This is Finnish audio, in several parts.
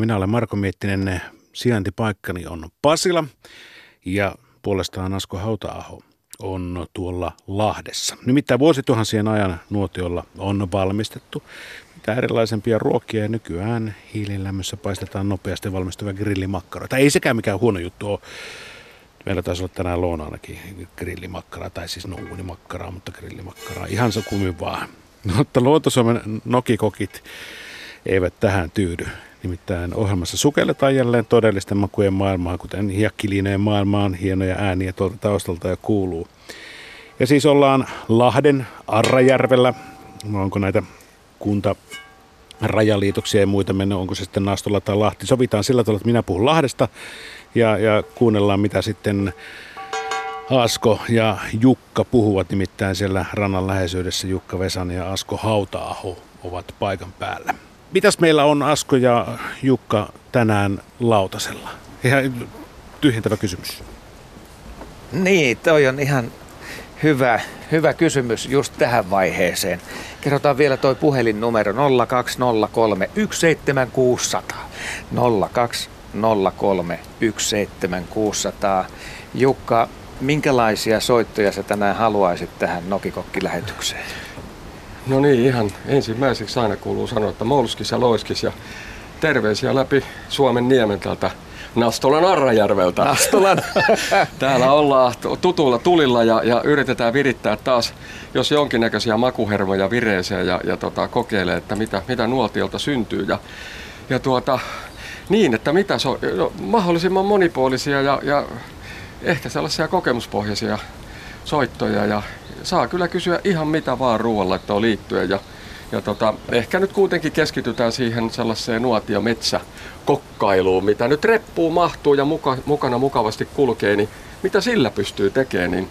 Minä olen Marko Miettinen, sijaintipaikkani on Pasila ja puolestaan Asko Hautaaho on tuolla Lahdessa. Nimittäin vuosituhansien ajan nuotiolla on valmistettu mitä erilaisempia ruokia ja nykyään hiililämmössä paistetaan nopeasti valmistuvia grillimakkaroita. Ei sekään mikään huono juttu ole. Meillä taisi olla tänään lounaanakin grillimakkara, tai siis nuunimakkaraa, mutta grillimakkaraa. Ihan se kummin vaan. Mutta Luontosuomen nokikokit eivät tähän tyydy. Nimittäin ohjelmassa sukelletaan jälleen todellisten makujen maailmaan, kuten hiakkiliineen maailmaan. Hienoja ääniä tuolta taustalta ja kuuluu. Ja siis ollaan Lahden Arrajärvellä. Onko näitä kunta rajaliitoksia ja muita mennä, onko se sitten Nastola tai Lahti. Sovitaan sillä tavalla, että minä puhun Lahdesta ja, ja kuunnellaan mitä sitten Asko ja Jukka puhuvat, nimittäin siellä rannan läheisyydessä Jukka Vesan ja Asko Hautaaho ovat paikan päällä. Mitäs meillä on Asko ja Jukka tänään lautasella? Ihan tyhjentävä kysymys. Niin, toi on ihan hyvä, hyvä kysymys just tähän vaiheeseen. Kerrotaan vielä toi puhelinnumero 0203 17600. 0203 17600. Jukka, minkälaisia soittoja sä tänään haluaisit tähän Nokikokki-lähetykseen? No niin, ihan ensimmäiseksi aina kuuluu sanoa, että molskis ja loiskis ja terveisiä läpi Suomen niemen täältä Nastolan Arrajärveltä. Nastolan. Täällä ollaan tutulla tulilla ja, ja yritetään virittää taas, jos jonkinnäköisiä makuhermoja vireeseen ja, ja tota, kokeilee, että mitä, mitä nuotiolta syntyy. Ja, ja tuota, niin, että mitä so, no, mahdollisimman monipuolisia ja, ja ehkä sellaisia kokemuspohjaisia soittoja ja saa kyllä kysyä ihan mitä vaan ruoanlaittoon liittyen ja, ja tota, ehkä nyt kuitenkin keskitytään siihen sellaiseen nuotio metsä kokkailuun, mitä nyt reppuun mahtuu ja muka, mukana mukavasti kulkee, niin mitä sillä pystyy tekemään, niin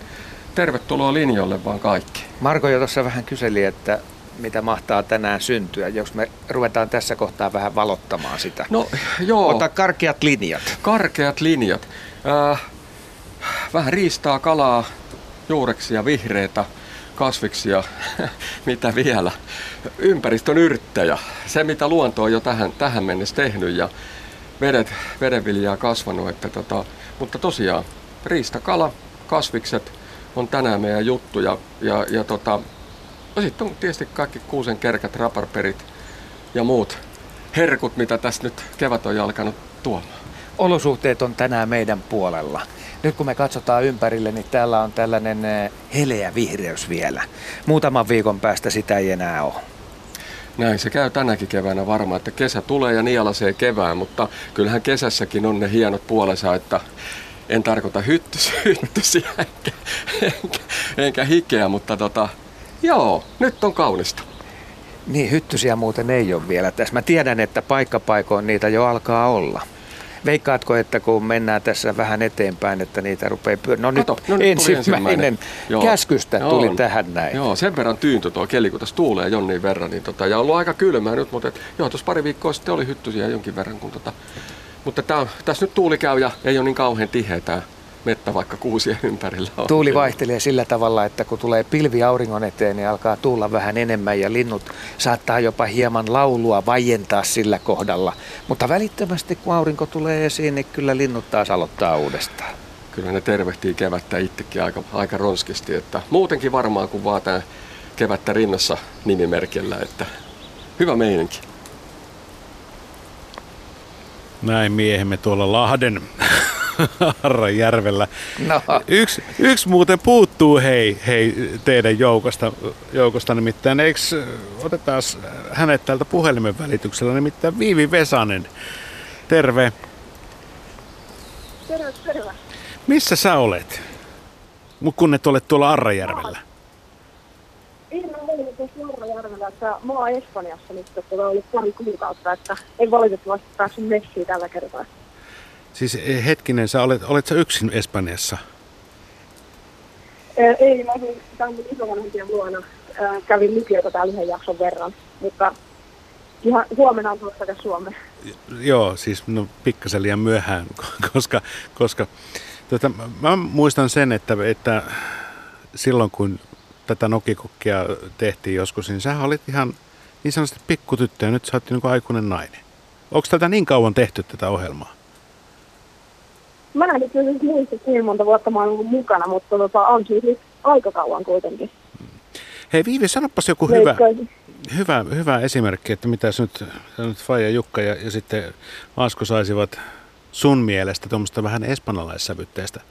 tervetuloa linjoille vaan kaikki. Marko jo tuossa vähän kyseli, että mitä mahtaa tänään syntyä, jos me ruvetaan tässä kohtaa vähän valottamaan sitä. No joo. Ota karkeat linjat. Karkeat linjat. Äh, vähän riistaa, kalaa, juureksia, vihreitä, kasviksia, mitä vielä. Ympäristön yrttejä, se mitä luonto on jo tähän, tähän mennessä tehnyt ja vedet, vedenviljaa kasvanut. Että tota, mutta tosiaan riistakala, kasvikset on tänään meidän juttu ja, ja, ja tota, no sitten on tietysti kaikki kuusen kerkät, raparperit ja muut herkut, mitä tässä nyt kevät on alkanut tuomaan. Olosuhteet on tänään meidän puolella nyt kun me katsotaan ympärille, niin täällä on tällainen eh, heleä vihreys vielä. Muutaman viikon päästä sitä ei enää ole. Näin se käy tänäkin keväänä varmaan, että kesä tulee ja nielasee kevään, mutta kyllähän kesässäkin on ne hienot puolensa, että en tarkoita hyttys, hyttysiä enkä, enkä, enkä hikeä, mutta tota, joo, nyt on kaunista. Niin, hyttysiä muuten ei ole vielä tässä. Mä tiedän, että paikkapaikoin niitä jo alkaa olla. Veikkaatko, että kun mennään tässä vähän eteenpäin, että niitä rupeaa pyörimään? No Kato, nyt no nyt ensimmäinen, ensimmäinen. Joo. käskystä Joo. tuli tähän näin. Joo, sen verran tyyntö tuo keli, kun tässä tuulee jonnin verran. Niin tota, ja on ollut aika kylmää nyt, mutta et, joo, tuossa pari viikkoa sitten oli hyttysiä jonkin verran. Kun tota, mutta tää, tässä nyt tuuli käy ja ei ole niin kauhean tiheä tämä mettä, vaikka kuusien ympärillä on. Tuuli vaihtelee sillä tavalla, että kun tulee pilvi auringon eteen, niin alkaa tulla vähän enemmän ja linnut saattaa jopa hieman laulua vaientaa sillä kohdalla. Mutta välittömästi kun aurinko tulee esiin, niin kyllä linnut taas aloittaa uudestaan. Kyllä ne tervehtii kevättä itsekin aika, aika ronskisti. Että muutenkin varmaan kun vaan tämä kevättä rinnassa nimimerkillä, että hyvä meininki. Näin miehemme tuolla Lahden Arrajärvellä. No. Yksi, yksi muuten puuttuu hei, hei teidän joukosta, joukosta nimittäin. Eikö otetaan hänet täältä puhelimen välityksellä, nimittäin Viivi Vesanen. Terve. Terve, terve. Missä sä olet? Mut kun et ole tuolla Arrajärvellä. Viime olin tuossa Norrajärvellä, että mä oon Espanjassa nyt, että on ollut pari kuukautta, että en valitettavasti päässyt messiin tällä kertaa. Siis eh, hetkinen, sä olet, olet sä yksin Espanjassa? Ää, ei, mä olin tämän isovanhempien luona. Ää, kävin lukiota täällä yhden jakson verran, mutta ihan huomenna on tulossa Suomeen. Joo, siis no, pikkasen liian myöhään, koska, koska tota, mä muistan sen, että, että silloin kun tätä nokikokkia tehtiin joskus, niin sä olit ihan niin sanotusti pikkutyttö ja nyt sä oot niin kuin aikuinen nainen. Onko tätä niin kauan tehty tätä ohjelmaa? Mä en itse asiassa muista kuinka monta vuotta mä oon ollut mukana, mutta tota, on siis aika kauan kuitenkin. Hei Viivi, sanopas joku hyvä, hyvä, hyvä esimerkki, että mitä nyt, nyt Faija, Jukka ja, ja sitten Asko saisivat sun mielestä tuommoista vähän espanjalaissävytteistä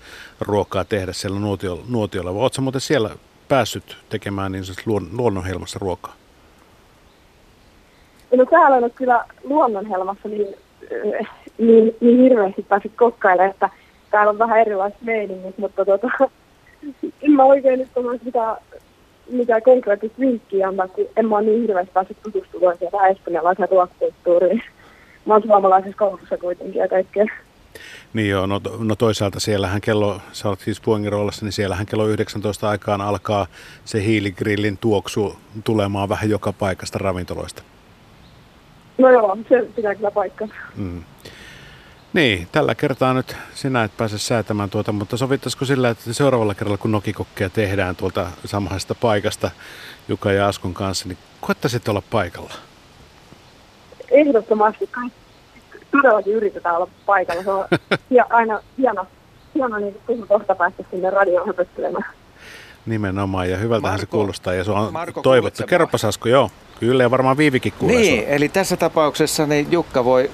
ruokaa tehdä siellä nuotiolla, nuotiolla. vai ootko muuten siellä päässyt tekemään niin luon, luonnonhelmassa ruokaa? No täällä on kyllä luonnonhelmassa niin, niin, niin hirveästi päässyt kokkailemaan, että täällä on vähän erilaiset meiningit, mutta tota, en mä oikein nyt ole mitään, mitään konkreettista vinkkiä antaa, kun en mä ole niin hirveästi päässyt tutustumaan siihen espanjalaiseen ruokakulttuuriin. Mä oon suomalaisessa koulussa kuitenkin ja kaikkea. Niin joo, no, no toisaalta siellähän kello, sä olet siis Puengiroolassa, niin siellähän kello 19 aikaan alkaa se hiiligrillin tuoksu tulemaan vähän joka paikasta ravintoloista. No joo, se pitää kyllä paikkaa. Mm. Niin, tällä kertaa nyt sinä et pääse säätämään tuota, mutta sovittaisiko sillä, että seuraavalla kerralla kun nokikokkeja tehdään tuolta samaisesta paikasta Juka ja Askon kanssa, niin koettaisit olla paikalla? Ehdottomasti kaikki todellakin yritetään olla paikalla. Se on ja aina hieno, hieno niin kuin kohta päästä sinne radioon höpöttelemään. Nimenomaan, ja hyvältähän se Marko- kuulostaa, ja se on Marko, toivottu. Kerropas Asko, joo. Kyllä, ja varmaan Viivikin kuulee Niin, sua. eli tässä tapauksessa niin Jukka voi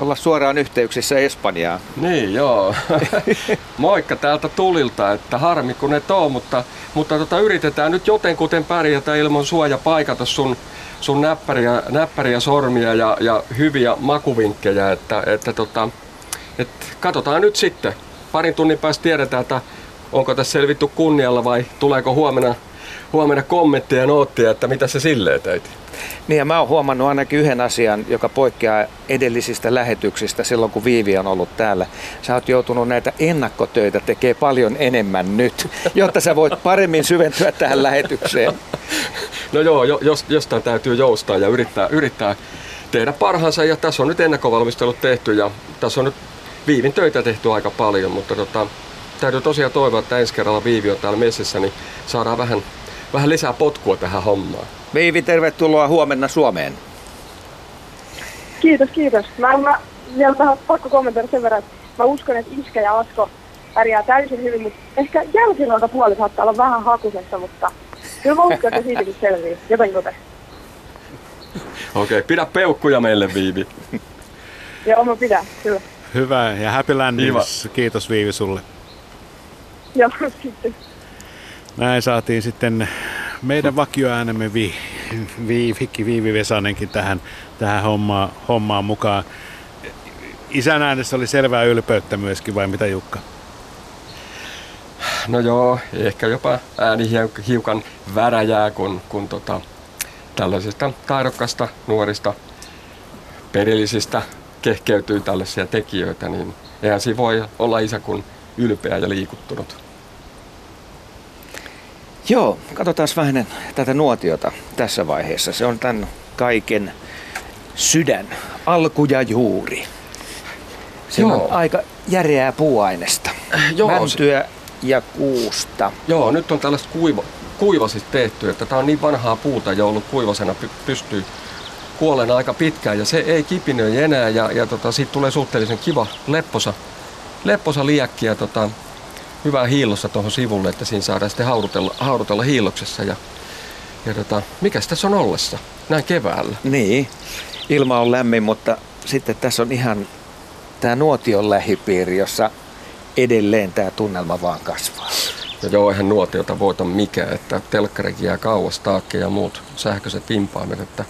olla suoraan yhteyksissä Espanjaan. Niin, joo. Moikka täältä tulilta, että harmi kun et oo, mutta, mutta tota, yritetään nyt jotenkuten pärjätä ilman sua ja paikata sun, sun näppäriä, näppäriä sormia ja, ja hyviä makuvinkkejä, että, että tota, et katsotaan nyt sitten. Parin tunnin päästä tiedetään, että onko tässä selvitty kunnialla vai tuleeko huomenna, huomenna kommentteja ja noottia, että mitä se silleen teit. Niin ja mä oon huomannut ainakin yhden asian, joka poikkeaa edellisistä lähetyksistä silloin, kun Viivi on ollut täällä. Sä oot joutunut näitä ennakkotöitä tekee paljon enemmän nyt, jotta sä voit paremmin syventyä tähän lähetykseen. No joo, jo, jos, jostain täytyy joustaa ja yrittää, yrittää tehdä parhaansa. Ja tässä on nyt ennakkovalmistelut tehty ja tässä on nyt Viivin töitä tehty aika paljon, mutta tota, täytyy tosiaan toivoa, että ensi kerralla Viivi on täällä messissä, niin saadaan vähän, vähän lisää potkua tähän hommaan. Viivi, tervetuloa huomenna Suomeen. Kiitos, kiitos. Mä, mä vielä vähän pakko kommentoida sen verran, että mä uskon, että Iskä ja Asko pärjää täysin hyvin, mutta ehkä jälkiruoka puoli saattaa olla vähän hakusessa, mutta kyllä mä uskon, että siitäkin selvii. Joten kuten. Okei, pidä peukkuja meille Viivi. Joo, mä pidän, kyllä. Hyvä, ja happy landings. Kiitos Viivi sulle. Joo, sitten. Näin saatiin sitten meidän vakioäänemme vi, Viivikki, Viivi Vesanenkin tähän, tähän hommaan, hommaan mukaan. Isän äänessä oli selvää ylpeyttä myöskin, vai mitä Jukka? No joo, ehkä jopa ääni hiu- hiukan väräjää, kun, kun tota, tällaisista taidokkaista nuorista perillisistä kehkeytyy tällaisia tekijöitä, niin eihän siinä voi olla isä kuin ylpeä ja liikuttunut. Joo, katsotaan vähän tätä nuotiota tässä vaiheessa. Se on tämän kaiken sydän, alku ja juuri. Se on aika järeää puuainesta. Joo, se- Mäntyä ja kuusta. Joo, nyt on tällaista kuiva, kuivasista tehty, että tämä on niin vanhaa puuta jo ollut kuivasena, py- pystyy kuolleena aika pitkään ja se ei kipinöi enää ja, ja tota, siitä tulee suhteellisen kiva lepposa, lepposa liekki ja tota, hyvää hiillossa tuohon sivulle, että siinä saadaan sitten haudutella, haudutella hiilloksessa ja, ja tota, mikäs tässä on ollessa näin keväällä? Niin, ilma on lämmin, mutta sitten tässä on ihan tämä nuotion lähipiiri, jossa edelleen tämä tunnelma vaan kasvaa. Ja joo, eihän nuotiota voita mikään, että telkkarikin jää kauas, taakke ja muut sähköiset vimpaimet, että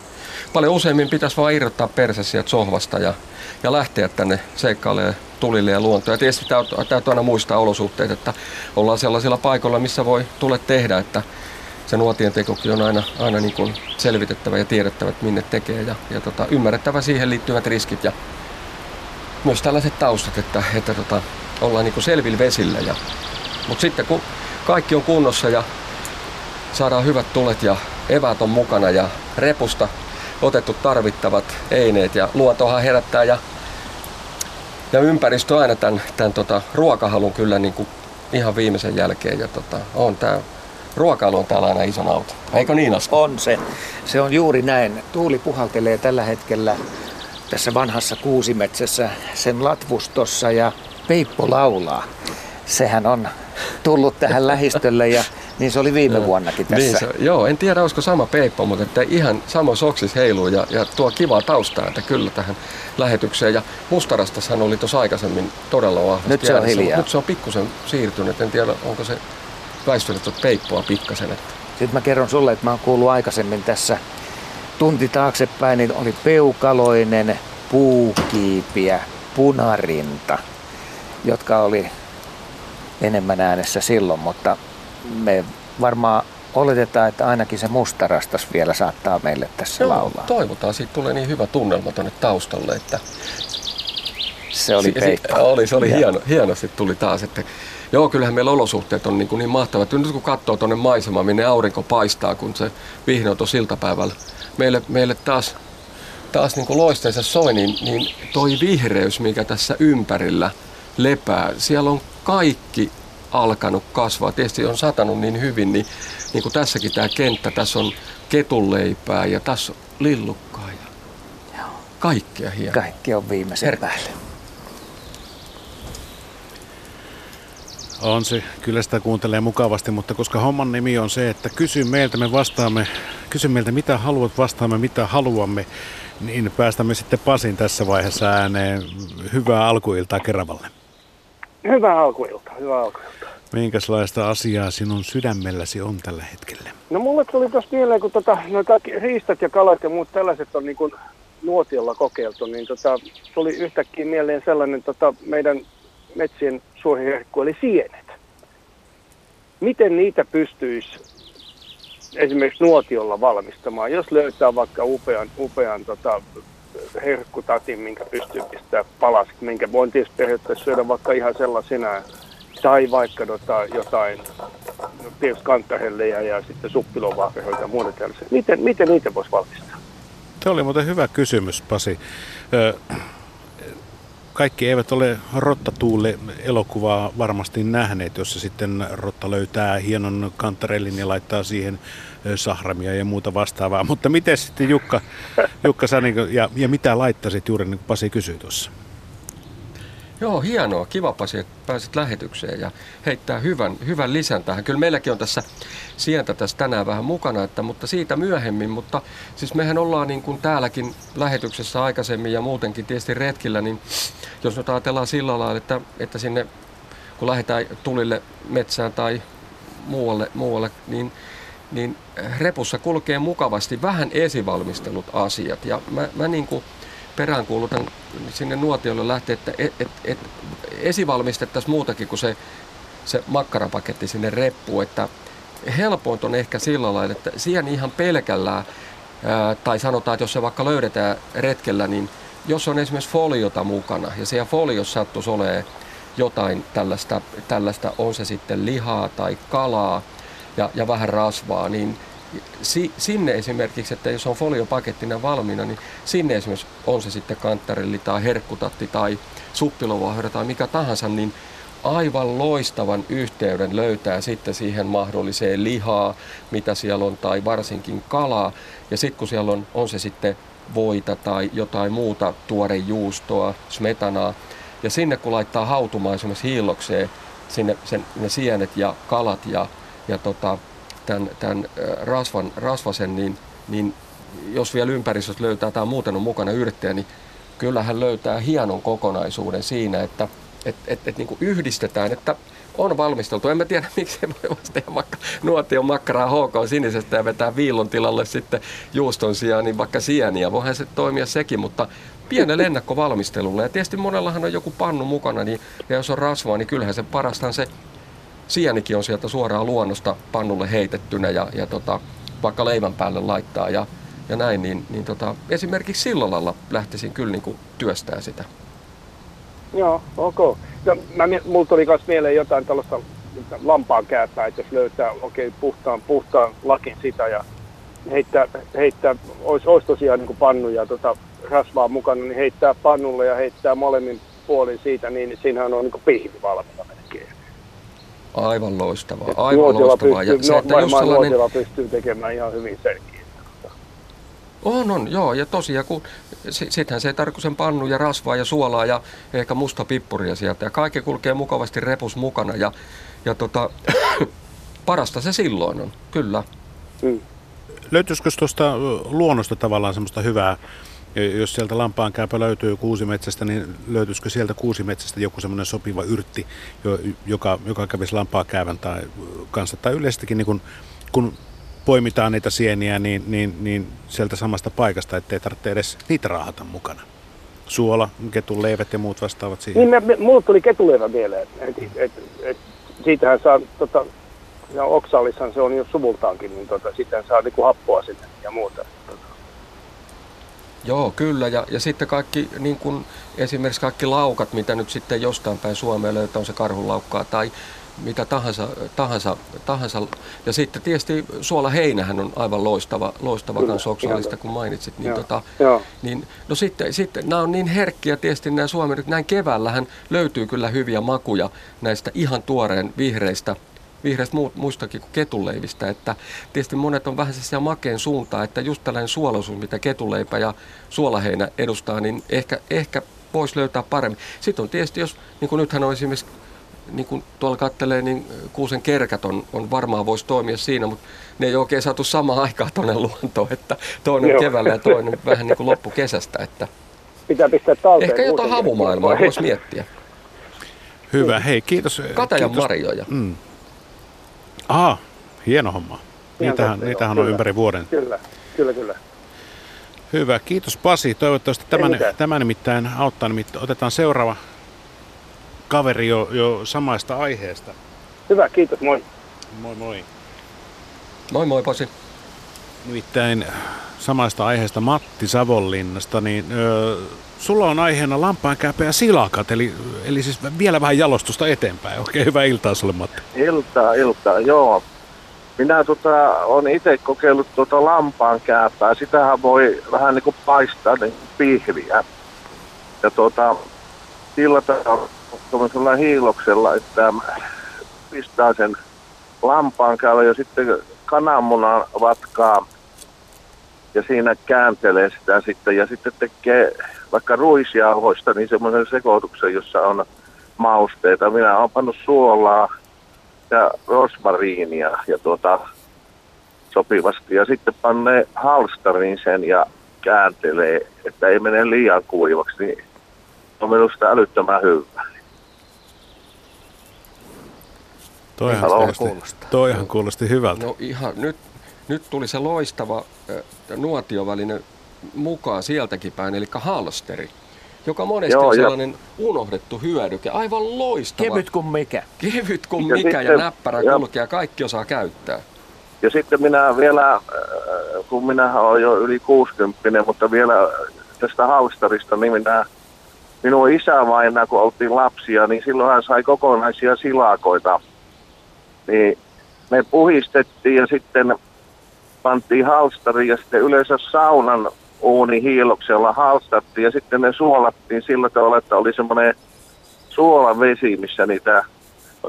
paljon useimmin pitäisi vaan irrottaa persä sieltä sohvasta ja, ja lähteä tänne seikkailemaan tulille ja luontoon. Ja tietysti täytyy, täytyy aina muistaa olosuhteet, että ollaan sellaisilla paikoilla, missä voi tulla tehdä, että se nuotien tekokin on aina, aina niin kuin selvitettävä ja tiedettävä, että minne tekee ja, ja tota, ymmärrettävä siihen liittyvät riskit ja myös tällaiset taustat, että, että tota, ollaan niin kuin selvillä vesillä. Ja, mutta sitten kun kaikki on kunnossa ja saadaan hyvät tulet ja eväät on mukana ja repusta otettu tarvittavat eineet ja luontohan herättää ja, ja ympäristö aina tämän, tämän tota, ruokahalun kyllä niin kuin ihan viimeisen jälkeen. Ja tota, on tämä ruokailu on täällä aina iso nauti. Eikö niin Asko? On se. Se on juuri näin. Tuuli puhaltelee tällä hetkellä tässä vanhassa kuusimetsässä sen latvustossa ja Peippo laulaa. Sehän on tullut tähän lähistölle ja niin se oli viime vuonnakin tässä. Niin, se, joo, en tiedä olisiko sama Peippo, mutta että ihan sama soksis heiluu ja, ja tuo kivaa taustaa, että kyllä tähän lähetykseen. Ja Mustarastassahan oli tuossa aikaisemmin todella vahvasti Nyt se on hiljaa. Nyt se on pikkusen siirtynyt, en tiedä onko se väistynyt tuota Peippoa pikkasen. Että. Sitten mä kerron sulle, että mä oon kuullut aikaisemmin tässä tunti taaksepäin, niin oli peukaloinen, puukiipiä, punarinta, jotka oli enemmän äänessä silloin, mutta me varmaan oletetaan, että ainakin se mustarastas vielä saattaa meille tässä Joo, laulaa. Toivotaan, siitä tulee niin hyvä tunnelma tuonne taustalle, että se oli peikka. Oli, se oli ja. hieno, hienosti tuli taas, että Joo, kyllähän meillä olosuhteet on niin, kuin niin mahtavat. Nyt kun katsoo tuonne maisemaan, minne aurinko paistaa, kun se vihdoin tuossa iltapäivällä. Meille, meille taas, taas niin kuin loisteensa soi, niin, niin toi vihreys, mikä tässä ympärillä lepää, siellä on kaikki alkanut kasvaa. Tietysti on satanut niin hyvin, niin, niin kuin tässäkin tämä kenttä, tässä on ketunleipää ja tässä on lillukkaa ja kaikkea hienoa. Kaikki on viimeisen Her- päälle. On se, kyllä sitä kuuntelee mukavasti, mutta koska homman nimi on se, että kysy meiltä, me vastaamme, kysy meiltä mitä haluat, vastaamme mitä haluamme, niin päästämme sitten Pasin tässä vaiheessa ääneen. Hyvää alkuiltaa Keravalle. Hyvää alkuiltaa, hyvää alkuiltaa. Minkälaista asiaa sinun sydämelläsi on tällä hetkellä? No mulle tuli tuossa mieleen, kun tota, no kaikki riistat ja kalat ja muut tällaiset on niin kuin nuotiolla kokeiltu, niin tota, tuli yhtäkkiä mieleen sellainen tota, meidän metsien suohiherkku, eli sienet. Miten niitä pystyisi esimerkiksi nuotiolla valmistamaan, jos löytää vaikka upean, upean tota, herkkutatin, minkä pystyy pistämään palasiksi, minkä voin tietysti periaatteessa syödä vaikka ihan sellaisena, tai vaikka tota, jotain, no, tietysti kantarellejä ja sitten suppilovahvehoita ja muuta tällaisia. Miten, miten niitä voisi valmistaa? Tämä oli muuten hyvä kysymys, Pasi. Ö, kaikki eivät ole Rottatuulle elokuvaa varmasti nähneet, jossa sitten Rotta löytää hienon kantarellin ja laittaa siihen sahramia ja muuta vastaavaa. Mutta miten sitten Jukka, Jukka sä niin, ja, ja mitä laittaisit juuri niin kuin Pasi kysyi tuossa? Joo, hienoa. Kiva Pasi, että pääsit lähetykseen ja heittää hyvän, hyvän lisän tähän. Kyllä meilläkin on tässä sientä tässä tänään vähän mukana, että, mutta siitä myöhemmin. Mutta siis mehän ollaan niin kuin täälläkin lähetyksessä aikaisemmin ja muutenkin tietysti retkillä, niin jos nyt ajatellaan sillä lailla, että, että sinne kun lähdetään tulille metsään tai muualle, muualle niin, niin repussa kulkee mukavasti vähän esivalmistelut asiat. Ja mä, mä niin kuin peräänkuulutan sinne nuotiolle lähteä, että et, et, et esivalmistettaisiin muutakin kuin se, se makkarapaketti sinne reppuun, että helpoin on ehkä sillä lailla, että siihen ihan pelkällä, tai sanotaan, että jos se vaikka löydetään retkellä, niin jos on esimerkiksi foliota mukana ja siellä foliossa sattuisi olemaan jotain tällaista, tällaista, on se sitten lihaa tai kalaa ja, ja vähän rasvaa, niin si, sinne esimerkiksi, että jos on foliopakettina valmiina, niin sinne esimerkiksi on se sitten kanttarelli tai herkkutatti tai suppilovahra tai mikä tahansa, niin aivan loistavan yhteyden löytää sitten siihen mahdolliseen lihaa, mitä siellä on, tai varsinkin kalaa. Ja sitten kun siellä on, on se sitten voita tai jotain muuta tuorejuustoa, smetanaa, ja sinne kun laittaa hautumaan esimerkiksi hiillokseen sinne sen, ne sienet ja kalat ja, ja tota, tämän, tämän rasvan, rasvasen, niin, niin jos vielä ympäristössä löytää tai muuten on mukana yrittäjä, niin kyllähän löytää hienon kokonaisuuden siinä, että et, et, et, niin yhdistetään, että on valmisteltu. En mä tiedä, miksi ei voi tehdä vaikka nuotion makkaraa HK sinisestä ja vetää viilon tilalle sitten juuston sijaan niin vaikka sieniä. Voihan se toimia sekin, mutta pienellä ennakkovalmistelulla. Ja tietysti monellahan on joku pannu mukana, niin, ja jos on rasvaa, niin kyllähän se parastaan se sienikin on sieltä suoraan luonnosta pannulle heitettynä ja, ja tota, vaikka leivän päälle laittaa ja, ja näin, niin, niin tota, esimerkiksi sillä lailla lähtisin kyllä niin kuin työstää sitä. Joo, ok. No, mä, mulla tuli myös mieleen jotain tällaista lampaan kääpää, että jos löytää okay, puhtaan, puhtaan lakin sitä ja heittää, heittää olisi, olisi tosiaan niin kuin pannu ja tota, rasvaa mukana, niin heittää pannulle ja heittää molemmin puolin siitä, niin siinähän on niin pihvi valmiina. Aivan loistavaa, aivan loistavaa. Pystyy, ja se, että no, just sellainen... pystyy tekemään ihan hyvin selkeä. On, on, joo. Ja tosiaan, kun sittenhän se ei tarkoita sen pannu ja rasvaa ja suolaa ja ehkä musta pippuria sieltä. Ja kaikki kulkee mukavasti repus mukana. Ja, ja tota, parasta se silloin on, kyllä. Mm. Löytyisikö tuosta luonnosta tavallaan semmoista hyvää, jos sieltä lampaan käypä löytyy kuusimetsästä, niin löytyisikö sieltä kuusimetsästä joku semmoinen sopiva yrtti, joka, joka kävisi lampaa käyvän tai kanssa, tai yleisestikin niin kun, kun poimitaan niitä sieniä, niin, niin, niin sieltä samasta paikasta, ettei tarvitse edes niitä raahata mukana. Suola, ketuleivät ja muut vastaavat siihen. Niin, me, mulle tuli ketuleivä mieleen. Et, et, et, siitähän saa, tota, ja oksallishan se on jo suvultaankin, niin tota, siitähän saa niinku happoa sinne ja muuta. Joo, kyllä. Ja, ja sitten kaikki, niin kuin esimerkiksi kaikki laukat, mitä nyt sitten jostain päin Suomeen löytää, on se karhulaukkaa tai mitä tahansa, tahansa, tahansa. Ja sitten tietysti suolaheinähän on aivan loistava, loistava Kyllä, kun mainitsit. Niin, Joo. tota, Joo. niin, no sitten, sitten nämä on niin herkkiä tietysti nämä Suomen, näin keväällähän löytyy kyllä hyviä makuja näistä ihan tuoreen vihreistä vihreistä muistakin kuin ketuleivistä, että tietysti monet on vähän siellä makeen suuntaan, että just tällainen suolaisuus, mitä ketuleipä ja suolaheinä edustaa, niin ehkä, ehkä voisi löytää paremmin. Sitten on tietysti, jos niin kuin nythän on esimerkiksi niin kuin tuolla kattelee, niin kuusen kerkät on, on varmaan voisi toimia siinä, mutta ne ei oikein saatu samaan aikaan tuonne luontoon, että toinen Joo. keväällä ja toinen vähän niin kuin loppukesästä. Että Pitää pistää talteen. Ehkä jotain havumaailmaa voisi miettiä. Hyvä, hei kiitos. Katajan kiitos. marjoja. Mm. Aha, hieno homma. Niitähän, niitähän on ympäri vuoden. Kyllä, kyllä, kyllä. Hyvä, kiitos Pasi. Toivottavasti tämä, tämä nimittäin auttaa. Nimittäin otetaan seuraava kaveri jo, jo samaista aiheesta. Hyvä, kiitos, moi. Moi moi. Moi moi Pasi. Nimittäin samaista aiheesta Matti Savonlinnasta, niin ö, sulla on aiheena lampaankääpä ja silakat, eli, eli siis vielä vähän jalostusta eteenpäin. Oikein hyvää iltaa sulle Matti. Iltaa, iltaa, joo. Minä tota, olen itse kokeillut tuota lampaankääpää. Sitähän voi vähän niin kuin paistaa niin pihviä. Ja tuota, sillä tavalla hiiloksella, että pistää sen lampaan ja sitten kananmunan vatkaa ja siinä kääntelee sitä sitten ja sitten tekee vaikka ruisjauhoista niin semmoisen sekoituksen, jossa on mausteita. Minä olen pannut suolaa ja rosmariinia ja tuota sopivasti ja sitten panne halstariin sen ja kääntelee, että ei mene liian kuivaksi, niin on minusta älyttömän hyvä. Toihan kuulosti, toihan kuulosti hyvältä. No ihan, nyt, nyt tuli se loistava äh, nuotioväline mukaan sieltäkin päin, eli halsteri, joka monesti Joo, on sellainen ja... unohdettu hyödyke, aivan loistava. Kevyt kuin mikä. Kevyt kuin ja mikä sitten, ja näppärä ja... kulkea, kaikki osaa käyttää. Ja sitten minä vielä, kun minä olen jo yli 60, mutta vielä tästä halsterista, niin minä, minun isä vain, kun oltiin lapsia, niin silloin hän sai kokonaisia silakoita niin me puhistettiin ja sitten pantiin halstari ja sitten yleensä saunan uuni hiiloksella halstattiin ja sitten ne suolattiin sillä tavalla, että oli semmoinen suolavesi, missä niitä,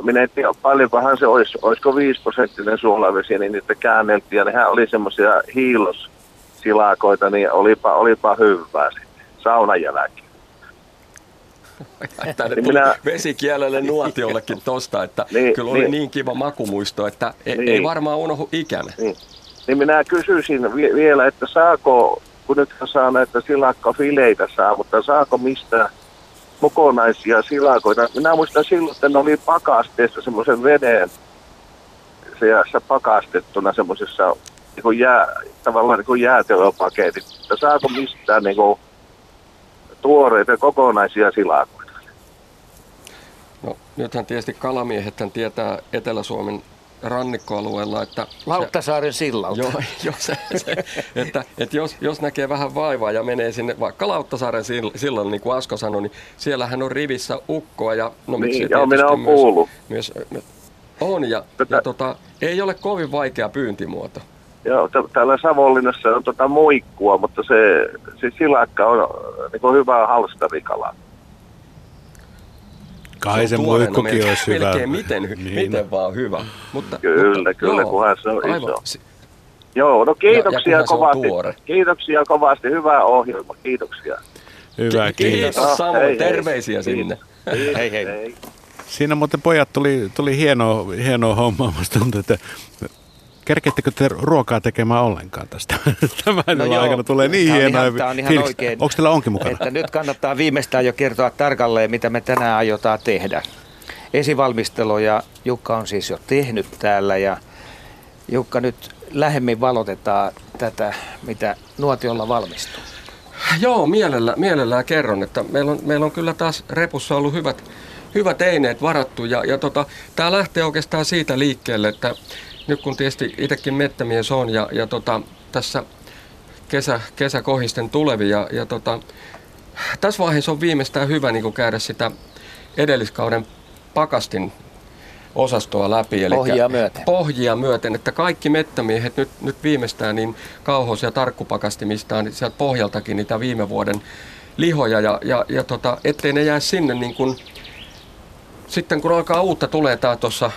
minä en tiedä paljonkohan se olisi, olisiko 5 prosenttinen suolavesi, niin niitä käänneltiin ja nehän oli semmoisia hiilossilakoita, niin olipa, olipa hyvää sitten saunan jälkeen. Tänne niin minä... vesikielelle nuotiollekin tosta, että niin, kyllä oli niin, niin kiva makumuisto, että e- niin, ei varmaan unohdu ikänä. Niin. Niin minä kysyisin vi- vielä, että saako, kun nyt saa näitä silakkafileitä saa, mutta saako mistä kokonaisia silakoita? Minä muistan silloin, että ne oli pakasteessa semmoisen veden seassa pakastettuna semmoisessa niin jää, tavallaan niin jäätelöpaketit. Saako mistään niin kuin, tuoreita kokonaisia silakoita. No nythän tietysti kalamiehet tietää Etelä-Suomen rannikkoalueella, että... Lauttasaaren sillalta. Joo, jo, se, se, että, että jos, jos näkee vähän vaivaa ja menee sinne vaikka Lauttasaaren sillan, niin kuin Asko sanoi, niin siellähän on rivissä ukkoa ja... No, niin, joo, minä olen kuullut. Myös, myös, on ja, Tätä... ja tota, ei ole kovin vaikea pyyntimuoto. Joo, täällä Savonlinnassa on tota muikkua, mutta se, se silakka on niin hyvä halstarikala. Kai se, se muikkukin olisi hyvä. Melkein miten, niin. miten vaan hyvä. Mutta, kyllä, mutta, kyllä, joo, kunhan se on aivan. iso. Joo, no kiitoksia ja, ja kovasti. Tuore. Kiitoksia kovasti. Hyvä ohjelma. Kiitoksia. Hyvä, kiitos. Kiitos samoin. Hei, hei. Terveisiä sinne. Hei, hei. Siinä muuten pojat tuli, tuli hienoa, hienoa hommaa. Musta tuntuu, että Kerkeettekö te ruokaa tekemään ollenkaan tästä? Tämän no joo, aikana tulee niin hienoa. ihan- tää on ihan fiilis. oikein. Onko teillä onkin mukana? Että nyt kannattaa viimeistään jo kertoa tarkalleen, mitä me tänään aiotaan tehdä. Esivalmisteluja Jukka on siis jo tehnyt täällä ja Jukka nyt lähemmin valotetaan tätä, mitä nuotiolla valmistuu. Joo, mielellä, mielellään kerron, että meillä on, meillä on kyllä taas repussa ollut hyvät, hyvät eineet varattu ja, ja tota, tämä lähtee oikeastaan siitä liikkeelle, että nyt kun tietysti itsekin mettämies on ja, ja tota, tässä kesä, kesäkohisten tulevi ja, ja tota, tässä vaiheessa on viimeistään hyvä niin käydä sitä edelliskauden pakastin osastoa läpi. Eli Pohjia myöten. Pohjia myöten, että kaikki mettämiehet nyt, nyt viimeistään niin kauhos- ja tarkkupakastimistaan niin sieltä pohjaltakin niitä viime vuoden lihoja ja, ja, ja tota, ettei ne jää sinne niin kuin, sitten kun alkaa uutta tulee tää tuossa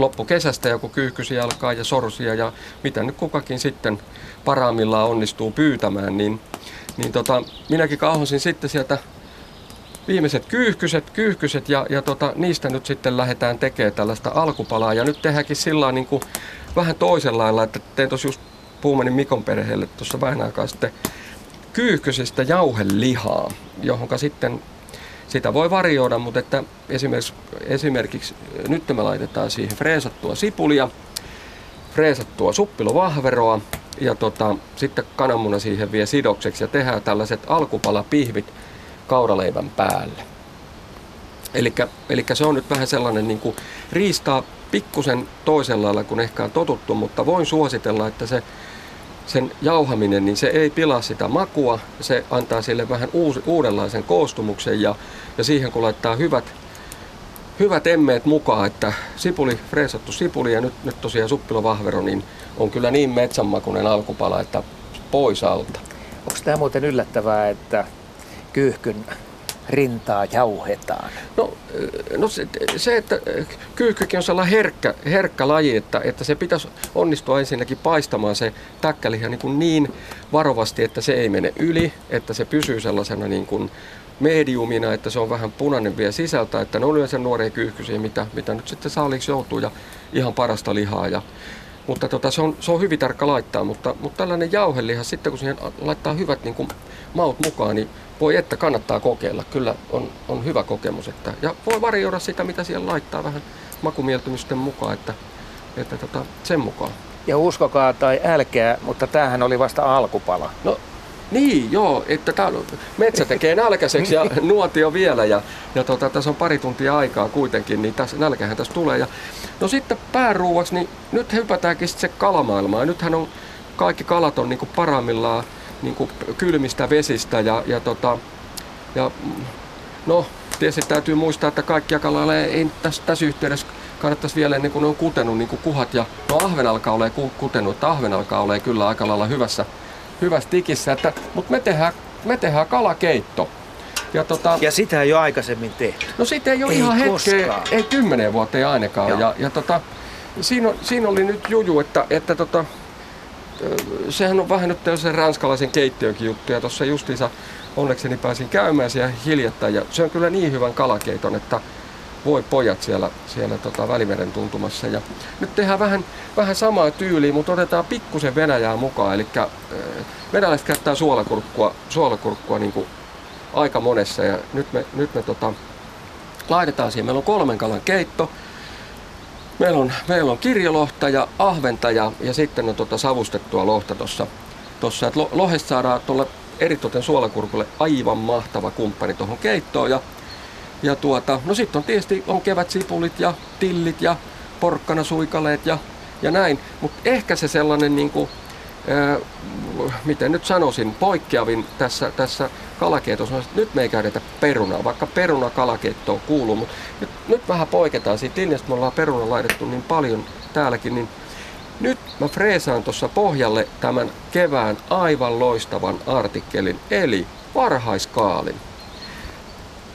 loppukesästä joku kyyhkysi alkaa ja sorsia ja mitä nyt kukakin sitten parhaimmillaan onnistuu pyytämään, niin, niin tota, minäkin kauhosin sitten sieltä viimeiset kyyhkyset, kyyhkyset ja, ja tota, niistä nyt sitten lähdetään tekemään tällaista alkupalaa. Ja nyt tehdäänkin sillä niin kuin vähän toisella lailla, että tein tuossa just Puumanin Mikon perheelle tuossa vähän aikaa sitten kyyhkysistä jauhelihaa, johonka sitten sitä voi varioida, mutta että esimerkiksi, esimerkiksi nyt me laitetaan siihen freesattua sipulia, freesattua suppilovahveroa ja tota, sitten kananmuna siihen vie sidokseksi ja tehdään tällaiset alkupalapihvit kauraleivän päälle. Eli se on nyt vähän sellainen niin kuin riistaa pikkusen toisella lailla kuin ehkä on totuttu, mutta voin suositella, että se sen jauhaminen, niin se ei pilaa sitä makua, se antaa sille vähän uusi, uudenlaisen koostumuksen ja, ja siihen kun laittaa hyvät, hyvät emmeet mukaan, että sipuli, freesattu sipuli ja nyt, nyt tosiaan suppilovahvero, niin on kyllä niin metsänmakuinen alkupala, että pois alta. Onko tämä muuten yllättävää, että kyyhkyn rintaa jauhetaan? No, no se, se, että kyyhkykin on sellainen herkkä, herkkä laji, että, että se pitäisi onnistua ensinnäkin paistamaan se täkkäliha niin, kuin niin varovasti, että se ei mene yli, että se pysyy sellaisena niin kuin mediumina, että se on vähän punainen vielä sisältä, että ne on yleensä nuoria kyyhkysiä, mitä, mitä nyt sitten saaliksi joutuu ja ihan parasta lihaa. Ja, mutta tota, se, on, se on hyvin tarkka laittaa, mutta, mutta tällainen jauheliha, sitten kun siihen laittaa hyvät niin kuin maut mukaan, niin voi että kannattaa kokeilla. Kyllä on, on hyvä kokemus. Että, ja voi varjoida sitä, mitä siellä laittaa vähän makumieltymysten mukaan, että, että tota, sen mukaan. Ja uskokaa tai älkää, mutta tämähän oli vasta alkupala. No niin, joo, että tää, metsä tekee nälkäiseksi ja nuotio vielä ja, ja tota, tässä on pari tuntia aikaa kuitenkin, niin tässä, nälkähän tässä tulee. Ja, no sitten pääruuaksi, niin nyt hypätäänkin sitten se kalamaailmaan. Nythän on kaikki kalat on niinku parhaimmillaan niinku kylmistä vesistä ja, ja, tota, ja no tietysti täytyy muistaa, että kaikkia kaloja ei tässä, tässä yhteydessä kannattaisi vielä ennen kuin ne on kutenut niin kuin kuhat ja no ahven alkaa ole kutenut, että ahven alkaa ole kyllä aika lailla hyvässä, hyvässä tikissä, että, mutta me tehdään, me tehdään kalakeitto. Ja tota, Ja sitä ei ole aikaisemmin tehty. No siitä ei ole Ei ihan hetkeä, ei kymmeneen vuoteen ainakaan. Joo. Ja, ja tota, siinä, siinä oli nyt juju, että, että tota, sehän on vähän nyt se ranskalaisen keittiönkin juttu. Ja tuossa justiinsa onnekseni pääsin käymään siellä hiljattain. Ja se on kyllä niin hyvän kalakeiton, että voi pojat siellä, siellä tota Välimeren tuntumassa. Ja nyt tehdään vähän, vähän samaa tyyliä, mutta otetaan pikkusen Venäjää mukaan. Eli ö, venäläiset käyttää suolakurkkua, suolakurkkua niin kuin aika monessa. Ja nyt me, nyt me tota, laitetaan siihen. Meillä on kolmen kalan keitto. Meillä on, meillä on kirjolohta ja ahventa ja, ja sitten on tota savustettua lohta tuossa. Tossa, lo- lohesta saadaan tuolla eritoten suolakurkulle aivan mahtava kumppani tuohon keittoon. Ja, ja tuota, no sitten on tietysti on kevätsipulit ja tillit ja porkkanasuikaleet ja, ja näin. Mutta ehkä se sellainen niin kuin, miten nyt sanoisin, poikkeavin tässä, tässä kalakeitossa on, että nyt me ei käytetä perunaa, vaikka peruna kalakeittoon kuuluu, mutta nyt, nyt vähän poiketaan siitä linjasta, me ollaan peruna laitettu niin paljon täälläkin, niin nyt mä freesaan tuossa pohjalle tämän kevään aivan loistavan artikkelin, eli varhaiskaalin.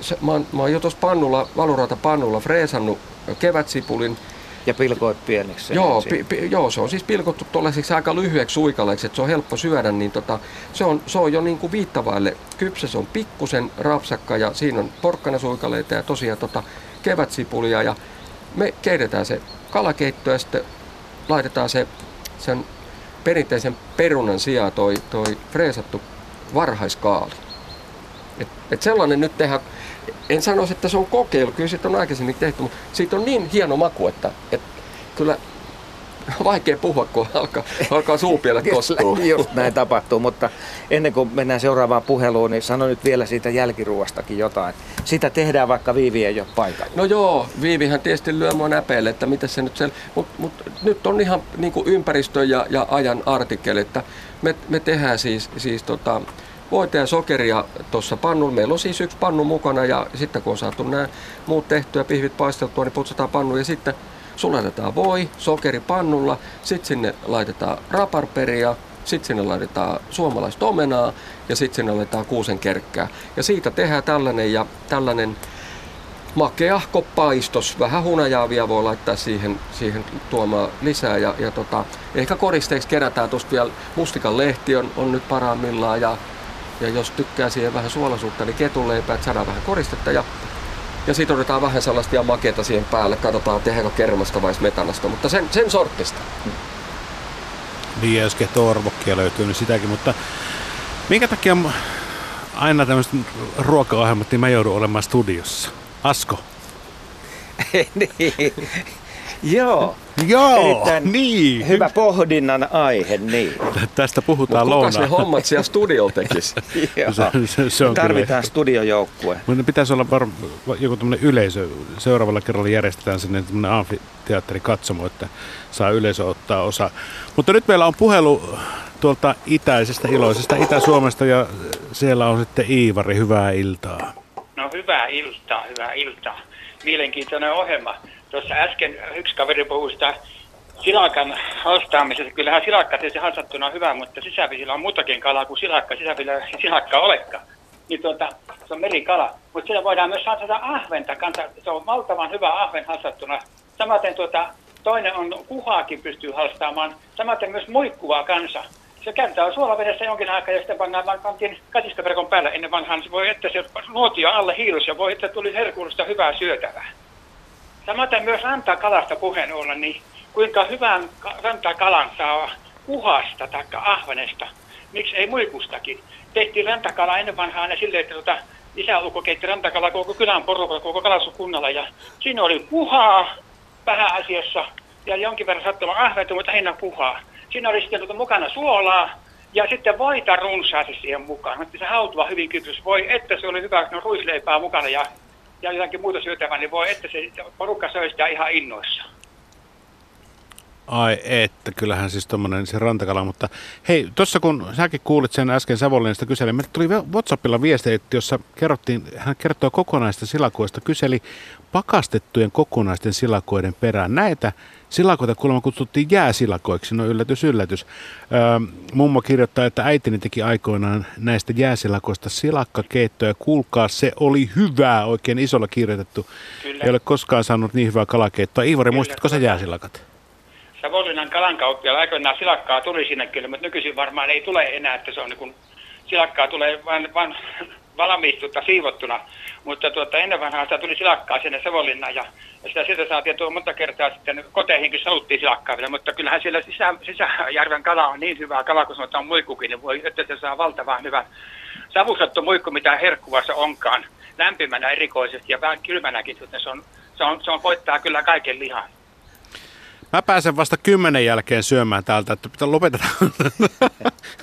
Se, mä, oon, mä oon jo tuossa pannulla, valurata pannulla freesannut kevätsipulin ja pilkoit pieniksi. Joo, pi, pi, joo, se on siis pilkottu tuollaiseksi aika lyhyeksi suikaleiksi, että se on helppo syödä, niin tota, se, on, se on jo niin kuin viittavaille kypsä, se on pikkusen rapsakka ja siinä on porkkanasuikaleita ja tosiaan tota, kevätsipulia ja me keitetään se kalakeitto ja sitten laitetaan se sen perinteisen perunan sijaan toi, toi freesattu varhaiskaali. Et, et sellainen nyt tehdään, en sanoisi, että se on kokeilu, kyllä siitä on aikaisemmin tehty, mutta siitä on niin hieno maku, että, että kyllä vaikea puhua, kun alkaa, alkaa suupielet kostua. Just näin tapahtuu, mutta ennen kuin mennään seuraavaan puheluun, niin sano nyt vielä siitä jälkiruostakin jotain. Sitä tehdään vaikka Viivi ei ole paikalla. No joo, Viivihän tietysti lyö mua näpeille, että mitä se nyt sen, mutta mut, nyt on ihan niin kuin ympäristön ja, ja ajan artikkeli, että me, me tehdään siis, siis tota, voita ja sokeria tuossa pannulla. Meillä on siis yksi pannu mukana ja sitten kun on saatu nämä muut tehtyä, pihvit paisteltua, niin putsataan pannu ja sitten sulatetaan voi, sokeri pannulla, sitten sinne laitetaan raparperia, sitten sinne laitetaan suomalaista omenaa ja sitten sinne laitetaan kuusen kerkkää. Ja siitä tehdään tällainen ja tällainen makeahko paistos. Vähän hunajaa vielä voi laittaa siihen, siihen tuomaan lisää. Ja, ja tota, ehkä koristeeksi kerätään tuosta vielä mustikan lehti on, on nyt parhaimmillaan. Ja, ja jos tykkää siihen vähän suolaisuutta, niin ketunleipää, että saadaan vähän koristetta. Ja, ja sitten otetaan vähän sellaista ja makeata siihen päälle. Katsotaan, tehdäänkö kermasta vai metanasta, mutta sen, sen sortista. Niin, ja jos kehtoo orvokkia löytyy, niin sitäkin, mutta minkä takia aina tämmöiset ruokaohjelmat, niin mä joudun olemaan studiossa? Asko? niin. Joo, Joo, Erittäin niin. hyvä pohdinnan aihe, niin. Tästä puhutaan Mutta kuka ne lounaan. hommat siellä studiolla tekisi? Se, se, se on Tarvitaan kyllä. studiojoukkue. Mutta pitäisi olla var, joku tämmöinen yleisö. Seuraavalla kerralla järjestetään sinne tämmöinen amfiteatterikatsomo, että saa yleisö ottaa osaa. Mutta nyt meillä on puhelu tuolta itäisestä iloisesta Itä-Suomesta ja siellä on sitten Iivari. Hyvää iltaa. No hyvää iltaa, hyvää iltaa. Mielenkiintoinen ohjelma. Tuossa äsken yksi kaveri puhui sitä silakan halstaamisesta. Kyllähän silakka tietysti halsattuna on hyvä, mutta sisävesillä on muutakin kalaa kuin silakka. Sisävesillä ei silakka olekaan. Niin tuota, se on merikala. Mutta siellä voidaan myös halsata ahventa kanssa. Se on valtavan hyvä ahven halsattuna. Samaten tuota, toinen on kuhaakin pystyy halstaamaan. Samaten myös muikkuvaa kanssa. Se käytetään suolavedessä jonkin aikaa ja sitten pannaan vaan pantiin katiskaverkon päälle ennen vanhaan. Se voi, että se nuotio alle hiilus ja voi, että tuli herkullista hyvää syötävää. Samaten myös rantakalasta puheen ollen, niin kuinka hyvän ka- rantakalan saa kuhasta tai ahvenesta, miksi ei muikustakin. Tehtiin rantakala ennen vanhaa aina silleen, että tota, isäukko keitti rantakala koko kylän porukalla, koko kalastuskunnalla ja siinä oli kuhaa pääasiassa ja jonkin verran sattuma ahventa, mutta lähinnä kuhaa. Siinä oli sitten tuota mukana suolaa ja sitten voita runsaasti siihen mukaan. Mutta se hautuva hyvin kypsys. Voi, että se oli hyvä, no ruisleipää mukana ja, ja jotakin muuta syötävää, niin voi, että se porukka söi sitä ihan innoissaan. Ai että, kyllähän siis tommonen se rantakala, mutta hei, tuossa kun säkin kuulit sen äsken Savonlinnasta kyselin, meille tuli Whatsappilla viesti, jossa kerrottiin, hän kertoo kokonaista silakoista, kyseli pakastettujen kokonaisten silakoiden perään. Näitä silakoita kuulemma kutsuttiin jääsilakoiksi, no yllätys, yllätys. Öö, mummo kirjoittaa, että äitini teki aikoinaan näistä jääsilakoista silakkakeittoa, ja kuulkaa, se oli hyvää, oikein isolla kirjoitettu. Kyllä. Ei ole koskaan saanut niin hyvää kalakeittoa. Iivari, muistatko sä jääsilakat? Savonlinnan kalankauppialla aikoinaan silakkaa tuli sinne kyllä, mutta nykyisin varmaan ei tule enää, että se on niin kuin, silakkaa tulee vain, vain valmiistutta siivottuna. Mutta tuota, ennen vanhaa sitä tuli silakkaa sinne Savonlinnaan ja, ja sitä sieltä saatiin tuo monta kertaa sitten koteihinkin saluttiin silakkaa vielä, mutta kyllähän siellä sisä, sisäjärven kala on niin hyvää kalaa, kun sanotaan muikkukin, niin voi, että se saa valtavan hyvän savusattu muikku, mitä herkkuvassa onkaan, lämpimänä erikoisesti ja vähän kylmänäkin, että se on, se on, se on voittaa kyllä kaiken lihan. Mä pääsen vasta kymmenen jälkeen syömään täältä, että pitää lopeteta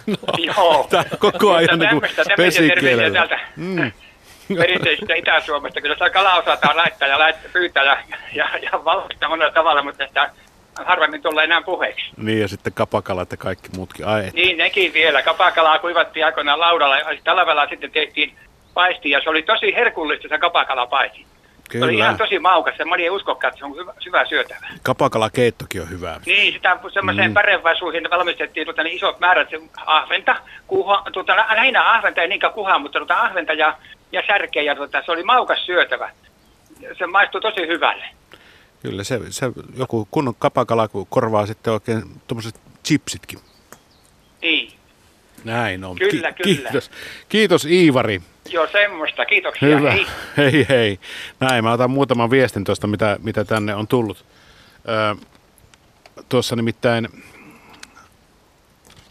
no, Joo. tää koko ajan niin kuin täältä Mm. perinteisestä Itä-Suomesta. Kyllä sitä kalaa osataan laittaa ja laittaa, pyytää ja, ja, ja valmistaa monella tavalla, mutta sitä harvemmin tulee enää puheeksi. Niin ja sitten kapakalat ja kaikki muutkin. Ai, et. Niin, nekin vielä. Kapakalaa kuivattiin aikoinaan laudalla ja talvella sitten tehtiin paisti ja se oli tosi herkullista se kapakalapaisti. Se oli kyllä. ihan tosi maukas ja moni ei uskokaan, että se on hyvä, hyvä syötävä. Kapakalakeittokin on hyvää. Niin, sitä semmoiseen Mm. pärevasuihin valmistettiin tuota, niin isot määrät se ahventa, kuha, tuota, lähinnä ahventa, ei niinkään kuhaa, mutta tuota, ahventa ja, ja särkeä, ja tuota, se oli maukas syötävä. Se maistui tosi hyvälle. Kyllä, se, se joku kunnon kapakala korvaa sitten oikein tuommoiset chipsitkin. Niin. Näin on. Kyllä, kyllä. Kiitos. Kiitos Iivari. Joo, semmoista. Kiitoksia. Hyvä. Hei. Hei hei. Näin, mä otan muutaman viestin tuosta, mitä, mitä tänne on tullut. Öö, tuossa nimittäin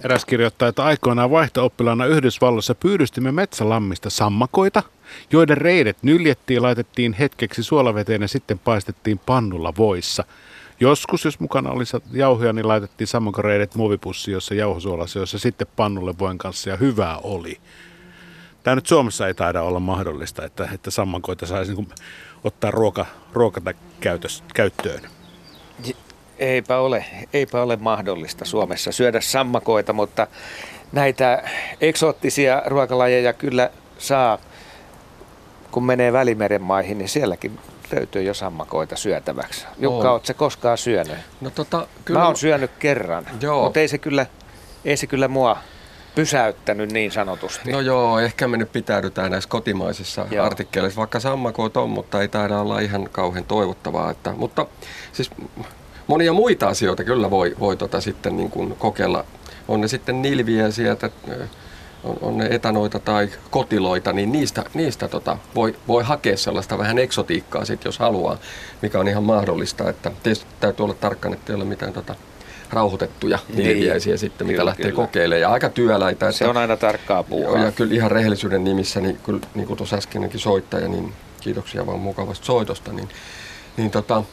eräs kirjoittaa, että aikoinaan vaihto-oppilaana Yhdysvalloissa pyydystimme metsälammista sammakoita, joiden reidet nyljettiin, laitettiin hetkeksi suolaveteen ja sitten paistettiin pannulla voissa. Joskus, jos mukana oli jauhoja, niin laitettiin sammakoreidet muovipussiin, jossa jauhosuolassa, jossa sitten pannulle voin kanssa ja hyvää oli. Tämä nyt Suomessa ei taida olla mahdollista, että, että sammakoita saisi niin ottaa ruoka, ruokata käytös, käyttöön. Eipä ole, eipä ole mahdollista Suomessa syödä sammakoita, mutta näitä eksoottisia ruokalajeja kyllä saa, kun menee Välimeren maihin, niin sielläkin löytyy jo sammakoita syötäväksi. Jukka, oot se koskaan syönyt? No tota, Kyllä. Mä oon syönyt kerran, Joo. mutta ei se, kyllä, ei se kyllä mua pysäyttänyt niin sanotusti. No joo, ehkä me nyt pitäydytään näissä kotimaisissa Joo. artikkeleissa, vaikka sammakoit on, mutta ei taida olla ihan kauhean toivottavaa. Että, mutta siis monia muita asioita kyllä voi, voi tota sitten niin kuin kokeilla. On ne sitten nilviä sieltä, on, on ne etanoita tai kotiloita, niin niistä, niistä tota, voi, voi hakea sellaista vähän eksotiikkaa sitten, jos haluaa, mikä on ihan mahdollista. Että tietysti täytyy olla tarkkana, että ei ole mitään tota, rauhoitettuja Niin. sitten, mitä Kyllä, lähtee kyllä. kokeilemaan. Ja aika työläitä. Se on aina tarkkaa puuhaa. ja kyllä ihan rehellisyyden nimissä, niin, kyllä, niin kuin tuossa äskenkin soittaja, niin kiitoksia vaan mukavasta soitosta, niin, niin tota,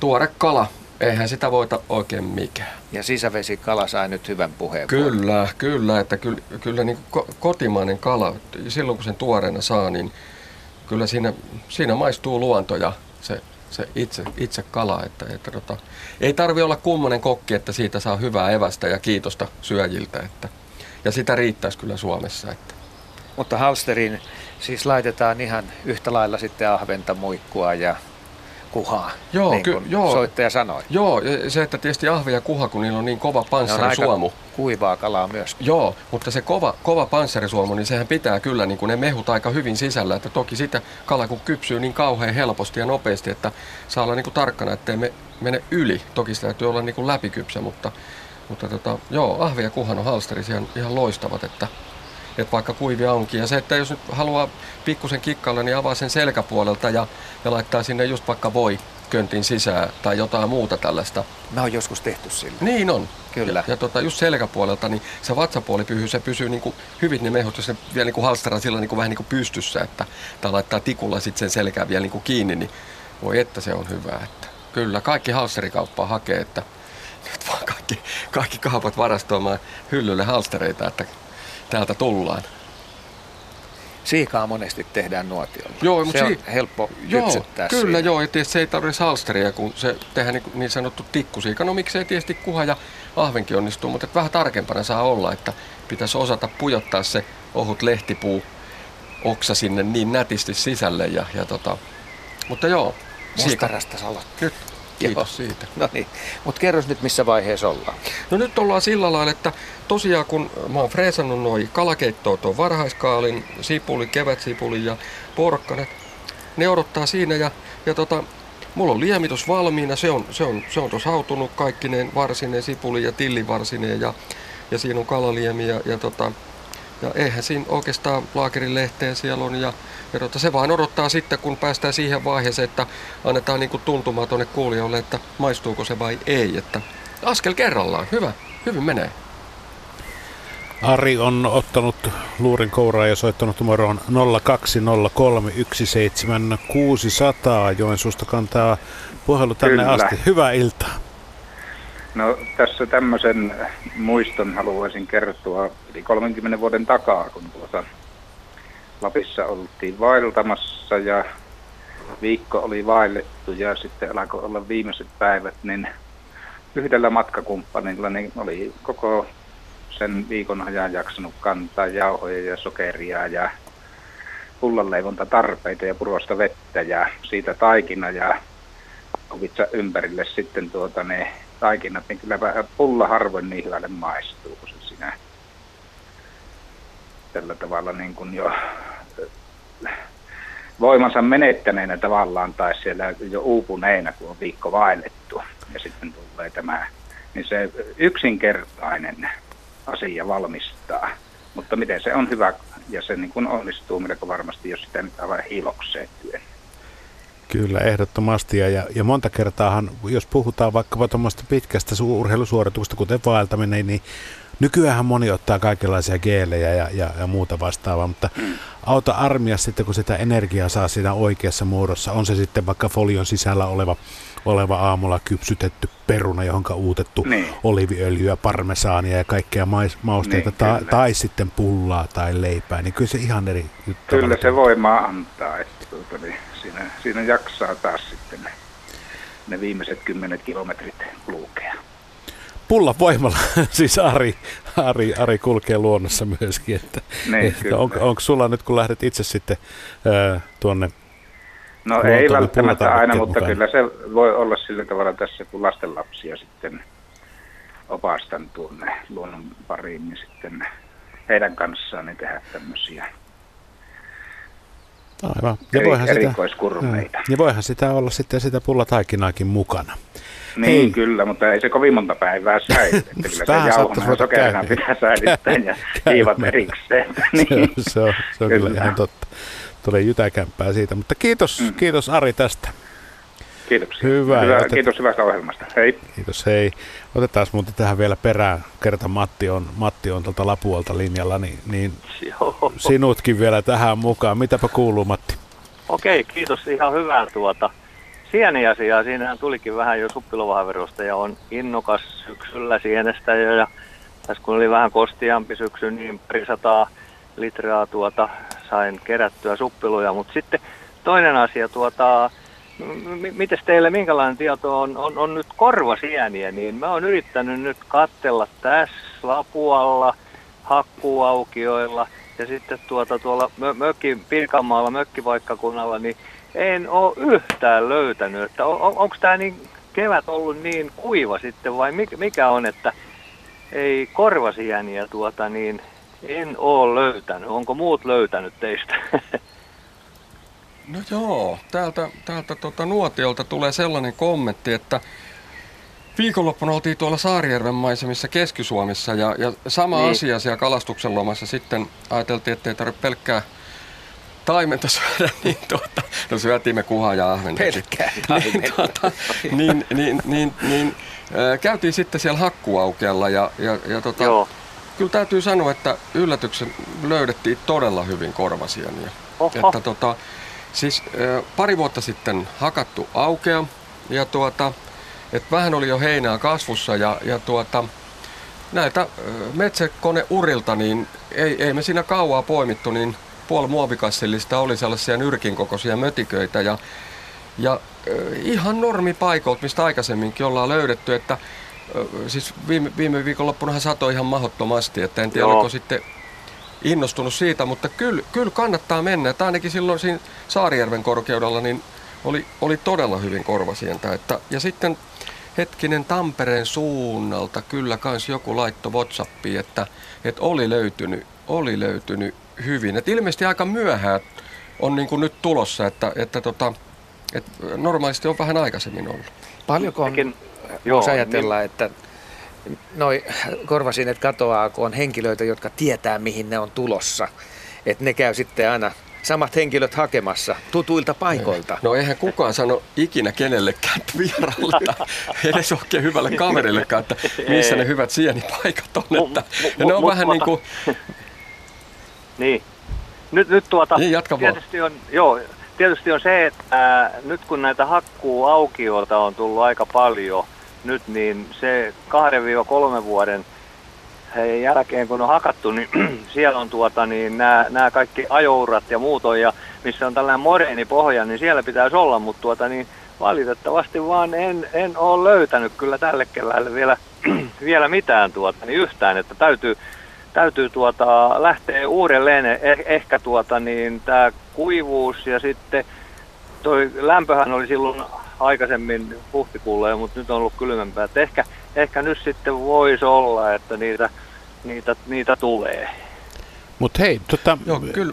tuore kala, eihän sitä voita oikein mikään. Ja sisävesikala sai nyt hyvän puheenvuoron. Kyllä, kyllä, että kyllä, kyllä niin kotimainen kala, silloin kun sen tuoreena saa, niin kyllä siinä, siinä maistuu luonto ja se, se itse, itse kala. Että, että tota, ei tarvi olla kummonen kokki, että siitä saa hyvää evästä ja kiitosta syöjiltä. Että, ja sitä riittäisi kyllä Suomessa. Että. Mutta halsteriin siis laitetaan ihan yhtä lailla sitten ahventa, muikkua ja kuhaa, Joo, niin ky- kuin joo. soittaja sanoi. Joo, ja se, että tietysti ahve ja kuha, kun niillä on niin kova panssarisuomu. kuivaa kalaa myös. Joo, mutta se kova, kova panssarisuomu, niin sehän pitää kyllä niin kuin ne mehut aika hyvin sisällä. Että toki sitä kala kun kypsyy niin kauhean helposti ja nopeasti, että saa olla niin kuin tarkkana, ettei me mene yli. Toki sitä täytyy olla niin kuin läpikypsä, mutta, mutta tota, joo, ahve ja kuhan on halsterissa ihan, ihan loistavat, että, että vaikka kuivia onkin. Ja se, että jos nyt haluaa pikkusen kikkailla, niin avaa sen selkäpuolelta ja, ja laittaa sinne just vaikka voi köntin sisään tai jotain muuta tällaista. Mä oon joskus tehty sillä. Niin on. Kyllä. Ja, ja tota, just selkäpuolelta, niin se vatsapuoli pysyy, se pysyy niin kuin hyvin ne mehut, jos ne vielä niin kuin sillä niin kuin vähän niin kuin pystyssä, että tai laittaa tikulla sitten sen selkään vielä niin kuin kiinni, niin voi että se on hyvä. Että kyllä, kaikki halsterikauppaa hakee, että nyt vaan kaikki, kaikki kaupat varastoimaan hyllylle halstereita, että täältä tullaan. Siikaa monesti tehdään nuotiolla. Joo, mutta se on si- helppo Joo, kyllä siinä. joo, ja tietysti se ei tarvitse halsteria, kun se tehdään niin, niin sanottu tikkusiika. No miksei tietysti kuha ja ahvenkin onnistuu, mutta vähän tarkempana saa olla, että pitäisi osata pujottaa se ohut lehtipuu oksa sinne niin nätisti sisälle. Ja, ja tota, mutta joo. Mustarasta salot. Nyt, Joo. kiitos siitä. No niin, mutta kerros nyt missä vaiheessa ollaan. No nyt ollaan sillä lailla, että tosiaan kun mä oon freesannut noi kalakeittoa, tuon varhaiskaalin, sipuli, kevätsipuli ja porkkanat, ne odottaa siinä ja, ja tota, mulla on liemitus valmiina, se on, se on, se on tuossa hautunut kaikkineen varsinen sipuli ja tillivarsineen ja, ja siinä on kalaliemi ja, ja tota, ja eihän siinä oikeastaan laakerin lehteen siellä on ja, ja tota, se vaan odottaa sitten, kun päästään siihen vaiheeseen, että annetaan niinku tuntumaa tuonne kuulijoille, että maistuuko se vai ei. Että askel kerrallaan, hyvä, hyvin menee. Ari on ottanut luurin kouraa ja soittanut numeroon 020317600. Joensuusta kantaa puhelu tänne Kyllä. asti. Hyvää iltaa. No tässä tämmöisen muiston haluaisin kertoa yli 30 vuoden takaa, kun tuota Lapissa oltiin vaeltamassa ja viikko oli vaellettu ja sitten alkoi olla viimeiset päivät, niin yhdellä matkakumppanilla niin oli koko sen viikon ajan jaksanut kantaa jauhoja ja sokeria ja pullanleivontatarpeita ja purosta vettä ja siitä taikina ja vitsa ympärille sitten tuota ne taikinat, niin kyllä pulla harvoin niin hyvälle maistuu kuin se siinä tällä tavalla niin kuin jo äh, voimansa menettäneenä tavallaan tai siellä jo uupuneena, kun on viikko vaellettu ja sitten tulee tämä, niin se yksinkertainen asia valmistaa. Mutta miten se on hyvä ja se niin kuin onnistuu melko varmasti, jos sitä nyt aivan hiilokseen työn. Kyllä, ehdottomasti. Ja, ja monta kertaahan, jos puhutaan vaikkapa tuommoista pitkästä urheilusuorituksesta, kuten vaeltaminen, niin nykyään moni ottaa kaikenlaisia geelejä ja, ja, ja muuta vastaavaa, mutta auta armia sitten, kun sitä energiaa saa siinä oikeassa muodossa. On se sitten vaikka folion sisällä oleva, oleva aamulla kypsytetty peruna, johon uutettu niin. oliviöljyä, parmesaania ja kaikkea mais, mausteita, niin, tai, tai sitten pullaa tai leipää, niin kyllä se ihan eri juttu. Kyllä se voimaa antaa, että tuota, niin siinä, siinä jaksaa taas sitten ne, ne viimeiset kymmenet kilometrit kulkea. Pulla voimalla, siis Ari, Ari, Ari kulkee luonnossa myöskin. Että, niin, että on, onko sulla nyt, kun lähdet itse sitten ää, tuonne No ei välttämättä aina, mutta mukaan. kyllä se voi olla sillä tavalla tässä, kun lastenlapsia sitten opastan tuonne luonnon pariin, niin sitten heidän kanssaan niin tehdä tämmöisiä Aivan. Ja eri, voihan erikoiskurmeita. Sitä, ja voihan sitä olla sitten sitä pullataikinaakin mukana. Niin Hei. kyllä, mutta ei se kovin monta päivää säily. Että kyllä se jauhana ja sokerina pitää säilyttää ja hiivat erikseen. niin. se, on, se on, se on kyllä. kyllä ihan totta. Tulee jytäkämpää siitä, mutta kiitos, mm. kiitos Ari tästä. Kiitoksia. Hyvä. Hyvä otet... Kiitos hyvästä ohjelmasta. Hei. Kiitos, hei. Otetaan muuten tähän vielä perään. Kerta Matti on, Matti on tuolta Lapuolta linjalla, niin, niin sinutkin vielä tähän mukaan. Mitäpä kuuluu, Matti? Okei, kiitos. Ihan hyvää tuota. Sieniasiaa, siinähän tulikin vähän jo suppilovahaverosta ja on innokas syksyllä sienestä jo ja tässä kun oli vähän kostiampi syksy, niin parisataa litraa tuota sain kerättyä suppiluja, mutta sitten toinen asia, tuota, m- miten teille, minkälainen tieto on, on, on nyt korvasieniä, niin mä oon yrittänyt nyt kattella tässä Lapualla, hakkuaukioilla ja sitten tuota, tuolla mö- mökki, Pirkanmaalla, mökkivaikkakunnalla, niin en ole yhtään löytänyt, että on, on, onko tämä niin kevät ollut niin kuiva sitten vai mikä on, että ei korvasieniä tuota niin en ole löytänyt. Onko muut löytänyt teistä? No joo, täältä, täältä tuota Nuotiolta tulee sellainen kommentti, että viikonloppuna oltiin tuolla Saarijärven maisemissa Keski-Suomessa ja, ja sama niin. asia siellä kalastuksen lomassa sitten ajateltiin, että ei tarvitse pelkkää taimenta syödä, niin tuota, no syötiin me kuhaa ja ahventa. Pelkkää niin, tuota, niin, niin, niin, niin, äh, käytiin sitten siellä hakkuaukealla ja, ja, ja tota, Joo kyllä täytyy sanoa, että yllätyksen löydettiin todella hyvin korvasieniä. Että tota, siis pari vuotta sitten hakattu aukea ja tuota, että vähän oli jo heinää kasvussa ja, ja tuota, näitä metsäkoneurilta, niin ei, ei me siinä kauaa poimittu, niin puoli muovikassillista oli sellaisia nyrkin kokoisia mötiköitä ja, ja ihan normipaikoilta, mistä aikaisemminkin ollaan löydetty, että siis viime, viime viikonloppunahan satoi ihan mahdottomasti, että en tiedä, Joo. oliko sitten innostunut siitä, mutta kyllä, kyllä kannattaa mennä. Että ainakin silloin siinä Saarijärven korkeudella niin oli, oli todella hyvin korvasientä. Että, ja sitten hetkinen Tampereen suunnalta kyllä kans joku laitto Whatsappiin, että, että oli, löytynyt, oli löytynyt hyvin. Et ilmeisesti aika myöhään on niin kuin nyt tulossa, että, että, tota, että normaalisti on vähän aikaisemmin ollut. Paljonko on, Joo, jos ajatellaan, niin... että noi korvasinet katoaa, kun on henkilöitä, jotka tietää, mihin ne on tulossa. Että ne käy sitten aina samat henkilöt hakemassa tutuilta paikoilta. No eihän kukaan sano ikinä kenellekään vieralle edes oikein hyvälle kaverillekaan, että missä ne hyvät sienipaikat on. Että, ja ne on vähän niin kuin... Niin. Nyt, nyt tuota, niin, jatka tietysti on, joo, tietysti on se, että ää, nyt kun näitä hakkuu aukioita on tullut aika paljon, nyt, niin se 2-3 vuoden jälkeen, kun on hakattu, niin siellä on tuota, niin nämä, nämä kaikki ajourat ja muut on, ja missä on tällainen moreeni pohja, niin siellä pitäisi olla, mutta tuota, niin valitettavasti vaan en, en ole löytänyt kyllä tälle kevälle vielä, vielä mitään tuota, niin yhtään, että täytyy, täytyy tuota, lähteä uudelleen, eh, ehkä tuota, niin tämä kuivuus ja sitten toi lämpöhän oli silloin aikaisemmin huhtikuulla, mutta nyt on ollut kylmempää. Ehkä, ehkä nyt sitten voisi olla, että niitä, niitä, niitä tulee. Mutta hei, tota, Joo, kyllä,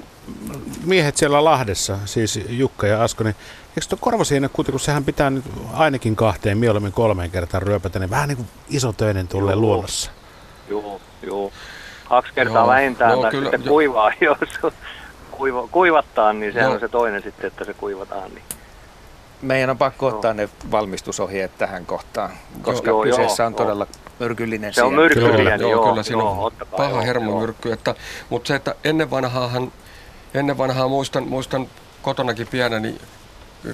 miehet siellä Lahdessa, siis Jukka ja Asko, niin eikö tuo korvasiine kuitenkin, kun sehän pitää nyt ainakin kahteen, mieluummin kolmeen kertaan ryöpätä, niin vähän niin kuin isotöinen tulee luonnossa. Joo, joo. Kaksi kertaa joo, vähintään, joo, tai kyllä, sitten jo. kuivaa, jos kuiva, kuivattaa, niin sehän joo. on se toinen sitten, että se kuivataan. Niin. Meidän on pakko joo. ottaa ne valmistusohjeet tähän kohtaan, koska joo, kyseessä joo, on todella myrkyllinen Se on myrkyllinen, joo, joo, kyllä siinä on paha hermomyrkky. Että, mutta se, että ennen vanhaahan, ennen vanhaa muistan, muistan kotonakin pienä, niin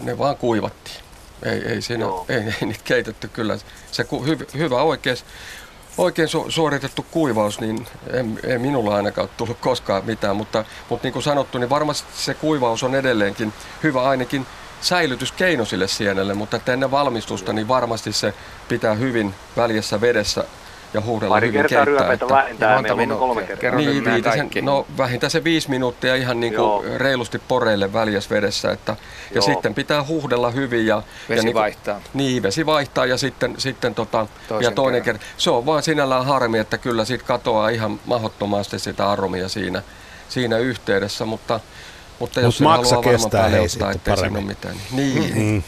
ne vaan kuivattiin. Ei, ei, siinä, ei, ei niitä keitetty kyllä. Se ku, hy, hyvä oikein, oikein su, suoritettu kuivaus, niin ei, ei minulla ainakaan ole tullut koskaan mitään, mutta, mutta niin kuin sanottu, niin varmasti se kuivaus on edelleenkin hyvä ainakin säilytyskeino sille sienelle, mutta ennen valmistusta niin varmasti se pitää hyvin väljessä vedessä ja huudella Pari hyvin kertaa keittää. ryöpäitä vähintään, meillä on kolme kertaa. Niin, viitisen, no vähintään se viisi minuuttia ihan niin kuin reilusti poreille väljässä vedessä. Että, ja sitten pitää huuhdella hyvin. Ja, vesi ja niin, vaihtaa. Niin, vesi vaihtaa ja sitten, sitten tota, ja toinen kerta. Se on vaan sinällään harmi, että kyllä siitä katoaa ihan mahdottomasti sitä aromia siinä, siinä yhteydessä, mutta mutta jos Mut maksa kestää hei sitten paremmin. Mitään, niin. Mm.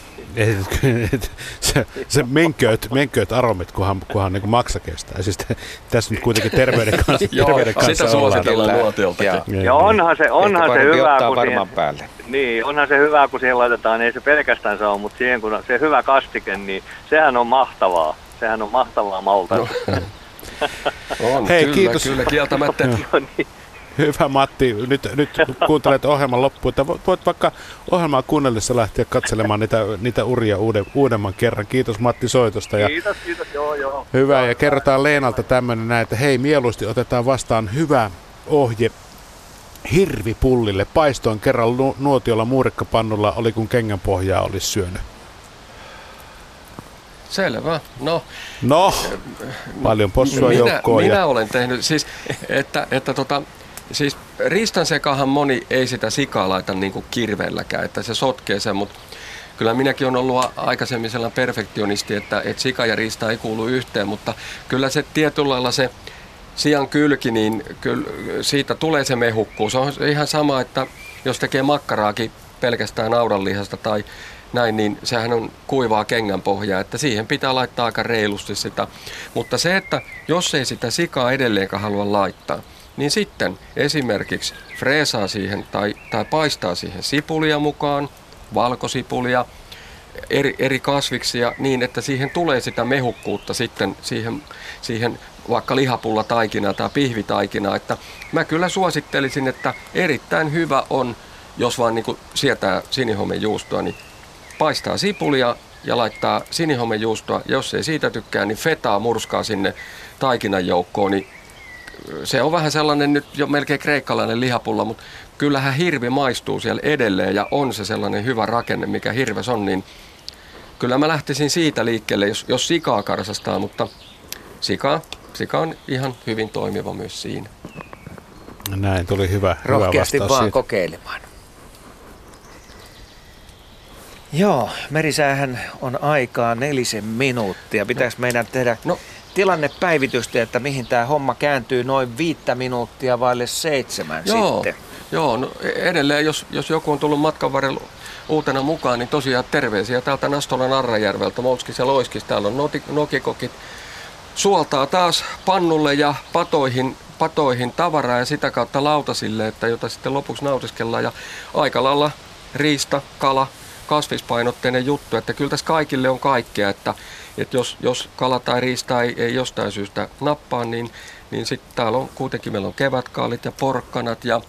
se, se menkööt, menkööt aromit, kunhan, kunhan niin maksa kestää. Siis tässä nyt kuitenkin terveyden kanssa, terveyden kanssa sitä suositellaan luotioltakin. Ja, ja onhan se, onhan se hyvä, kun siihen, päälle. Niin, onhan se hyvä, kun siihen laitetaan, ei se pelkästään se on, mutta siihen kun se hyvä kastike, niin sehän on mahtavaa. Sehän on mahtavaa malta. No. on, Hei, kyllä, kiitos. kyllä, kieltämättä. no niin. Hyvä Matti, nyt, nyt kuuntelet ohjelman loppuun, että voit vaikka ohjelmaa kuunnellessa lähteä katselemaan niitä, niitä uria uuden, uudemman kerran. Kiitos Matti soitosta. Ja kiitos, kiitos, joo, joo. Hyvä, ja kerrotaan Leenalta tämmöinen näin, että hei, mieluusti otetaan vastaan hyvä ohje hirvipullille. Paistoon kerran nu- nuotiolla muurikkapannulla oli kun kengänpohjaa olisi syönyt. Selvä. No, no paljon possua minä, joukkoon. Minä ja... olen tehnyt, siis, että, että tota, siis ristan sekahan moni ei sitä sikaa laita niin kuin kirveelläkään, että se sotkee sen, mutta kyllä minäkin olen ollut aikaisemmin sellainen perfektionisti, että, että sika ja riista ei kuulu yhteen, mutta kyllä se tietyllä lailla se sian kylki, niin kyllä siitä tulee se mehukkuus. Se on ihan sama, että jos tekee makkaraakin pelkästään naudanlihasta tai näin, niin sehän on kuivaa kengän pohjaa, että siihen pitää laittaa aika reilusti sitä. Mutta se, että jos ei sitä sikaa edelleenkaan halua laittaa, niin sitten esimerkiksi freesaa siihen tai, tai paistaa siihen sipulia mukaan, valkosipulia, eri, eri kasviksia niin, että siihen tulee sitä mehukkuutta sitten siihen, siihen vaikka lihapulla taikina tai pihvitaikina. Että mä kyllä suosittelisin, että erittäin hyvä on, jos vaan niin sietää sinihomejuustoa, niin paistaa sipulia ja laittaa sinihomejuustoa. Jos ei siitä tykkää, niin fetaa murskaa sinne taikinan joukkoon, niin se on vähän sellainen nyt jo melkein kreikkalainen lihapulla, mutta kyllähän hirvi maistuu siellä edelleen ja on se sellainen hyvä rakenne, mikä hirves on, niin kyllä mä lähtisin siitä liikkeelle, jos, jos sikaa karsastaa, mutta sika, sika on ihan hyvin toimiva myös siinä. Näin tuli hyvä, Rohkeasti hyvä vaan siitä. kokeilemaan. Joo, merisäähän on aikaa nelisen minuuttia. Pitäisi no. meidän tehdä no. Tilannepäivitystä, että mihin tämä homma kääntyy noin viittä minuuttia vaille seitsemän Joo. sitten. Joo, no edelleen jos, jos joku on tullut matkan varrella uutena mukaan, niin tosiaan terveisiä täältä Nastolan Arrajärveltä, Molskis ja Loiskis. Täällä on nokikokit. Suoltaa taas pannulle ja patoihin, patoihin tavaraa ja sitä kautta lautasille, että jota sitten lopuksi nautiskellaan. Ja aika lailla riista, kala, kasvispainotteinen juttu, että kyllä tässä kaikille on kaikkea, että, että jos, jos kala tai riista ei, ei jostain syystä nappaa, niin, niin sitten täällä on kuitenkin, meillä on kevätkaalit ja porkkanat ja,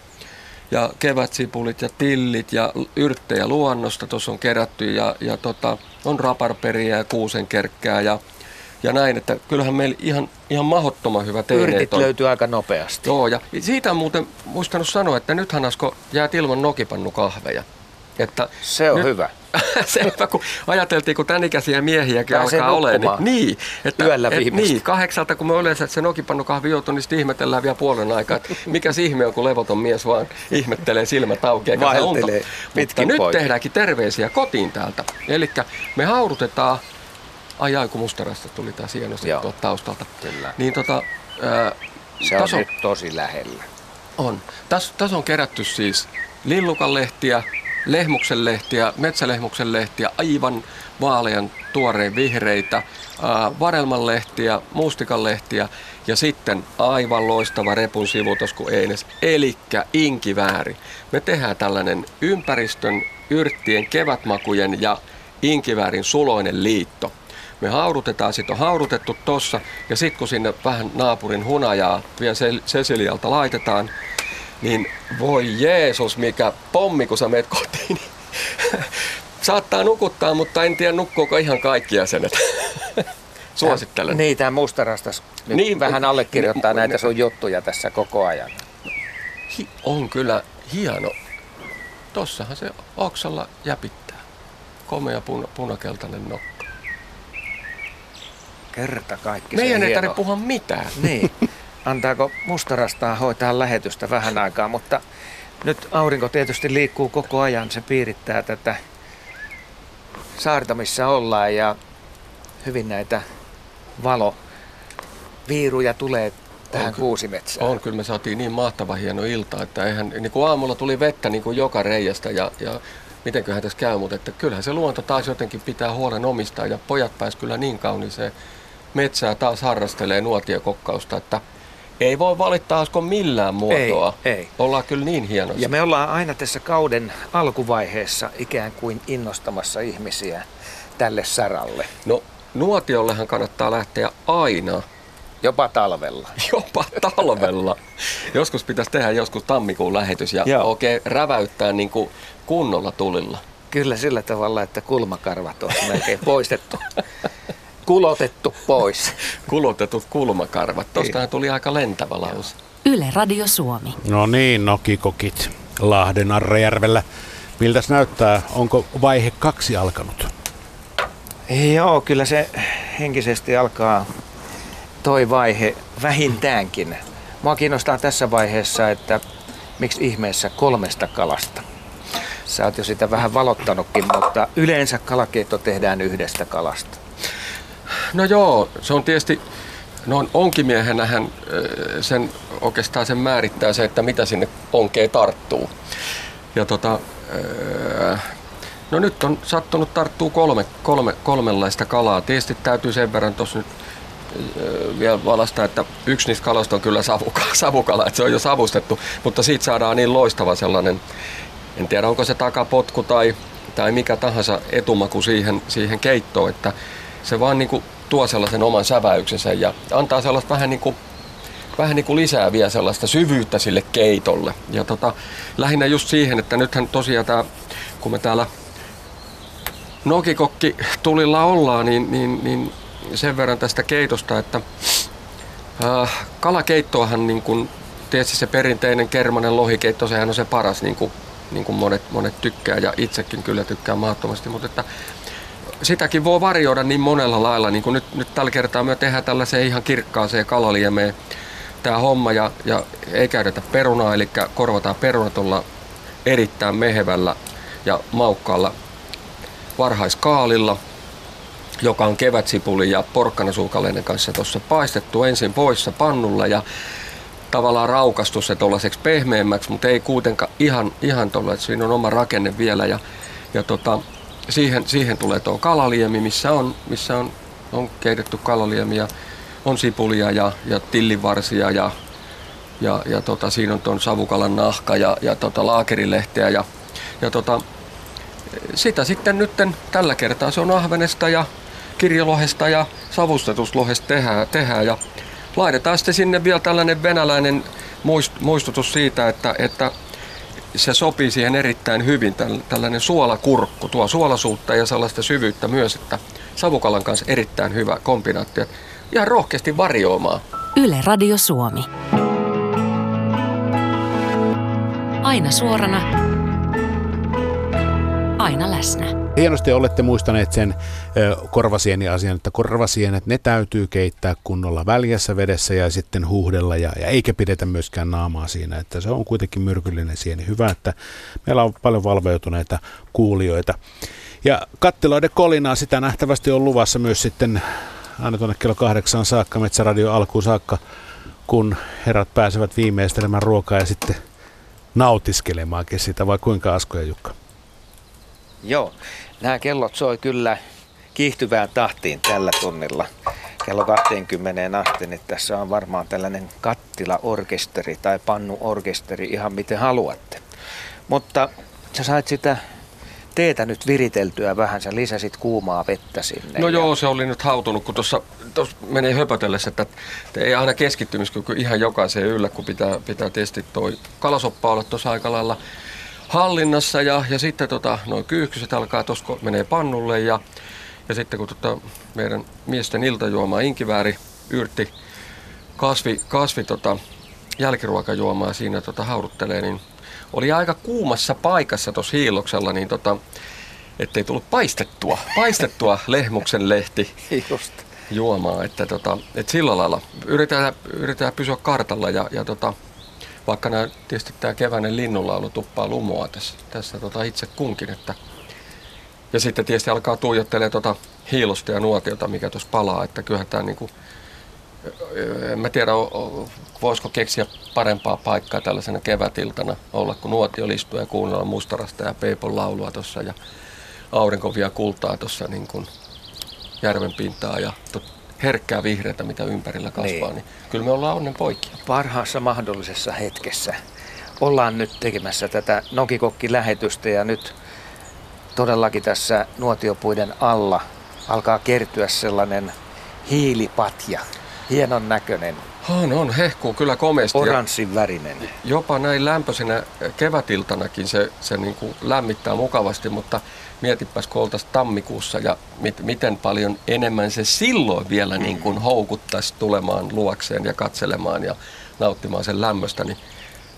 ja kevätsipulit ja tillit ja yrttejä luonnosta tuossa on kerätty ja, ja tota, on raparperiä ja kuusenkerkkää ja, ja näin, että kyllähän meillä ihan, ihan mahdottoman hyvä teineet Yrtit on. löytyy aika nopeasti. Joo, ja siitä on muuten muistanut sanoa, että nythän Asko jää ilman nokipannukahveja. Että se on nyt, hyvä. Selvä, kun ajateltiin, kun tämän ikäisiä miehiäkin Pääsee alkaa olemaan. Niin, niin, että, Yöllä et, niin, kahdeksalta, kun me yleensä se nokipannukahvi joutuu, niin sitten ihmetellään vielä puolen aikaa, että mikä ihme on, kun levoton mies vaan ihmettelee silmät auki eikä Vaeltelee Mutta nyt poikin. tehdäänkin terveisiä kotiin täältä. Eli me haudutetaan, ai ai kun mustarasta tuli taas hienosti tuolta taustalta. Kyllä. Niin tota, ää, se on taso, nyt tosi lähellä. On. Tässä täs on kerätty siis lillukanlehtiä, lehmuksen lehtiä, metsälehmuksen lehtiä, aivan vaalean tuoreen vihreitä, varelman lehtiä, mustikan lehtiä ja sitten aivan loistava repun sivutos kuin Eines, elikkä inkivääri. Me tehdään tällainen ympäristön, yrttien, kevätmakujen ja inkiväärin suloinen liitto. Me haudutetaan, sitten on haudutettu tossa ja sitten kun sinne vähän naapurin hunajaa vielä Cecilialta laitetaan, niin voi Jeesus, mikä pommi, kun sä meet kotiin. Saattaa nukuttaa, mutta en tiedä nukkuuko ihan kaikki jäsenet. Suosittelen. Niin, tämä mustarastas nyt niin, vähän allekirjoittaa näitä sun juttuja tässä koko ajan. Hi, on kyllä hieno. Tossahan se oksalla jäpittää. Komea puna, punakeltainen nokka. Kerta kaikki Meidän ei tarvitse puhua mitään. Niin. Antaako mustarastaa hoitaa lähetystä vähän aikaa, mutta nyt aurinko tietysti liikkuu koko ajan. Se piirittää tätä saarta, missä ollaan ja hyvin näitä valoviiruja tulee tähän on, kuusimetsään. On, kyllä me saatiin niin mahtava hieno ilta, että eihän, niin kuin aamulla tuli vettä niin kuin joka reiästä ja, ja mitenköhän tässä käy, mutta että kyllähän se luonto taas jotenkin pitää huolen omistaa ja pojat pääs kyllä niin kauniiseen metsää taas harrastelee nuotiokokkausta, että ei voi valittaa Asko millään muotoa. Ei, ei. Ollaan kyllä niin hienoja. Ja me ollaan aina tässä kauden alkuvaiheessa ikään kuin innostamassa ihmisiä tälle saralle. No nuotiollehan kannattaa lähteä aina. Jopa talvella. Jopa talvella. joskus pitäisi tehdä joskus tammikuun lähetys ja Joo. oikein räväyttää niin kuin kunnolla tulilla. Kyllä sillä tavalla, että kulmakarvat on melkein poistettu. Kulotettu pois. Kulotetut kulmakarvat. Tuostahan tuli aika lentävä lause. Yle Radio Suomi. No niin, nokikokit Lahden Arrejärvellä. Miltäs näyttää? Onko vaihe kaksi alkanut? Joo, kyllä se henkisesti alkaa toi vaihe vähintäänkin. Mua kiinnostaa tässä vaiheessa, että miksi ihmeessä kolmesta kalasta. Sä oot jo sitä vähän valottanutkin, mutta yleensä kalakeitto tehdään yhdestä kalasta. No joo, se on tietysti, no onkimiehenähän sen oikeastaan sen määrittää se, että mitä sinne onkeen tarttuu. Ja tota, no nyt on sattunut tarttuu kolme, kolme, kolmenlaista kalaa. Tietysti täytyy sen verran tuossa nyt vielä valasta, että yksi niistä kaloista on kyllä savukala, savukala, että se on jo savustettu, mutta siitä saadaan niin loistava sellainen, en tiedä onko se takapotku tai, tai mikä tahansa etumaku siihen, siihen keittoon, että se vaan niin kuin tuo sellaisen oman säväyksensä ja antaa sellaista vähän niin kuin, vähän niin kuin lisää vielä sellaista syvyyttä sille keitolle. Ja tota, lähinnä just siihen, että nythän tosiaan tämä, kun me täällä Nokikokki tulilla ollaan, niin, niin, niin sen verran tästä keitosta, että äh, kalakeittoahan niin kuin, tietysti se perinteinen kermanen lohikeitto, sehän on se paras, niin kuin, niin kuin monet, monet tykkää ja itsekin kyllä tykkää mahdottomasti, mutta että sitäkin voi varjoida niin monella lailla, niin kuin nyt, nyt tällä kertaa me tehdään tällaiseen ihan kirkkaaseen kalaliemeen tämä homma ja, ja ei käytetä perunaa, eli korvataan peruna tuolla erittäin mehevällä ja maukkaalla varhaiskaalilla, joka on kevätsipuli ja porkkanasuukaleiden kanssa tuossa paistettu ensin poissa pannulla ja tavallaan raukastu se tuollaiseksi pehmeämmäksi, mutta ei kuitenkaan ihan, ihan tuolla, että siinä on oma rakenne vielä ja, ja tota, siihen, siihen tulee tuo kalaliemi, missä on, missä on, on keitetty kalaliemi ja on sipulia ja, ja tillivarsia ja, ja, ja tota, siinä on tuon savukalan nahka ja, ja tota, laakerilehteä ja, ja tota, sitä sitten nyt tällä kertaa se on ahvenesta ja kirjolohesta ja savustetuslohesta tehdään, tehdään ja laitetaan sitten sinne vielä tällainen venäläinen muistutus siitä, että, että se sopii siihen erittäin hyvin, tällainen suolakurkku, tuo suolasuutta ja sellaista syvyyttä myös, että savukalan kanssa erittäin hyvä kombinaatio. Ihan rohkeasti varjoimaan. Yle Radio Suomi. Aina suorana. Aina läsnä. Hienosti olette muistaneet sen korvasieni-asian, että korvasienet, ne täytyy keittää kunnolla väljässä vedessä ja sitten huuhdella ja, ja eikä pidetä myöskään naamaa siinä, että se on kuitenkin myrkyllinen sieni. Hyvä, että meillä on paljon valveutuneita kuulijoita. Ja kattiloiden kolinaa sitä nähtävästi on luvassa myös sitten aina tuonne kello kahdeksan saakka, Metsäradio alkuun saakka kun herrat pääsevät viimeistelemään ruokaa ja sitten nautiskelemaankin sitä, vai kuinka Asko ja Jukka? Joo, nämä kellot soi kyllä kiihtyvään tahtiin tällä tunnilla. Kello 20 asti, niin tässä on varmaan tällainen kattilaorkesteri tai pannuorkesteri, ihan miten haluatte. Mutta sä sait sitä teetä nyt viriteltyä vähän, sä lisäsit kuumaa vettä sinne. No ja- joo, se oli nyt hautunut, kun tuossa menee höpötellessä, että ei aina keskittymiskyky ihan jokaiseen yllä, kun pitää, pitää tietysti toi kalasoppa olla tuossa aika lailla hallinnassa ja, ja sitten tota, noin kyyhkyset alkaa tuossa, kun menee pannulle ja, ja sitten kun tota, meidän miesten iltajuoma inkivääri yrtti kasvi, kasvi tota, jälkiruokajuomaa siinä tota, hauduttelee, niin oli aika kuumassa paikassa tuossa hiilloksella, niin tota, ettei tullut paistettua, paistettua lehmuksen lehti Just. juomaa, että tota, et sillä lailla yritetään, yritetään pysyä kartalla ja, ja tota, vaikka nämä, tietysti tämä keväinen linnunlaulu tuppaa lumoa tässä, tässä tota itse kunkin, että ja sitten tietysti alkaa tuijottelee tota hiilosta ja nuotiota, mikä tuossa palaa, että kyllähän tämä niinku, en mä tiedä, voisiko keksiä parempaa paikkaa tällaisena kevätiltana olla, kun nuotio listuu ja kuunnella mustarasta ja peipon laulua tuossa ja aurinko vie kultaa tuossa niin kuin järven pintaa ja herkkää vihreätä, mitä ympärillä kasvaa, Niin. niin. kyllä me ollaan onnen poikia. parhaassa mahdollisessa hetkessä. Ollaan nyt tekemässä tätä Nokikokki-lähetystä ja nyt todellakin tässä nuotiopuiden alla alkaa kertyä sellainen hiilipatja. Hienon näköinen, On, on, hehkuu kyllä komeasti. oranssin värinen. Jopa näin lämpöisenä kevätiltanakin se, se niin kuin lämmittää mukavasti, mutta mietipäs kun tammikuussa ja mit, miten paljon enemmän se silloin vielä niin kuin houkuttaisi tulemaan luokseen ja katselemaan ja nauttimaan sen lämmöstä. Niin,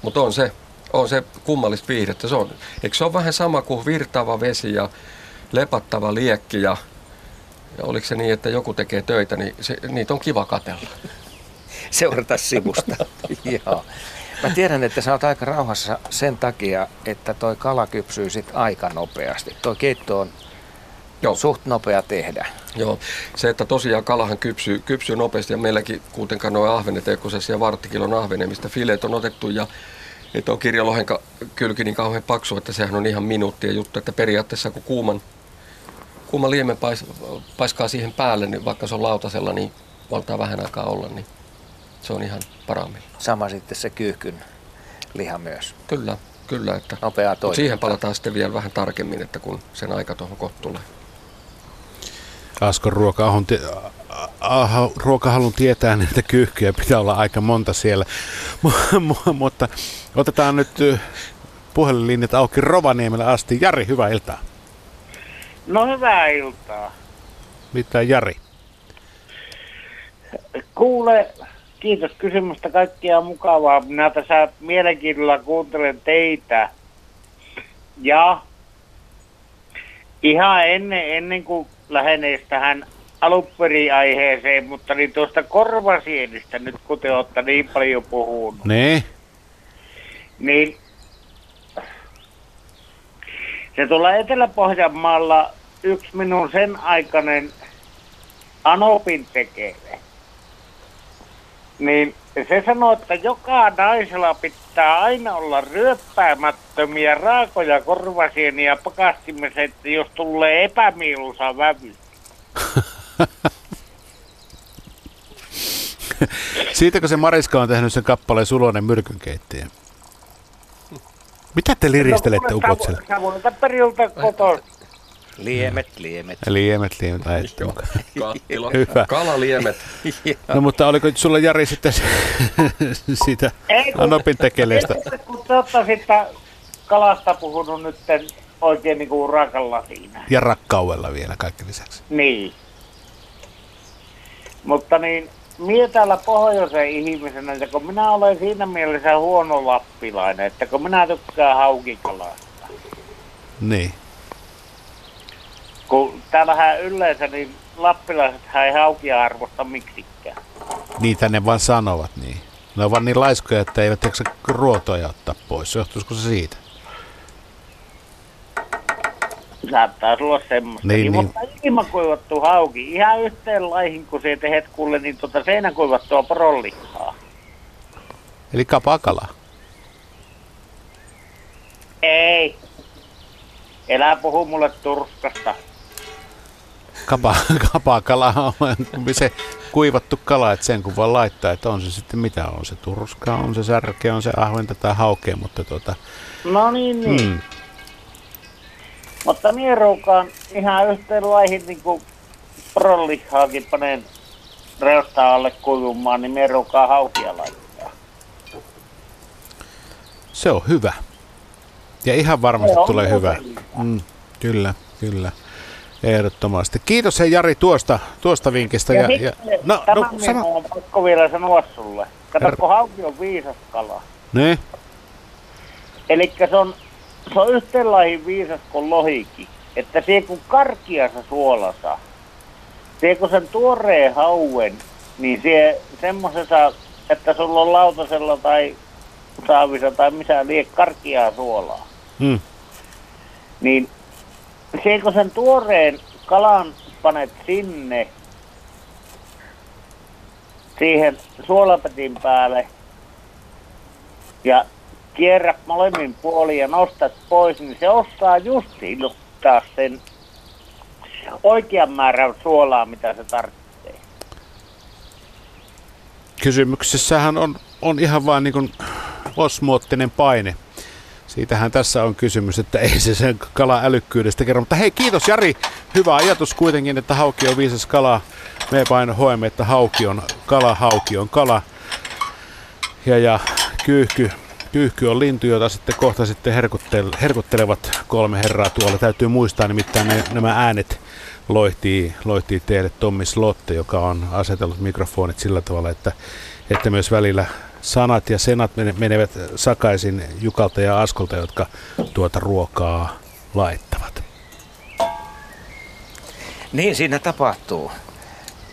mutta on se, on se kummallista viihdettä. Se on, eikö se ole vähän sama kuin virtaava vesi ja lepattava liekki ja, ja oliko se niin, että joku tekee töitä, niin se, niitä on kiva katella. Seurata sivusta. Joo. Mä tiedän, että sä oot aika rauhassa sen takia, että toi kala kypsyy sit aika nopeasti. Toi keitto on Joo. suht nopea tehdä. Joo, se, että tosiaan kalahan kypsyy, kypsyy nopeasti ja meilläkin kuitenkaan nuo ahvenet kun ja varttikilon ahvene, mistä fileet on otettu ja että on kirjalohen kylki niin kauhean paksu, että sehän on ihan minuuttien juttu, että periaatteessa kun kuuman, kuuman liemen pais, paiskaa siihen päälle, niin vaikka se on lautasella, niin valtaa vähän aikaa olla, niin se on ihan parhaimmillaan. Sama sitten se kyyhkyn liha myös. Kyllä, kyllä. Että, Nopeaa mutta siihen palataan sitten vielä vähän tarkemmin, että kun sen aika tuohon kohta tulee. Askon ruokahallun, tie- aha, ruokahalun tietää, että kyyhkyjä pitää olla aika monta siellä. Mu- mu- Mutta otetaan nyt ö, puhelinlinjat auki Rovaniemellä asti. Jari, hyvää iltaa. No hyvää iltaa. Mitä Jari? Kuule, kiitos kysymästä kaikkia mukavaa. Minä tässä mielenkiinnolla kuuntelen teitä. Ja ihan ennen, ennen kuin lähenee tähän alunperiaiheeseen, mutta niin tuosta korvasienistä nyt kun te olette niin paljon puhunut, Ne? niin se tulee Etelä-Pohjanmaalla yksi minun sen aikainen Anopin tekele. Niin se sanoo, että joka naisella pitää aina olla ryöppäämättömiä raakoja korvasieniä pakastimessa, että jos tulee epämieluisa vävy. Siitäkö se Mariska on tehnyt sen kappaleen Sulonen myrkynkeittäjä? Mitä te liristelette No, ukot siellä? Savu- Savulta periltä kotoa. Liemet, liemet. Liemet, liemet, ajatte mukaan. Kattila, Hyvä. kalaliemet. No mutta oliko sulla Jari sitten siitä Ei, kun- Anopin tekeleestä? Kun te olette sitten kalasta puhunut nyt oikein niin kuin urakalla siinä. Ja rakkaudella vielä kaikki lisäksi. Niin. Mutta niin, mie täällä pohjoisen ihmisenä, että kun minä olen siinä mielessä huono lappilainen, että kun minä tykkään haukikalasta. Niin. Kun täällähän yleensä niin lappilaiset ei haukia arvosta miksikään. Niitä ne vaan sanovat niin. Ne on vaan niin laiskoja, että eivät jaksa ruotoja ottaa pois. Johtuisiko se siitä? Saattaa olla semmoista. Niin, Niin, niin. Mutta ilmakuivattu hauki, ihan yhteen laihin, kun se tehet kuule, niin tota seinäkuivattua porollihaa. Eli kapakala. Ei. Elä puhu mulle Turskasta. Kapa, kapakala on se kuivattu kala, että sen kun vaan laittaa, että on se sitten mitä on se turska, on se särke, on se ahventa tai haukea, mutta tuota, No niin, niin. mm, Mutta mie ruukaan ihan yhteen laihin niinku prolihaakin paneen reustaa alle kuivumaan, niin mie ruukaan haukia laittaa. se on hyvä. Ja ihan varmasti tulee hyvä. muuten Mm, kyllä, kyllä. Ehdottomasti. Kiitos hei Jari tuosta, tuosta vinkistä. Ja, Ja, ja no, no, sano. on pakko vielä sanoa sulle. Kato, kun hauki on viisas kala. Ne? Eli se on, se on yhteenlaihin viisas kuin lohikin. Että se kun karkiassa suolassa, se kun sen tuoreen hauen, niin se semmosessa, että sulla on lautasella tai saavissa tai missä lie karkiaa suolaa, Mm. niin se kun sen tuoreen kalan panet sinne, siihen suolapetin päälle ja kierrät molemmin puolin ja nostat pois, niin se osaa just iluttaa sen oikean määrän suolaa, mitä se tarvitsee. Kysymyksessähän on, on ihan vain niin osmoottinen paine. Siitähän tässä on kysymys, että ei se sen kalan älykkyydestä kerro. Mutta hei, kiitos Jari. Hyvä ajatus kuitenkin, että hauki on viisas kala. Me vain hoemme, että hauki on kala, hauki on kala. Ja, ja kyyhky, kyyhky on lintu, jota sitten kohta sitten herkuttel, herkuttelevat kolme herraa tuolla. Täytyy muistaa nimittäin ne, nämä äänet loihtii, loihtii teille Tommi Slotte, joka on asetellut mikrofonit sillä tavalla, että, että myös välillä sanat ja senat mene- menevät sakaisin Jukalta ja Askolta, jotka tuota ruokaa laittavat. Niin siinä tapahtuu.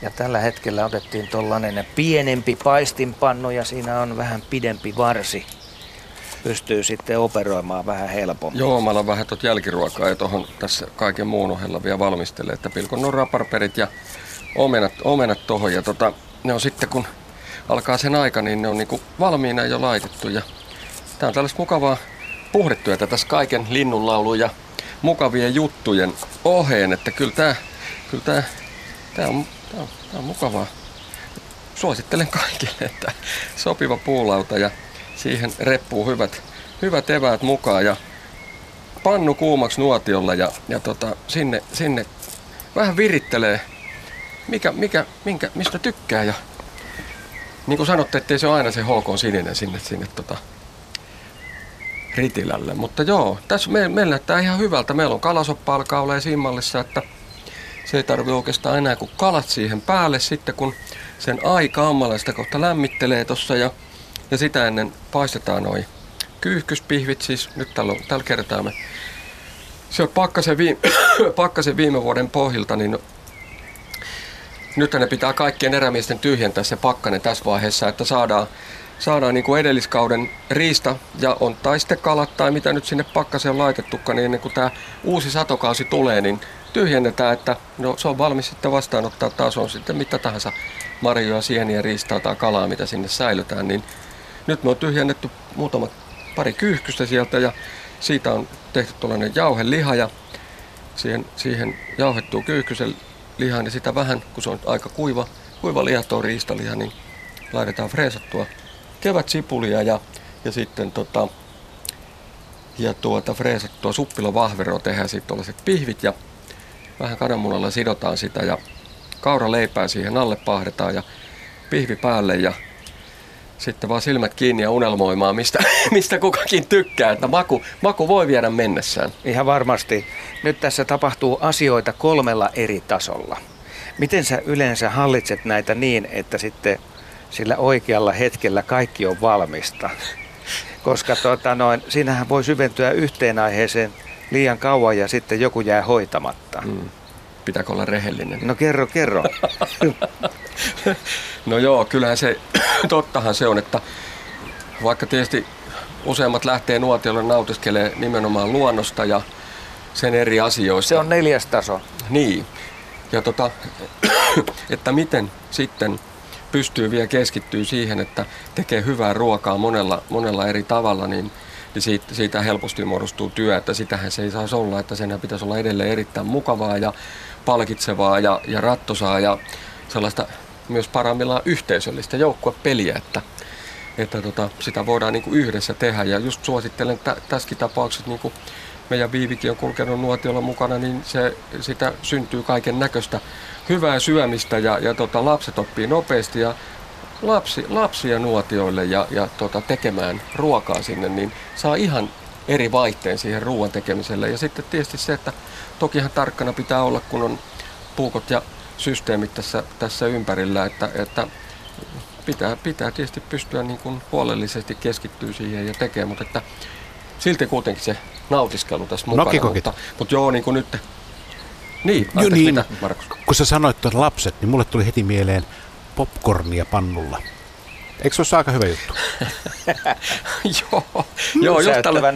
Ja tällä hetkellä otettiin tuollainen pienempi paistinpannu ja siinä on vähän pidempi varsi. Pystyy sitten operoimaan vähän helpommin. Joo, mä alan vähän tuot jälkiruokaa ja tuohon tässä kaiken muun ohella vielä valmistelee, että pilkon nuo raparperit ja omenat, omenat tuohon ja tota, ne on sitten kun alkaa sen aika, niin ne on niinku valmiina jo laitettu ja tää on tällaista mukavaa puhdetyötä tässä kaiken linnunlaulun ja mukavien juttujen oheen, että kyllä tää, kyllä tää, tää on, tää on, tää on mukavaa. Suosittelen kaikille, että sopiva puulauta ja siihen reppuu hyvät, hyvät eväät mukaan ja pannu kuumaksi nuotiolla ja, ja tota, sinne, sinne vähän virittelee, mikä, mikä, minkä, mistä tykkää ja niin kuin sanotte, ettei se ole aina se HK sininen sinne, sinne tota, ritilälle. Mutta joo, tässä me, meillä näyttää ihan hyvältä. Meillä on kalasoppa alkaa olla simmallissa, että se ei tarvitse oikeastaan enää kuin kalat siihen päälle sitten, kun sen aika ammalla sitä kohta lämmittelee tuossa ja, ja sitä ennen paistetaan noin kyyhkyspihvit, siis nyt tällä, tällä kertaa me se on pakkasen viime, pakkasen viime vuoden pohjilta, niin nyt ne pitää kaikkien erämiesten tyhjentää se pakkanen tässä vaiheessa, että saadaan, saadaan niin kuin edelliskauden riista. Ja on tai sitten kalat tai mitä nyt sinne pakkaseen on laitettukaan, niin ennen kuin tämä uusi satokausi tulee, niin tyhjennetään, että no, se on valmis sitten vastaanottaa taas on sitten mitä tahansa marjoja, sieniä, riistaa tai kalaa, mitä sinne säilytään, niin nyt me on tyhjennetty muutama pari kyyhkystä sieltä ja siitä on tehty tuollainen jauheliha ja siihen, siihen jauhettuu kyyhkysen lihaan ja sitä vähän, kun se on aika kuiva, kuiva liha tuo riistaliha, niin laitetaan freesattua kevät sipulia ja, ja sitten tota, ja tuota freesattua suppilovahveroa tehdään sitten tuollaiset pihvit ja vähän kananmunalla sidotaan sitä ja kaura leipää siihen alle pahdetaan ja pihvi päälle ja sitten vaan silmät kiinni ja unelmoimaan, mistä, mistä kukakin tykkää, että maku, maku voi viedä mennessään. Ihan varmasti. Nyt tässä tapahtuu asioita kolmella eri tasolla. Miten sä yleensä hallitset näitä niin, että sitten sillä oikealla hetkellä kaikki on valmista? Koska tuota, noin, siinähän voi syventyä yhteen aiheeseen liian kauan ja sitten joku jää hoitamatta. Mm. Pitääkö olla rehellinen? No kerro, kerro. No joo, kyllähän se, tottahan se on, että vaikka tietysti useimmat lähtee nuotiolle nautiskelee nimenomaan luonnosta ja sen eri asioista. Se on neljäs taso. Niin. Ja tota, että miten sitten pystyy vielä keskittyä siihen, että tekee hyvää ruokaa monella, monella eri tavalla, niin, niin siitä, siitä helposti muodostuu työ, että sitähän se ei saisi olla, että sen pitäisi olla edelleen erittäin mukavaa ja palkitsevaa ja, ja rattosaa ja sellaista myös parhaimmillaan yhteisöllistä joukkuepeliä, että, että tota, sitä voidaan niin kuin yhdessä tehdä. Ja just suosittelen tä, tässäkin tapauksessa, niin kuin meidän Viivikin on kulkenut nuotiolla mukana, niin se, sitä syntyy kaiken näköistä hyvää syömistä ja, ja tota, lapset oppii nopeasti ja lapsi, lapsia nuotioille ja, ja tota, tekemään ruokaa sinne, niin saa ihan eri vaihteen siihen ruoan tekemiselle. Ja sitten tietysti se, että tokihan tarkkana pitää olla, kun on puukot ja systeemit tässä, tässä ympärillä, että, että pitää, pitää tietysti pystyä niin kuin huolellisesti keskittyä siihen ja tekemään, mutta että silti kuitenkin se nautiskelu tässä mukana. Nokikokit. Mutta, mutta joo, niin kuin nyt. Niin, Jo, niin, mitä, Markus? kun sä sanoit tuon lapset, niin mulle tuli heti mieleen popcornia pannulla. Eikö se ole aika hyvä juttu? joo, joo, just tällä,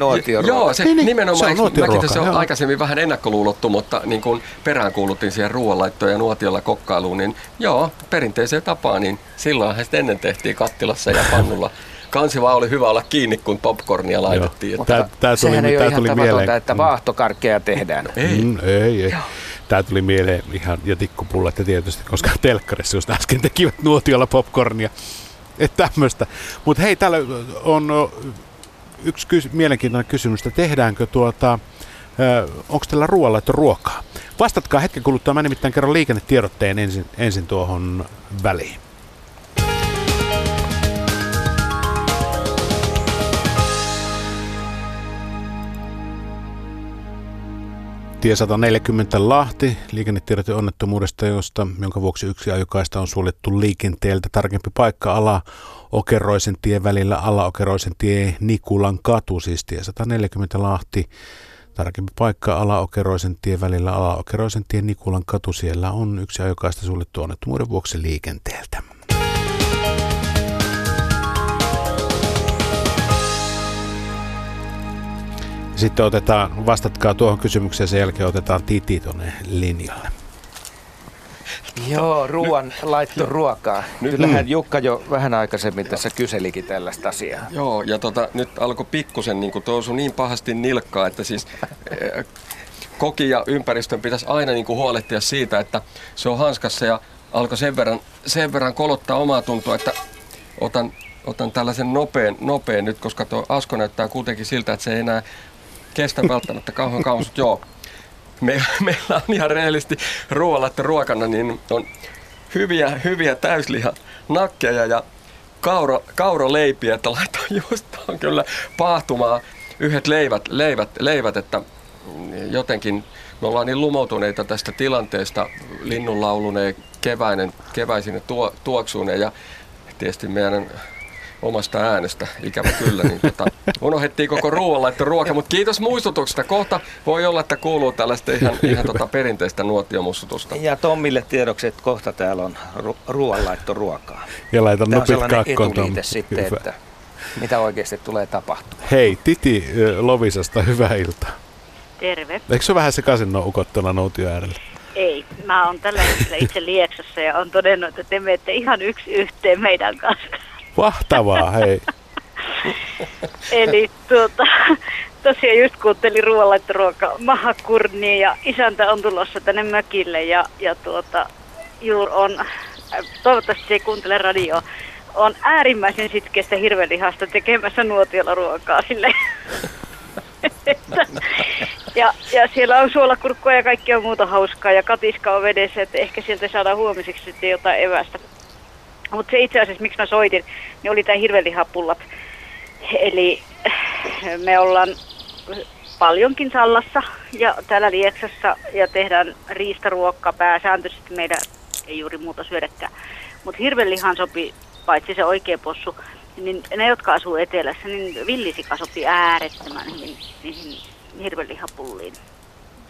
joo, se Niin, niin, nimenomaan, se on mäkin tässä on joo. aikaisemmin vähän ennakkoluulottu, mutta niin kuin peräänkuulutin siihen ruoanlaittoon ja nuotiolla kokkailuun, niin joo, perinteiseen tapaan, niin silloinhan sitä ennen tehtiin kattilassa ja pannulla. Kansi vaan oli hyvä olla kiinni, kun popcornia laitettiin. Että, Tää, tää tuli, Sehän ei ole tää ihan tuli tavatonta, mieleen. että vaahtokarkkeja tehdään. ei, Mm, ei, ei. Tämä tuli mieleen ihan ja tikkupullat ja tietysti, koska telkkarissa just äsken tekivät nuotiolla popcornia. Että tämmöistä. Mutta hei, täällä on yksi kys- mielenkiintoinen kysymys, että tehdäänkö tuota, onko teillä ruoalla, ruokaa? Vastatkaa hetken kuluttua, mä nimittäin kerron liikennetiedotteen ensin, ensin tuohon väliin. Tie 140 Lahti, liikennetiedote onnettomuudesta, josta, jonka vuoksi yksi ajokaista on suljettu liikenteeltä. Tarkempi paikka ala Okeroisen tie välillä, ala Okeroisen tie Nikulan katu, siis tie 140 Lahti. Tarkempi paikka ala Okeroisen tie välillä, ala Okeroisen tie Nikulan katu. Siellä on yksi ajokaista suljettu onnettomuuden vuoksi liikenteeltä. Sitten otetaan, vastatkaa tuohon kysymykseen, sen jälkeen otetaan Titi tuonne linjalle. Joo, ruoan laitto ruokaa. Kyllähän Jukka jo vähän aikaisemmin tässä kyselikin tällaista asiaa. Joo, ja tota, nyt alkoi pikkusen niin tousu niin pahasti nilkkaa, että siis eh, koki ja ympäristön pitäisi aina niin kuin huolehtia siitä, että se on hanskassa ja alkoi sen verran, sen verran kolottaa omaa tuntoa, että otan, otan tällaisen nopean, nopean nyt, koska tuo Asko näyttää kuitenkin siltä, että se ei enää kestä välttämättä kauan kauan, joo. Me, meillä on ihan rehellisesti ruoalla, ruokana niin on hyviä, hyviä täysliha nakkeja ja kauro, kauroleipiä, että laitoin just on kyllä paahtumaan yhdet leivät, leivät, leivät, että jotenkin me ollaan niin lumoutuneita tästä tilanteesta, linnunlauluneen keväinen, keväisine tuo, tuoksuuneen ja tietysti meidän omasta äänestä, ikävä kyllä, niin tota, unohdettiin koko ruoalla, että ruoka, mutta kiitos muistutuksesta. Kohta voi olla, että kuuluu tällaista ihan, ihan tota perinteistä nuotiomuistutusta. Ja Tommille tiedoksi, että kohta täällä on ru- ruoanlaitto ruokaa. Ja laitan Tämä on sellainen kakkoon. etuliite Tommi. sitten, Hyvä. että mitä oikeasti tulee tapahtumaan. Hei, Titi Lovisasta, hyvää iltaa. Terve. Eikö se vähän sekaisin no ukot tuolla noutio äärellä? Ei, mä oon tällä hetkellä itse Lieksassa ja on todennut, että te menette ihan yksi yhteen meidän kanssa. Mahtavaa, hei. Eli tuota, tosiaan just kuuntelin ruoanlaitto ruoka mahakurnia ja isäntä on tulossa tänne mökille ja, ja tuota, juur on, äh, toivottavasti se ei kuuntele radioa, on äärimmäisen sitkeästä hirvelihasta tekemässä nuotiolla ruokaa sille. Ja, ja siellä on suolakurkkua ja kaikkea muuta hauskaa ja katiska on vedessä, että ehkä sieltä saadaan huomiseksi sitten jotain evästä. Mutta se itse asiassa, miksi mä soitin, niin oli tämä hirvelihapullat. Eli me ollaan paljonkin Sallassa ja täällä Lieksassa ja tehdään riistaruokkaa pääsääntöisesti. Meidän ei juuri muuta syödäkään. Mutta hirvelihan sopii, paitsi se oikea possu, niin ne, jotka asuu etelässä, niin villisika sopii äärettömän hyvin niihin hirvelihapulliin.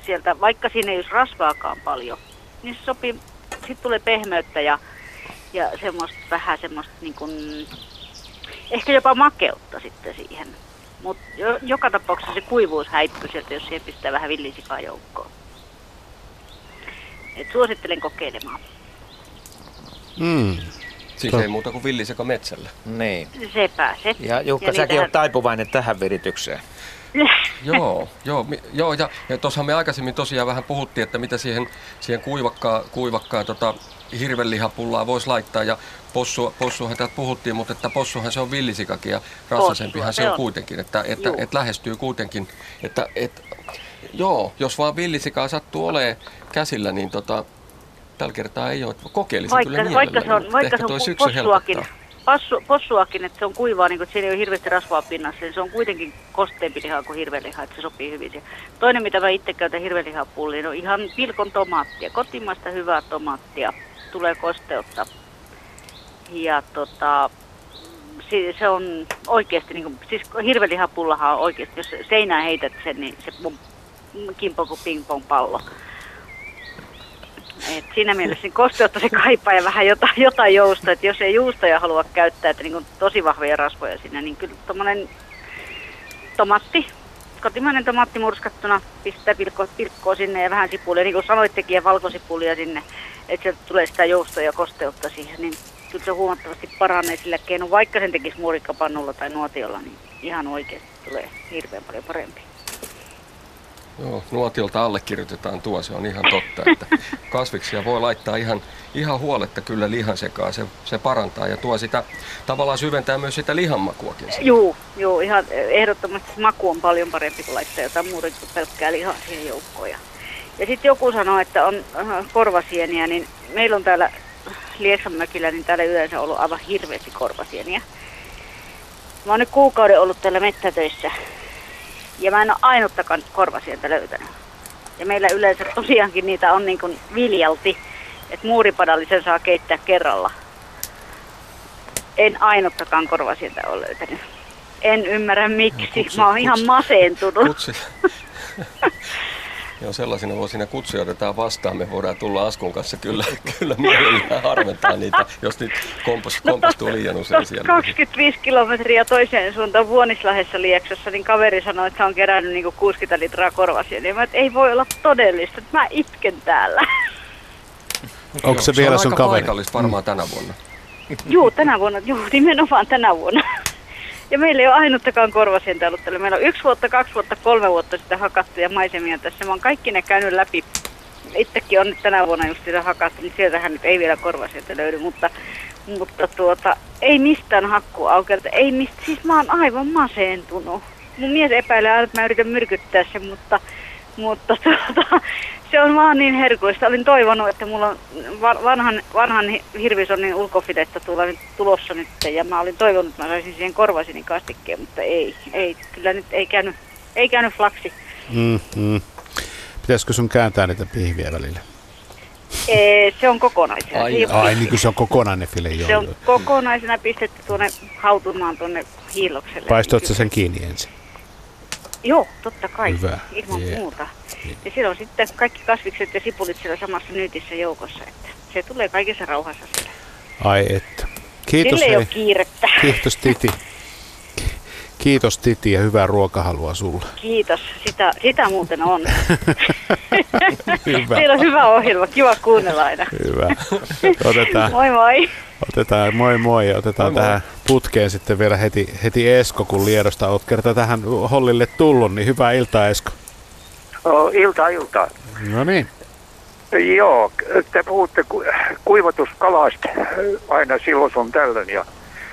Sieltä, vaikka siinä ei olisi rasvaakaan paljon, niin se sopii, sitten tulee pehmeyttä ja, ja semmoista, vähän semmoista niin kuin, ehkä jopa makeutta sitten siihen. Mutta jo, joka tapauksessa se kuivuus häipyy sieltä, jos siihen pistää vähän villisikaa joukkoon. Et suosittelen kokeilemaan. Mm. Siis To- ei muuta kuin villiseka metsällä. Niin. Sepä se. Ja Jukka, Ja säkin niitähän- taipuvainen tähän viritykseen. joo, joo, joo, ja, ja tuossahan me aikaisemmin tosiaan vähän puhuttiin, että mitä siihen, siihen kuivakkaa, kuivakkaa tota, hirvenlihapullaa voisi laittaa. Ja possu, possuhan täältä puhuttiin, mutta että possuhan se on villisikakin ja rasvasempihan se se on on. kuitenkin. Että, että, Juu. että lähestyy kuitenkin. Että, että, joo, jos vaan villisikaa sattuu olemaan käsillä, niin tota, tällä kertaa ei ole. Kokeilisin kyllä Vaikka, vaikka se on, vaikka se on possuakin, passu, possuakin, että se on kuivaa, niin kuin, että siinä ei ole hirveästi rasvaa pinnassa, niin se on kuitenkin kosteempi lihaa kuin hirveliha, että se sopii hyvin. siihen. Toinen, mitä mä itse käytän hirvelihapulliin, on ihan pilkon tomaattia, kotimaista hyvää tomaattia, tulee kosteutta. Ja tota, se, on oikeasti, niin kuin, siis hirvelihapullahan on oikeasti, jos seinään heität sen, niin se kimpoo kuin ping-pong pallo. Et siinä mielessä kosteutta se kaipaa ja vähän jotain, jotain jousta. Et jos ei juustoja halua käyttää, että niin tosi vahvoja rasvoja siinä, niin kyllä tuommoinen tomaatti, kotimainen tomaatti murskattuna, pistää pilkkoa, pilkkoa sinne ja vähän sipulia, niin kuin sanoittekin, ja valkosipulia sinne, että sieltä tulee sitä joustoa ja kosteutta siihen, niin kyllä se huomattavasti paranee sillä keinoin, vaikka sen tekisi muurikkapannulla tai nuotiolla, niin ihan oikeasti tulee hirveän paljon parempi. Joo, nuotiolta allekirjoitetaan tuo, se on ihan totta, että kasviksia voi laittaa ihan, ihan huoletta kyllä lihan sekaan, se, se parantaa ja tuo sitä, tavallaan syventää myös sitä lihanmakuakin. Juu, juu, ihan ehdottomasti maku on paljon parempi kuin laittaa jotain muuta kuin pelkkää lihaa siihen joukkoon. Ja, ja sitten joku sanoo, että on äh, korvasieniä, niin meillä on täällä Lieksan mökillä, niin täällä yleensä ollut aivan hirveästi korvasieniä. Mä oon nyt kuukauden ollut täällä metsätöissä ja mä en ole ainuttakaan korvasientä löytänyt. Ja meillä yleensä tosiaankin niitä on niin kuin viljalti, että muuripadallisen saa keittää kerralla. En ainuttakaan korvasientä ole löytänyt. En ymmärrä miksi. kutsu- Mä oon ihan kutsu- masentunut. Kutsi. Joo, sellaisina vuosina kutsuja otetaan vastaan. Me voidaan tulla Askun kanssa kyllä, kyllä mielellään harventaa niitä, jos nyt kompos, kompastuu liian usein Tuossa siellä. 25 kilometriä toiseen suuntaan Vuonislahdessa Lieksossa, niin kaveri sanoi, että hän on kerännyt niin 60 litraa korvasieniä. Mä, että ei voi olla todellista, että mä itken täällä. Onko se Joo, vielä on sun aika kaveri? varmaan tänä vuonna. Juu, tänä vuonna, juu, nimenomaan tänä vuonna. Ja meillä ei ole ainuttakaan korvasientä ollut. Meillä on yksi vuotta, kaksi vuotta, kolme vuotta sitä hakattuja maisemia tässä. Mä oon kaikki ne käynyt läpi. Itsekin on nyt tänä vuonna just sitä hakattu, mutta sieltähän nyt ei vielä korvasientä löydy. Mutta, mutta tuota, ei mistään hakku aukealta. Ei mist, siis mä oon aivan masentunut. Mun mies epäilee aina, että mä yritän myrkyttää sen, mutta, mutta tuota, se on vaan niin herkullista. Olin toivonut, että mulla on va- vanhan, vanhan hi- hirvisonnin ulkofidetta tulla nyt tulossa nyt. Ja mä olin toivonut, että mä saisin siihen korvasini kastikkeen, mutta ei, ei, kyllä nyt ei käynyt, ei käynyt flaksi. Mm, mm. Pitäisikö sun kääntää niitä pihviä välillä? Ee, se on kokonaisena. Ai Ai niin kuin se on kokonainen file, joo. se on kokonaisena pistetty tuonne hautumaan tuonne hiilokselle. Paistoit Niin sä sen kiinni ensin? Joo, totta kai. Hyvä. Ilman Jee. muuta. Ja siellä on sitten kaikki kasvikset ja sipulit siellä samassa nyytissä joukossa. Että se tulee kaikessa rauhassa siellä. Ai että. Kiitos Sille ei ole kiirettä. Kiitos Titi. Kiitos Titi ja hyvää ruokahalua sulle. Kiitos. Sitä, sitä muuten on. Hyvä. Teillä on hyvä ohjelma. Kiva kuunnella aina. Hyvä. Otetaan, Moi moi. otetaan moi moi ja otetaan Moi moi. tähän putkeen sitten vielä heti, heti Esko, kun Liedosta oot kerta tähän Hollille tullut, niin hyvää iltaa Esko. Oh, ilta, ilta. No niin. Joo, te puhutte ku- kuivatuskalasta aina silloin sun tällöin. Ja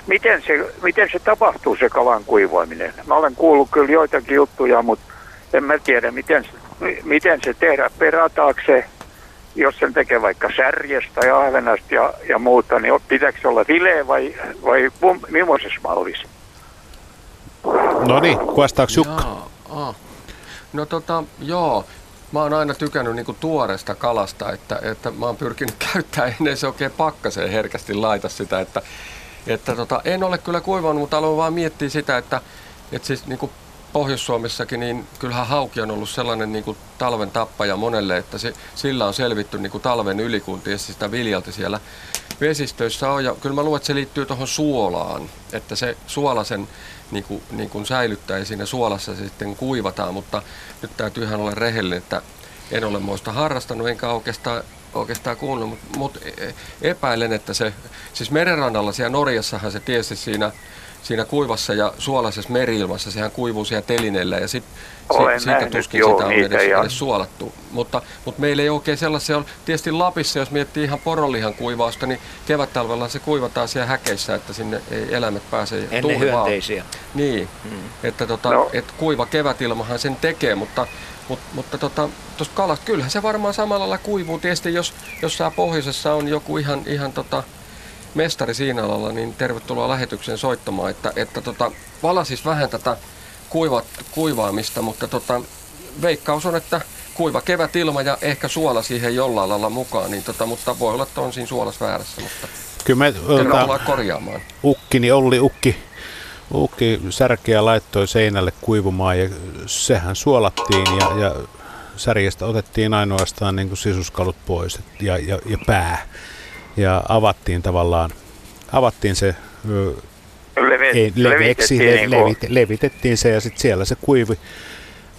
miten, se, miten se tapahtuu se kalan kuivaaminen? Mä olen kuullut kyllä joitakin juttuja, mutta en mä tiedä, miten, miten se tehdään. Perataanko se, jos sen tekee vaikka särjestä ja ahvenasta ja, ja muuta, niin pitääkö se olla filee vai, vai millaisessa mallissa? No niin, kuvastaako Jukka? Jaa, aa. No tota, joo. Mä oon aina tykännyt niinku tuoresta kalasta, että, että mä oon pyrkinyt käyttämään ennen se oikein pakkaseen herkästi laita sitä, että, että tota, en ole kyllä kuivannut, mutta aloin vaan miettiä sitä, että, että siis niinku Pohjois-Suomessakin, niin kyllähän hauki on ollut sellainen niin kuin talven tappaja monelle, että se, sillä on selvitty niin kuin talven yli, kun tietysti sitä viljalti siellä vesistöissä on. Ja kyllä mä luulen, että se liittyy tuohon suolaan, että se suola sen niin kuin, niin kuin säilyttää ja siinä suolassa se sitten kuivataan, mutta nyt täytyy ihan olla rehellinen, että en ole muista harrastanut, enkä oikeastaan oikeastaan kuunnellut, mutta mut epäilen, että se, siis merenrannalla siellä Norjassahan se tiesi siinä siinä kuivassa ja suolaisessa meriilmassa, sehän kuivuu siellä telineellä ja sit, Olen siitä nähnyt, tuskin joo, sitä on edes, ja- edes suolattu. Mutta, mutta meillä ei oikein sellaisia ole. Tietysti Lapissa, jos miettii ihan poronlihan kuivausta, niin kevättalvella se kuivataan siellä häkeissä, että sinne ei eläimet pääse Ennen hyönteisiä. Niin, hmm. että tota, no. et kuiva kevätilmahan sen tekee, mutta mutta, mutta tota, tuosta kalasta, kyllähän se varmaan samalla lailla kuivuu. Tietysti jos jossain pohjoisessa on joku ihan, ihan tota, mestari siinä alalla, niin tervetuloa lähetykseen soittamaan, että, että tota, valasis vähän tätä kuiva, kuivaamista, mutta tota, veikkaus on, että kuiva kevätilma ja ehkä suola siihen jollain lailla mukaan, niin tota, mutta voi olla, että on siinä suolas väärässä, mutta Kyllä me tervetuloa tota, korjaamaan. ukki, niin Olli Ukki, Ukki särkeä laittoi seinälle kuivumaan ja sehän suolattiin ja, ja särjestä otettiin ainoastaan niin kuin sisuskalut pois ja, ja, ja pää. Ja avattiin tavallaan, avattiin se ö, Leve, ei, leveksi, levitettiin le, niin levite, levitettiin se ja sitten siellä se kuivi.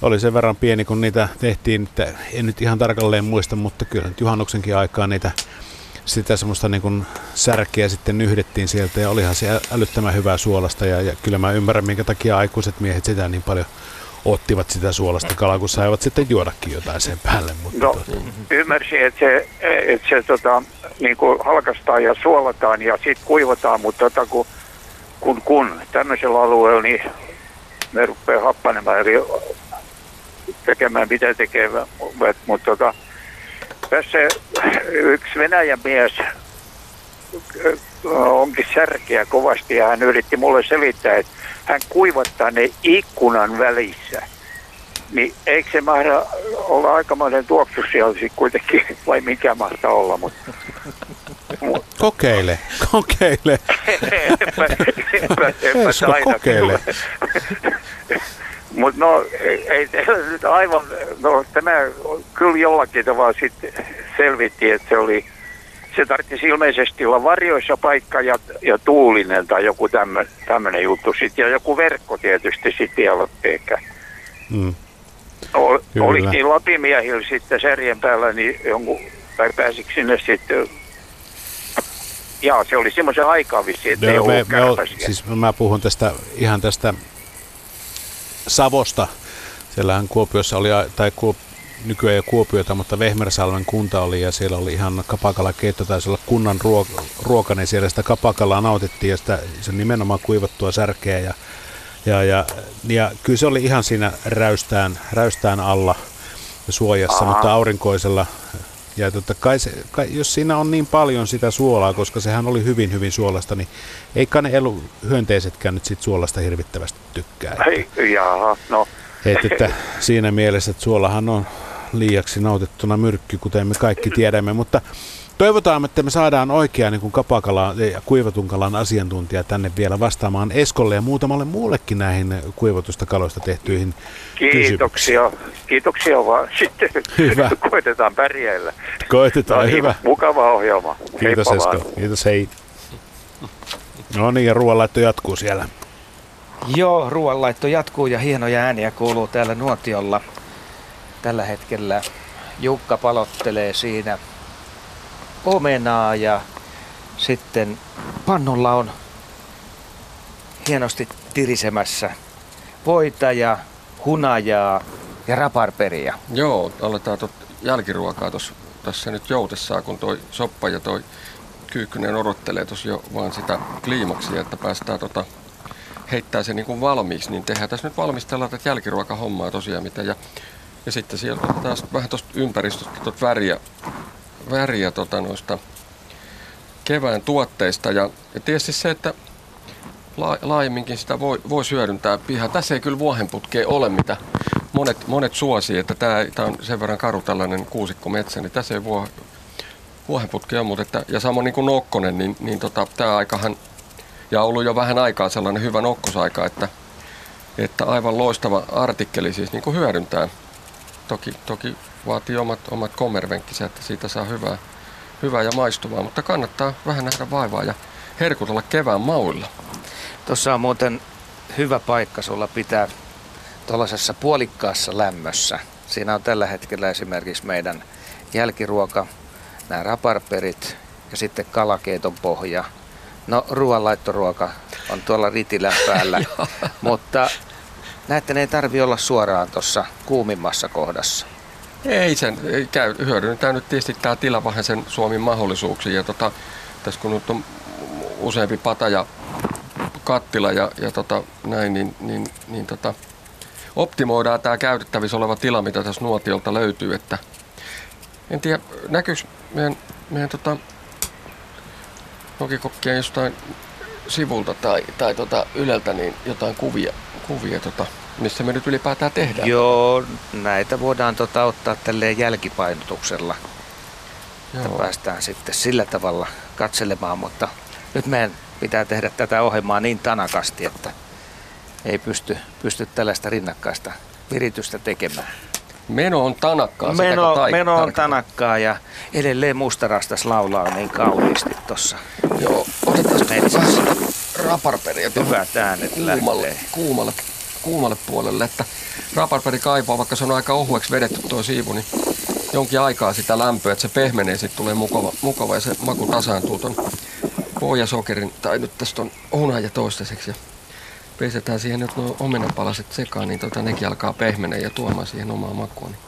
Oli sen verran pieni, kun niitä tehtiin, että en nyt ihan tarkalleen muista, mutta kyllä nyt juhannuksenkin aikaa niitä sitä semmoista niin kuin särkeä sitten nyhdettiin sieltä ja olihan se älyttömän hyvää suolasta ja, ja kyllä mä ymmärrän, minkä takia aikuiset miehet sitä niin paljon ottivat sitä suolasta kalaa, kun saivat sitten juodakin jotain sen päälle. Mutta No, ymmärsin, että se, että se tota, niin kuin halkastaan ja suolataan ja sitten kuivataan, mutta tota, kun, kun, kun tämmöisellä alueella, niin ne rupeaa happanemaan eli tekemään mitä tekevät. Mutta tota, tässä yksi Venäjän mies ö, onkin särkeä kovasti ja hän yritti mulle selittää, että hän kuivattaa ne ikkunan välissä. Niin eikö se mahda olla aikamoinen tuoksu siellä kuitenkin, vai mikä mahtaa olla, mutta kokeile, kokeile. enpä, enpä, enpä Esko, kokeile. Mutta no ei, ei nyt aivan, no tämä kyllä jollakin tavalla sitten selvitti, että se oli, se tarvitsisi ilmeisesti olla varjoissa paikka ja, ja tuulinen tai joku tämmöinen juttu sitten ja joku verkko tietysti sitten vielä ehkä. Mm. Ol, Kyllä. oliko niin lapimiehillä sitten särjen päällä, niin jonkun, tai pääsikö sinne sitten, jaa se oli semmoisen aikaa vissiin, että ei No, me, ollut me, ol- siis mä puhun tästä ihan tästä Savosta. Siellähän Kuopiossa oli, tai Kuop, nykyään jo Kuopiota, mutta Vehmersalmen kunta oli ja siellä oli ihan kapakalakeitto, taisi olla kunnan ruoka, ruoka niin siellä sitä kapakalaa nautettiin ja sitä, se nimenomaan kuivattua särkeä ja, ja, ja, ja kyllä se oli ihan siinä räystään, räystään alla suojassa, Aha. mutta aurinkoisella ja totta kai, se, kai jos siinä on niin paljon sitä suolaa, koska sehän oli hyvin hyvin suolasta, niin eikä ne elu, hyönteisetkään nyt sit suolasta hirvittävästi tykkää. Ei, jaha, no. Et, että siinä mielessä, että suolahan on liiaksi nautittuna myrkky, kuten me kaikki tiedämme, mutta toivotaan, että me saadaan oikea niin kuin kapakalan ja kuivatun kalan asiantuntija tänne vielä vastaamaan Eskolle ja muutamalle muullekin näihin kuivatusta kaloista tehtyihin kysymyksiin. Kiitoksia. Kiitoksia vaan. Sitten Hyvä. koitetaan pärjäillä. Koitetaan, no niin, hyvä. Mukava ohjelma. Kiitos Heippa Esko, vaan. kiitos, hei. No niin, ja ruoanlaitto jatkuu siellä. Joo, ruoanlaitto jatkuu ja hienoja ääniä kuuluu täällä nuotiolla. Tällä hetkellä Jukka palottelee siinä omenaa ja sitten pannulla on hienosti tirisemässä voita ja hunajaa ja raparperia. Joo, aletaan tot jälkiruokaa tuossa tässä nyt joutessaan, kun toi soppa ja toi kyykkynen odottelee tuossa jo vaan sitä kliimaksia, että päästään tota, heittää se niin kuin valmiiksi, niin tehdään tässä nyt valmistellaan tätä jälkiruokahommaa tosiaan mitä. Ja, ja sitten sieltä taas vähän tuosta ympäristöstä tuota väriä, väriä tota noista kevään tuotteista. Ja, ja tietysti se, että la, laajemminkin sitä voi, voi hyödyntää pihaa. Tässä ei kyllä vuohenputkea ole, mitä monet, monet suosii, että tämä, tämä on sen verran karu tällainen kuusikkometsä, niin tässä ei vuo, vuohenputkea ole, mutta että, ja samoin niin kuin nokkonen, niin, niin tota, tämä aikahan, ja ollut jo vähän aikaa sellainen hyvä nokkosaika, että, että aivan loistava artikkeli siis niin kuin hyödyntää. Toki, toki vaatii omat, omat kommervenkkinsä, että siitä saa hyvää, hyvää ja maistuvaa, mutta kannattaa vähän nähdä vaivaa ja herkutella kevään mauilla. Tuossa on muuten hyvä paikka sulla pitää tuollaisessa puolikkaassa lämmössä. Siinä on tällä hetkellä esimerkiksi meidän jälkiruoka nämä raparperit ja sitten kalakeiton pohja. No ruoanlaittoruoka on tuolla ritilän päällä, mutta näette ne ei tarvi olla suoraan tuossa kuumimmassa kohdassa. Ei sen, käy, hyödynnetään nyt tietysti tämä tila vähän sen Suomen mahdollisuuksia. Ja tota, tässä kun nyt on useampi pata ja kattila ja, ja tota, näin, niin, niin, niin tota, optimoidaan tämä käytettävissä oleva tila, mitä tässä nuotiolta löytyy. Että en tiedä, näkyykö meidän, meidän tota, nokikokkia jostain sivulta tai, tai tota Yleltä niin jotain kuvia, kuvia tota, missä me nyt ylipäätään tehdään. Joo, näitä voidaan tota ottaa tälleen jälkipainotuksella. Että päästään sitten sillä tavalla katselemaan, mutta nyt meidän pitää tehdä tätä ohjelmaa niin tanakasti, että ei pysty, pysty tällaista rinnakkaista viritystä tekemään. Meno on tanakkaa Meno, sekä meno on tanakkaa ja edelleen mustarastas laulaa niin kauniisti tuossa Joo, otetaan metsässä. raparperia Hyvät äänet kuumalle, lähtee. kuumalle, kuumalle puolelle, että raparperi kaipaa, vaikka se on aika ohueksi vedetty tuo siivu, niin jonkin aikaa sitä lämpöä, että se pehmenee, sitten tulee mukava, mukava ja se maku tasaantuu ton pohjasokerin, tai nyt tästä on hunaja toistaiseksi. Ja pestetään siihen nyt nuo omenapalaset sekaan, niin tota, nekin alkaa pehmenee ja tuomaan siihen omaa makua. Niin.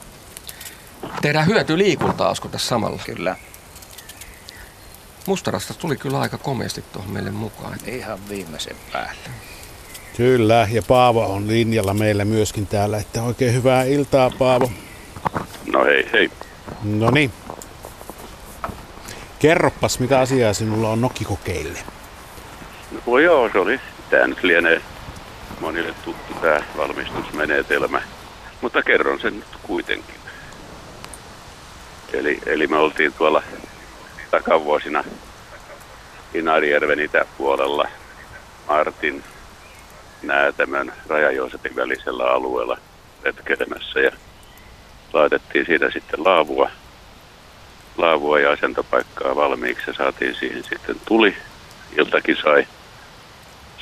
Tehdään hyötyliikuntaa, Asko, tässä samalla. Kyllä. Mustarasta tuli kyllä aika komeasti tuohon meille mukaan. Ihan viimeisen päälle. Kyllä, ja Paavo on linjalla meillä myöskin täällä, että oikein hyvää iltaa Paavo. No hei, hei. No niin. Kerroppas, mitä asiaa sinulla on nokikokeille? No joo, se oli, tämä nyt lienee monille tuttu tämä valmistusmenetelmä, mutta kerron sen nyt kuitenkin. Eli, eli me oltiin tuolla takavuosina Inarijärven itäpuolella Martin Näätämön Raja-Joosepin välisellä alueella retkelemässä ja laitettiin siitä sitten laavua, laavua ja asentopaikkaa valmiiksi ja saatiin siihen sitten tuli. Iltakin sai,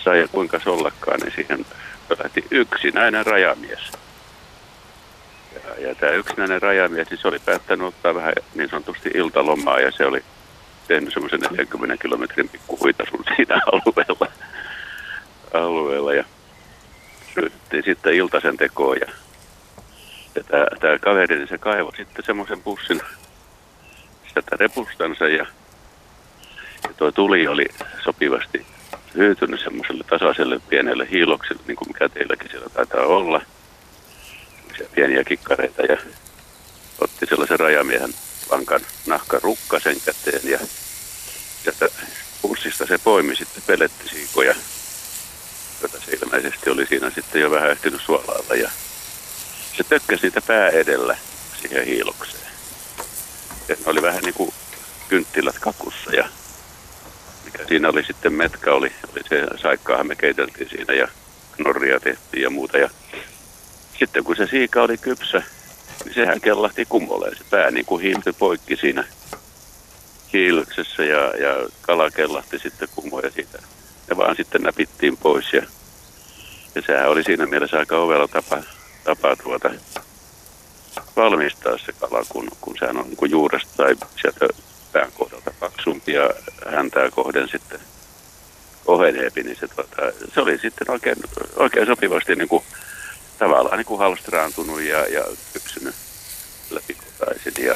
sai ja kuinka ollakaan, niin siihen lähti yksinäinen rajamies. Ja, ja tämä yksinäinen rajamies, niin se oli päättänyt ottaa vähän niin sanotusti iltalomaa ja se oli tehnyt semmoisen 40 kilometrin pikkuhuitasun siinä alueella. Alueella ja ryhdyttiin sitten iltaisen tekoon ja, ja tämä, kaveri, niin se kaivoi sitten semmoisen pussin sieltä repustansa ja, ja tuo tuli oli sopivasti hyytynyt semmoiselle tasaiselle pienelle hiilokselle, niin kuin mikä teilläkin siellä taitaa olla. Semmoisia pieniä kikkareita ja otti sellaisen rajamiehen vankan nahkan rukkasen käteen ja sieltä pussista se poimi sitten pelettisiikoja, jota se ilmeisesti oli siinä sitten jo vähän ehtinyt suolailla ja se tökkäsi niitä pää edellä siihen hiilokseen. Ja ne oli vähän niin kuin kynttilät kakussa ja mikä siinä oli sitten metka oli, oli se saikkaahan me keiteltiin siinä ja norria tehtiin ja muuta ja sitten kun se siika oli kypsä, niin sehän kellahti kummoleen. Se pää niin kuin hiiltyi poikki siinä hiiloksessa ja, ja kala kellahti sitten kummoja siitä. Ja vaan sitten näpittiin pois ja, ja sehän oli siinä mielessä aika ovella tapa, tapa tuota, valmistaa se kala, kun, kun sehän on niin juuresta tai sieltä pään kohdalta paksumpi ja häntää kohden sitten oheneepi, niin se, tuota, se oli sitten oikein, oikein sopivasti niin kuin, tavallaan niin kuin halstraantunut ja, ja kypsynyt läpikotaisin. Ja,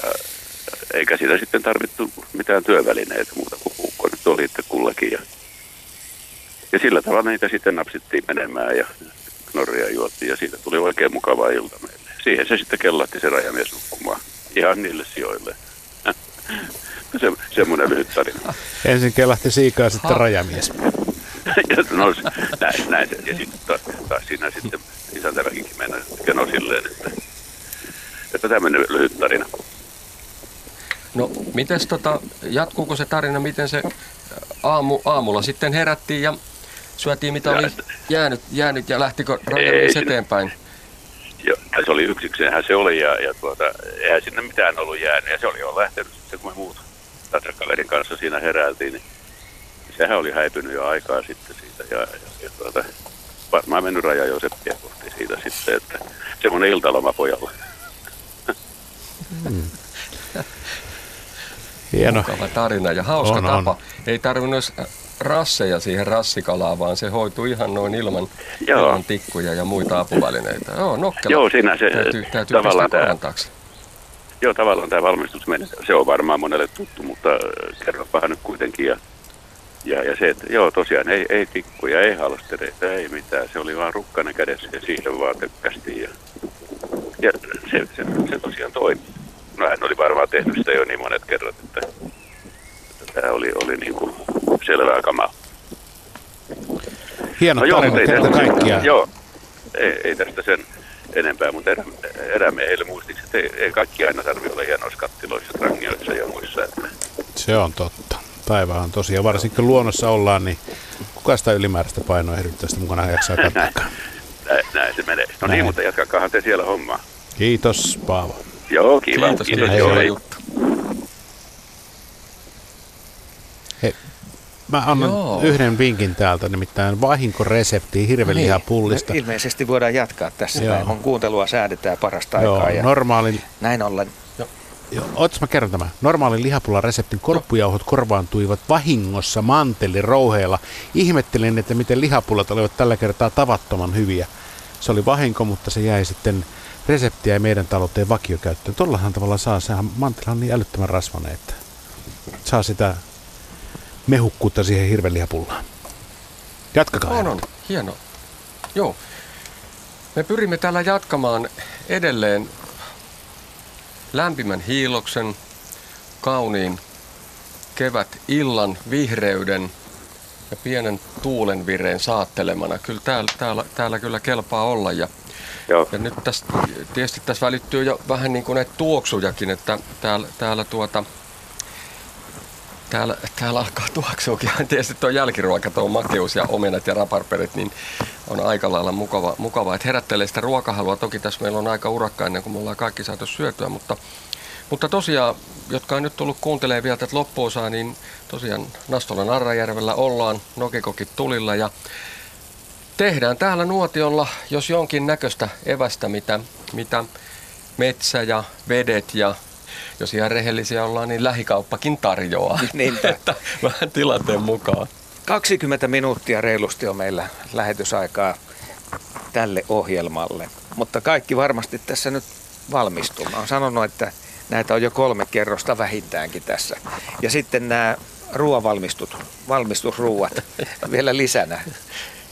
eikä siitä sitten tarvittu mitään työvälineitä muuta kuin puukko nyt oli itse kullakin. Ja, ja sillä tavalla niitä sitten napsittiin menemään ja norria juottiin ja siitä tuli oikein mukava ilta meille. Siihen se sitten kellahti se rajamies nukkumaan ihan niille sijoille. se, semmoinen lyhyt tarina. Ensin kelahti siikaa, sitten rajamies. ja no, näin, näin. Ja sitten taas, taas siinä sitten isäntäväkinkin mennä keno silleen, että, että tämmöinen lyhyt tarina. No, mites tota, jatkuuko se tarina, miten se aamu, aamulla sitten herättiin ja syötiin mitä oli jäänyt, jäänyt ja lähtikö Ei, eteenpäin? Joo, ja se oli yksiksenhän se oli ja, ja tuota, eihän sinne mitään ollut jäänyt. Ja se oli jo lähtenyt sitten, kun me muut kaverin kanssa siinä heräiltiin, niin sehän oli häipynyt jo aikaa sitten siitä. Ja, ja, ja tuota, varmaan mennyt raja Josepia kohti siitä sitten, että semmoinen iltaloma pojalla. Hmm. Hieno. Mukava tarina ja hauska On, tapa. on. Ei tarvinnut rasseja siihen rassikalaan, vaan se hoitui ihan noin ilman, Joo. ilman tikkuja ja muita apuvälineitä. Joo, nokkela. Joo, siinä se täytyy, täytyy tavallaan tämä- taakse. Joo, tavallaan tämä valmistus, se on varmaan monelle tuttu, mutta äh, kerropahan nyt kuitenkin. Ja, ja, ja se, että joo, tosiaan ei, ei tikkuja, ei halstereita, ei mitään. Se oli vaan rukkana kädessä ja siihen vaan tökkästiin. Ja, ja se, se, se tosiaan toimi. No hän oli varmaan tehnyt sitä jo niin monet kerrat, että tämä oli, oli niin kuin selvää kamaa. Hieno No joo, tarina ei kerta tästä- kaikkiaan. Joo, ei, ei tästä sen enempää, mutta erä, erämiehille muistiksi, että ei, ei kaikki aina tarvitse olla hienoissa kattiloissa, trangioissa ja muissa. Että, Se on totta. Päivä on tosiaan, varsinkin kun luonnossa ollaan, niin kuka sitä ylimääräistä painoa ehdyttävästi mukana jaksaa näin, näin se menee. No Näin. niin, mutta jatkakaahan te siellä hommaa. Kiitos Paavo. Joo, kiva. Kiitos, kiitos. hei, joo, hei. hei. Mä annan Joo. yhden vinkin täältä, nimittäin vahinkoresepti hirvelihapullista. Niin, ilmeisesti voidaan jatkaa tässä. Joo. Näin. Mun kuuntelua säädetään parasta Joo, aikaa. Ja normaalin, näin ollen. Ootas mä kerron tämän. Normaalin lihapullan reseptin korppujauhot korvaantuivat vahingossa mantelirouheella. Ihmettelin, että miten lihapullat olivat tällä kertaa tavattoman hyviä. Se oli vahinko, mutta se jäi sitten reseptiä ja meidän talouteen vakiokäyttöön. Tollahan tavalla saa, sehän mantelihan on niin älyttömän rasvainen, että saa sitä mehukkuutta siihen hirvelihapullaan. Jatkakaa. On, on. Hieno. Joo. Me pyrimme täällä jatkamaan edelleen lämpimän hiiloksen, kauniin kevät illan vihreyden ja pienen tuulen vireen saattelemana. Kyllä täällä, täällä, täällä kyllä kelpaa olla. Ja, Joo. ja nyt tästä, tietysti tässä välittyy jo vähän niin kuin näitä tuoksujakin, että täällä, täällä tuota, Täällä, täällä alkaa tuoksuakin. Tietysti tuo jälkiruoka, tuo makeus ja omenat ja raparperit, niin on aika lailla mukava, mukava. että herättelee sitä ruokahalua. Toki tässä meillä on aika urakka ennen kuin me ollaan kaikki saatu syötyä, mutta, mutta tosiaan, jotka on nyt tullut kuuntelemaan vielä tätä loppuosaa, niin tosiaan Nastolan Arrajärvellä ollaan, nokikokit tulilla ja tehdään täällä nuotiolla, jos jonkin näköistä evästä, mitä, mitä metsä ja vedet ja jos ihan rehellisiä ollaan, niin lähikauppakin tarjoaa. Niinpä. Että vähän tilanteen mukaan. 20 minuuttia reilusti on meillä lähetysaikaa tälle ohjelmalle. Mutta kaikki varmasti tässä nyt valmistuu. Mä oon sanonut, että näitä on jo kolme kerrosta vähintäänkin tässä. Ja sitten nämä ruoanvalmistut, valmistusruuat vielä lisänä.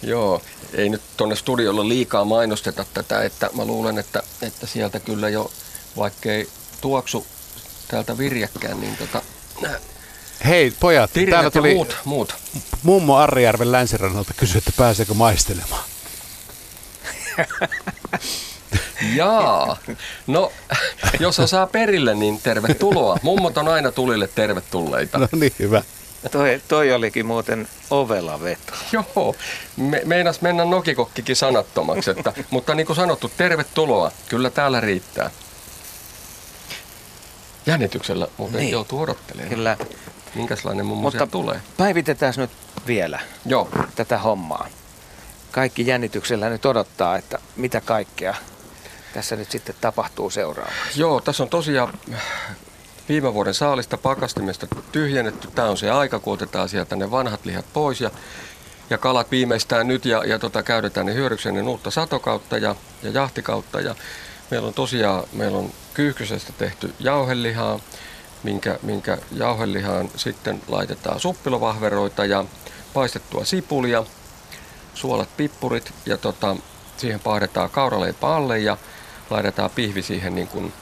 Joo, ei nyt tuonne studiolla liikaa mainosteta tätä, että mä luulen, että, että sieltä kyllä jo, vaikkei tuoksu täältä virjäkään, niin tota, Hei pojat, tirinät täällä tuli muut, muut. mummo Arrijärven länsirannalta kysyi, että pääseekö maistelemaan. Jaa, no jos saa perille, niin tervetuloa. Mummot on aina tulille tervetulleita. No niin, hyvä. Toi, toi olikin muuten ovela veto. Joo, me, meinas mennä nokikokkikin sanattomaksi, että, mutta niin kuin sanottu, tervetuloa. Kyllä täällä riittää. Jännityksellä muuten Niin. joutuu odottelemaan. Kyllä. Minkälainen mummo Mutta tulee? päivitetään nyt vielä Joo. tätä hommaa. Kaikki jännityksellä nyt odottaa, että mitä kaikkea tässä nyt sitten tapahtuu seuraavaksi. Joo, tässä on tosiaan viime vuoden saalista pakastimesta tyhjennetty. Tämä on se aika, kun otetaan sieltä ne vanhat lihat pois ja, ja kalat viimeistään nyt ja, ja tota, käydetään ne hyödyksi ennen uutta satokautta ja, ja jahtikautta. Ja meillä on tosiaan meillä on kyyhkysestä tehty jauhelihaa, minkä, minkä jauhelihaan sitten laitetaan suppilovahveroita ja paistettua sipulia, suolat, pippurit ja tota, siihen pahdetaan kauraleipä alle ja laitetaan pihvi siihen niin kuin,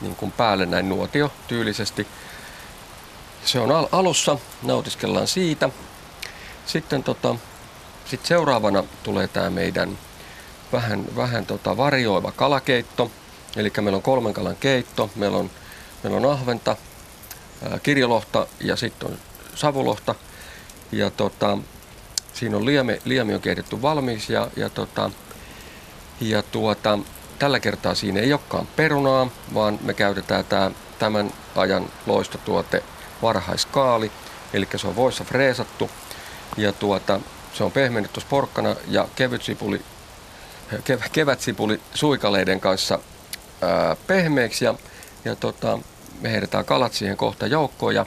niin kuin päälle näin nuotio tyylisesti. Se on al- alussa, nautiskellaan siitä. Sitten tota, sit seuraavana tulee tämä meidän vähän, vähän tota varjoiva kalakeitto. Eli meillä on kolmen kalan keitto. Meillä on, meillä on ahventa, kirjolohta ja sitten on savulohta. Ja tota, siinä on liemi, liemi on keitetty valmiiksi ja, ja, tota, ja tuota, tällä kertaa siinä ei olekaan perunaa, vaan me käytetään tää, tämän ajan loistotuote varhaiskaali, eli se on voissa freesattu ja tuota, se on pehmennetty porkkana ja kevytsipuli, kev, kevätsipuli suikaleiden kanssa ää, pehmeäksi ja, ja tota, me heitetään kalat siihen kohta joukkoon ja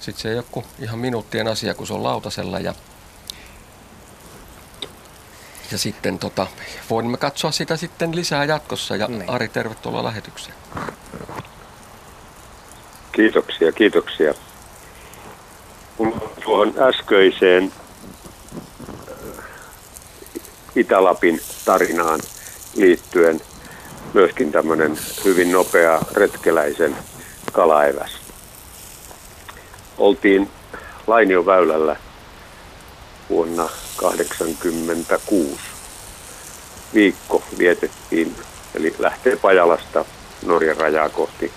Sitten se ei ole ihan minuuttien asia, kun se on lautasella ja ja sitten tota, voimme katsoa sitä sitten lisää jatkossa. Ja niin. Ari, tervetuloa lähetykseen. Kiitoksia, kiitoksia. Tuohon äskeiseen Itä-Lapin tarinaan liittyen myöskin tämmöinen hyvin nopea retkeläisen kalaeväs. Oltiin Lainion väylällä vuonna 1986. Viikko vietettiin, eli lähtee Pajalasta Norjan rajaa kohti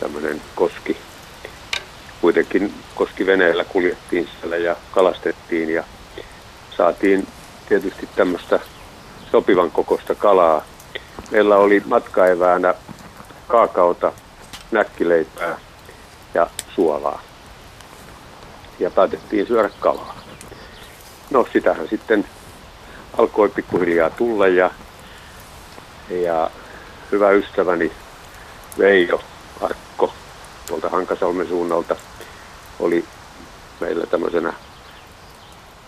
tämmöinen koski. Kuitenkin koskiveneellä kuljettiin siellä ja kalastettiin ja saatiin tietysti tämmöistä sopivan kokoista kalaa. Meillä oli matkaeväänä kaakaota, näkkileipää ja suolaa. Ja päätettiin syödä kalaa. No sitähän sitten alkoi pikkuhiljaa tulla ja, ja hyvä ystäväni Veijo Arkko tuolta Hankasalmen suunnalta oli meillä tämmöisenä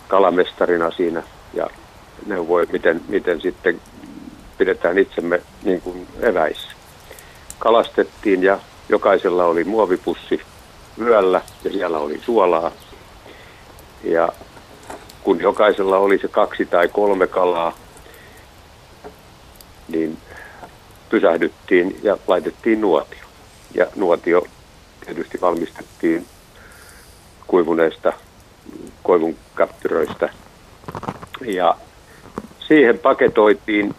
kalamestarina siinä ja neuvoi, miten, miten sitten pidetään itsemme niin kuin eväissä. Kalastettiin ja jokaisella oli muovipussi vyöllä ja siellä oli suolaa. Ja kun jokaisella oli se kaksi tai kolme kalaa, niin pysähdyttiin ja laitettiin nuotio. Ja nuotio tietysti valmistettiin kuivuneista koivun kaptyröistä. Ja siihen paketoitiin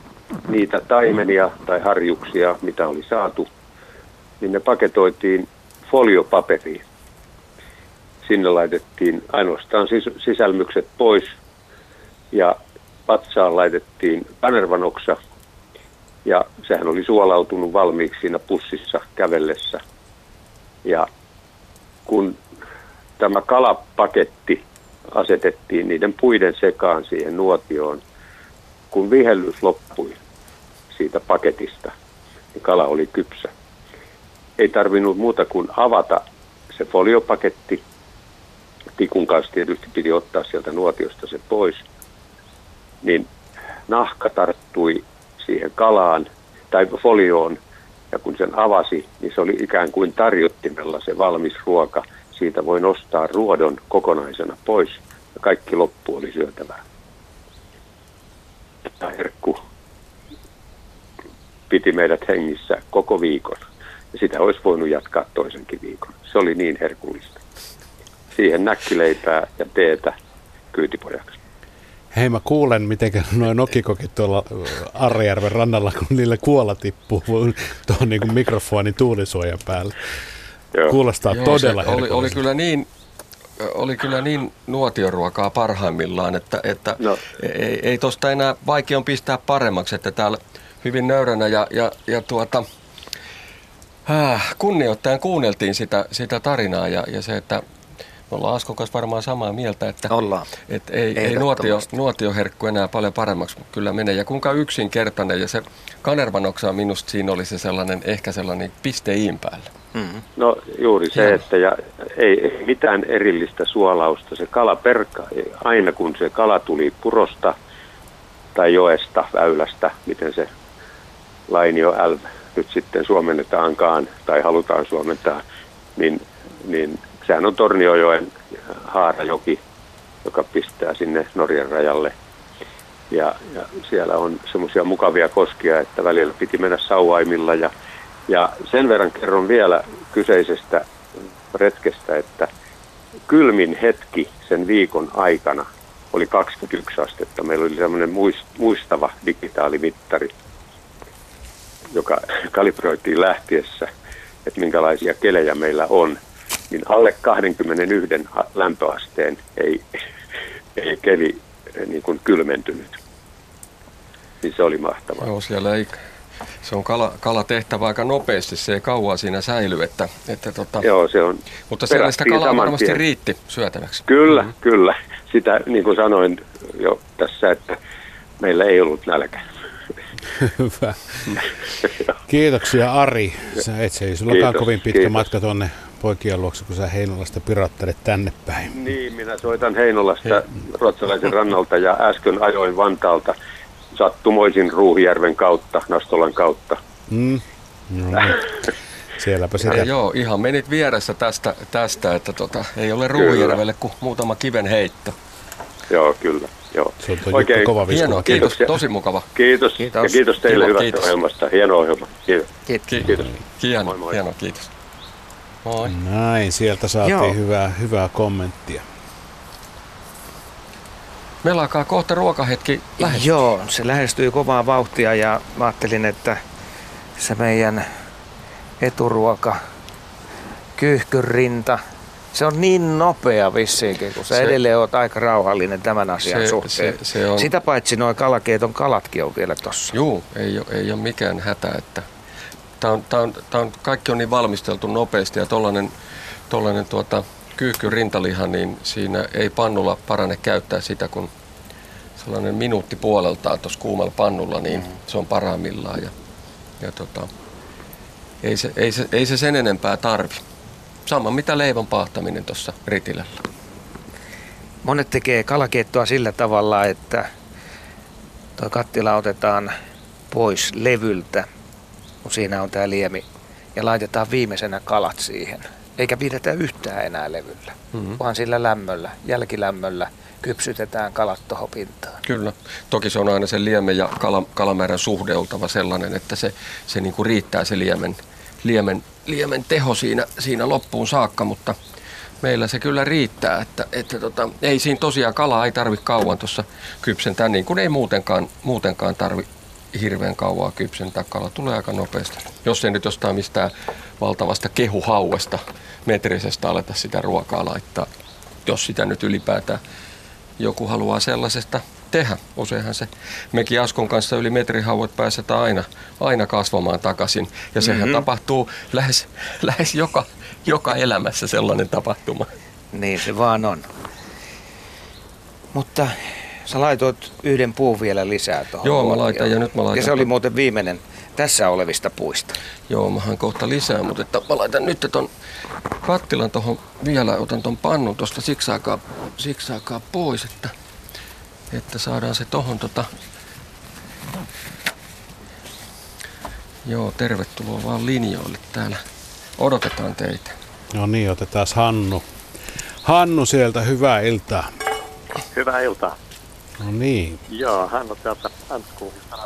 niitä taimenia tai harjuksia, mitä oli saatu, niin ne paketoitiin foliopaperiin sinne laitettiin ainoastaan sis- sisälmykset pois ja patsaan laitettiin kanervanoksa ja sehän oli suolautunut valmiiksi siinä pussissa kävellessä. Ja kun tämä kalapaketti asetettiin niiden puiden sekaan siihen nuotioon, kun vihellys loppui siitä paketista, niin kala oli kypsä. Ei tarvinnut muuta kuin avata se foliopaketti tikun kanssa tietysti piti ottaa sieltä nuotiosta se pois, niin nahka tarttui siihen kalaan tai folioon, ja kun sen avasi, niin se oli ikään kuin tarjottimella se valmis ruoka. Siitä voi nostaa ruodon kokonaisena pois, ja kaikki loppu oli syötävää. Ja herkku piti meidät hengissä koko viikon. Ja sitä olisi voinut jatkaa toisenkin viikon. Se oli niin herkullista siihen näkkileipää ja teetä kyytipojaksi. Hei mä kuulen, miten noin nokikokit tuolla Arjärven rannalla, kun niille kuola tippuu tuohon niin mikrofonin tuulisuojan päälle. Joo. Kuulostaa Joo, todella oli, oli, kyllä niin oli kyllä niin nuotioruokaa parhaimmillaan, että, että no. ei, ei tuosta enää vaikea on pistää paremmaksi, että täällä hyvin nöyränä ja, ja, ja tuota, äh, kunnioittajan kuunneltiin sitä, sitä tarinaa ja, ja se, että me ollaan Askon kanssa varmaan samaa mieltä, että, ollaan. että ei, ei nuotio, nuotioherkku enää paljon paremmaksi kyllä menee. Ja kuinka yksinkertainen ja se kanervanoksa minusta siinä oli se sellainen, ehkä sellainen piste iin päälle. Mm-hmm. No juuri se, Hieno. että ja ei mitään erillistä suolausta. Se kala perka, aina kun se kala tuli purosta tai joesta, väylästä, miten se Lainio L nyt sitten suomennetaankaan tai halutaan suomentaa, niin, niin sehän on Torniojoen haarajoki, joka pistää sinne Norjan rajalle. Ja, ja siellä on semmoisia mukavia koskia, että välillä piti mennä sauvaimilla. Ja, ja sen verran kerron vielä kyseisestä retkestä, että kylmin hetki sen viikon aikana oli 21 astetta. Meillä oli semmoinen muistava digitaalimittari, joka kalibroitiin lähtiessä, että minkälaisia kelejä meillä on niin alle 21 lämpöasteen ei, ei keli eh, niin kuin kylmentynyt. Niin se oli mahtavaa. Joo, siellä ei, se on kala, kala tehtävä aika nopeasti, se ei kauan siinä säily. Että, että tota, Joo, se on. Mutta siellä sitä kalaa varmasti tien. riitti syötäväksi. Kyllä, mm-hmm. kyllä. Sitä niin kuin sanoin jo tässä, että meillä ei ollut nälkä. Hyvä. Kiitoksia Ari. Sä et se ei sullakaan kovin pitkä kiitos. matka tuonne poikien luokse, kun sä Heinolasta pirottelet tänne päin. Niin, minä soitan Heinolasta ruotsalaisen rannalta ja äsken ajoin Vantaalta sattumoisin Ruuhijärven kautta, Nastolan kautta. Mm. No, niin. Sielläpä sitä. Ja joo, ihan menit vieressä tästä, tästä että tota, ei ole Ruujärvelle kuin muutama kiven heitto. Joo, kyllä. Joo. Se on Oikein kova Hienoa, kiitos, tosi mukava. Kiitos, kiitos. ja kiitos teille Kiva, hyvästä kiitos. ohjelmasta. Hieno ohjelma. Kiitos. Kiitos. kiitos. Hieno, moi, moi. hieno, kiitos. Moi. Näin, sieltä saatiin Joo. hyvää, hyvää kommenttia. Meillä alkaa kohta ruokahetki lähestyä. Joo, se lähestyy kovaa vauhtia ja mä ajattelin, että se meidän eturuoka, kyyhkyrinta, se on niin nopea vissiinkin, kun sä se, edelleen oot aika rauhallinen tämän asian se, suhteen. Se, se on, Sitä paitsi noin kalakeeton kalatkin on vielä tossa. Joo, ei ole, ei ole mikään hätä, että tää on, tää on, tää on, kaikki on niin valmisteltu nopeasti ja tollanen, tollanen tuota, kyyhky rintaliha, niin siinä ei pannulla parane käyttää sitä, kun sellainen minuutti puoleltaan tuossa kuumalla pannulla, niin se on parhaimmillaan. Ja, ja tota, ei, se, ei, se, ei se sen enempää tarvi. Sama mitä leivon paahtaminen tuossa ritilällä. Monet tekee kalakeittoa sillä tavalla, että tuo kattila otetaan pois levyltä, kun siinä on tämä liemi, ja laitetaan viimeisenä kalat siihen. Eikä pidetä yhtään enää levyllä, mm-hmm. vaan sillä lämmöllä, jälkilämmöllä kypsytetään kalat tuohon pintaan. Kyllä. Toki se on aina sen liemen ja kala, kalamäärän suhde oltava sellainen, että se, se niin kuin riittää se liemen, liemen, liemen teho siinä, siinä loppuun saakka, mutta meillä se kyllä riittää, että, että tota, ei siinä tosiaan kalaa ei tarvi kauan tuossa kypsentää, niin kuin ei muutenkaan, muutenkaan tarvi hirveän kauaa kypsentää. Kala tulee aika nopeasti. Jos ei nyt jostain mistään valtavasta kehuhauesta metrisestä aleta sitä ruokaa laittaa, jos sitä nyt ylipäätään joku haluaa sellaisesta tehdä. Useinhan se, mekin Askon kanssa yli metrihauet pääsetään aina, aina kasvamaan takaisin. Ja sehän mm-hmm. tapahtuu lähes, lähes joka, joka elämässä sellainen tapahtuma. Niin se vaan on. Mutta sä laitoit yhden puun vielä lisää tuohon. Joo, mä laitan ja nyt mä laitan. Ja se oli muuten viimeinen tässä olevista puista. Joo, mä kohta lisää, mutta että mä laitan nyt ton kattilan tuohon vielä, otan ton pannun tuosta siksi aikaa, siksi aikaa pois, että, että saadaan se tohon tota... Joo, tervetuloa vaan linjoille täällä. Odotetaan teitä. No niin, otetaan Hannu. Hannu sieltä, hyvää iltaa. Hyvää iltaa. No niin. Joo, Hannu täältä Antskuuhista.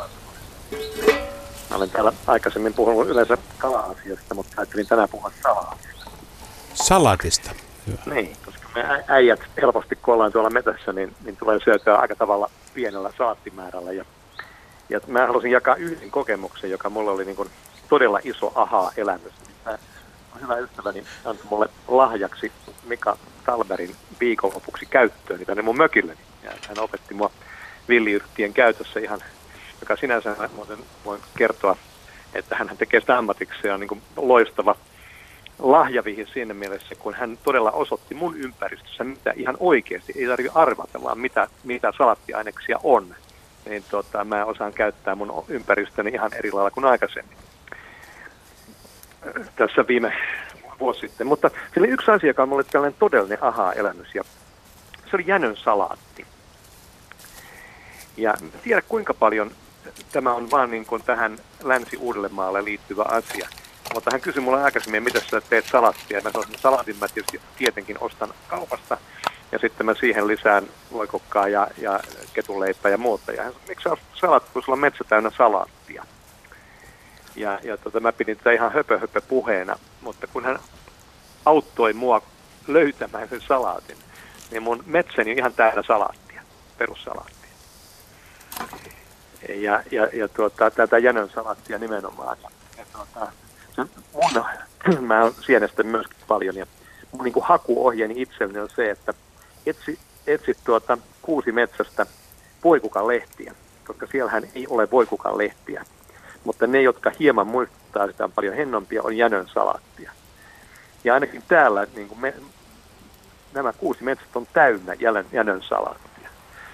Mä olen täällä aikaisemmin puhunut yleensä kala-asiasta, mutta ajattelin tänään puhua salatista. Salatista? Hyvä. Niin, koska me äijät helposti kun ollaan tuolla metässä, niin, niin tulee syötyä aika tavalla pienellä saattimäärällä. Ja, ja mä halusin jakaa yhden kokemuksen, joka mulla oli niin kuin todella iso aha-elämys. Mä, hyvä ystäväni antoi mulle lahjaksi Mika Talberin viikonlopuksi käyttöön tänne mun mökilleni. Ja hän opetti mua villiyrttien käytössä ihan joka sinänsä muuten voin kertoa, että hän tekee sitä ammatiksi ja on niin loistava lahjavihin siinä mielessä, kun hän todella osoitti mun ympäristössä, mitä ihan oikeasti, ei tarvitse arvatella, mitä, mitä salattiaineksia on. Niin tota, mä osaan käyttää mun ympäristöni ihan eri lailla kuin aikaisemmin. Tässä viime vuosi sitten. Mutta se oli yksi asia, joka on mulle tällainen todellinen aha-elämys, ja se oli jänön salaatti. Ja tiedä kuinka paljon tämä on vaan niin kuin tähän Länsi-Uudellemaalle liittyvä asia. Mutta hän kysyi mulle aikaisemmin, mitä sä teet salattia. Mä sanoin, että salatin mä tietysti tietenkin ostan kaupasta. Ja sitten mä siihen lisään loikokkaa ja, ja ketuleipää ja muuta. Ja hän sanoi, miksi sä salat, kun sulla on metsä täynnä salaattia? Ja, ja tota, mä pidin tätä ihan höpö, höpö puheena. Mutta kun hän auttoi mua löytämään sen salaatin, niin mun metsäni on ihan täynnä salaattia, perussalaattia ja, ja, ja tuota, tätä jänön salattia nimenomaan. Ja, ja tuota, se mun, mä oon sienestä myöskin paljon ja mun niin hakuohjeeni itselleni on se, että etsi, etsi tuota kuusi metsästä voikukan lehtiä, koska siellähän ei ole voikukan lehtiä. Mutta ne, jotka hieman muistuttaa sitä on paljon hennompia, on jänön salattia. Ja ainakin täällä niin kuin me, nämä kuusi metsät on täynnä jänön salattia.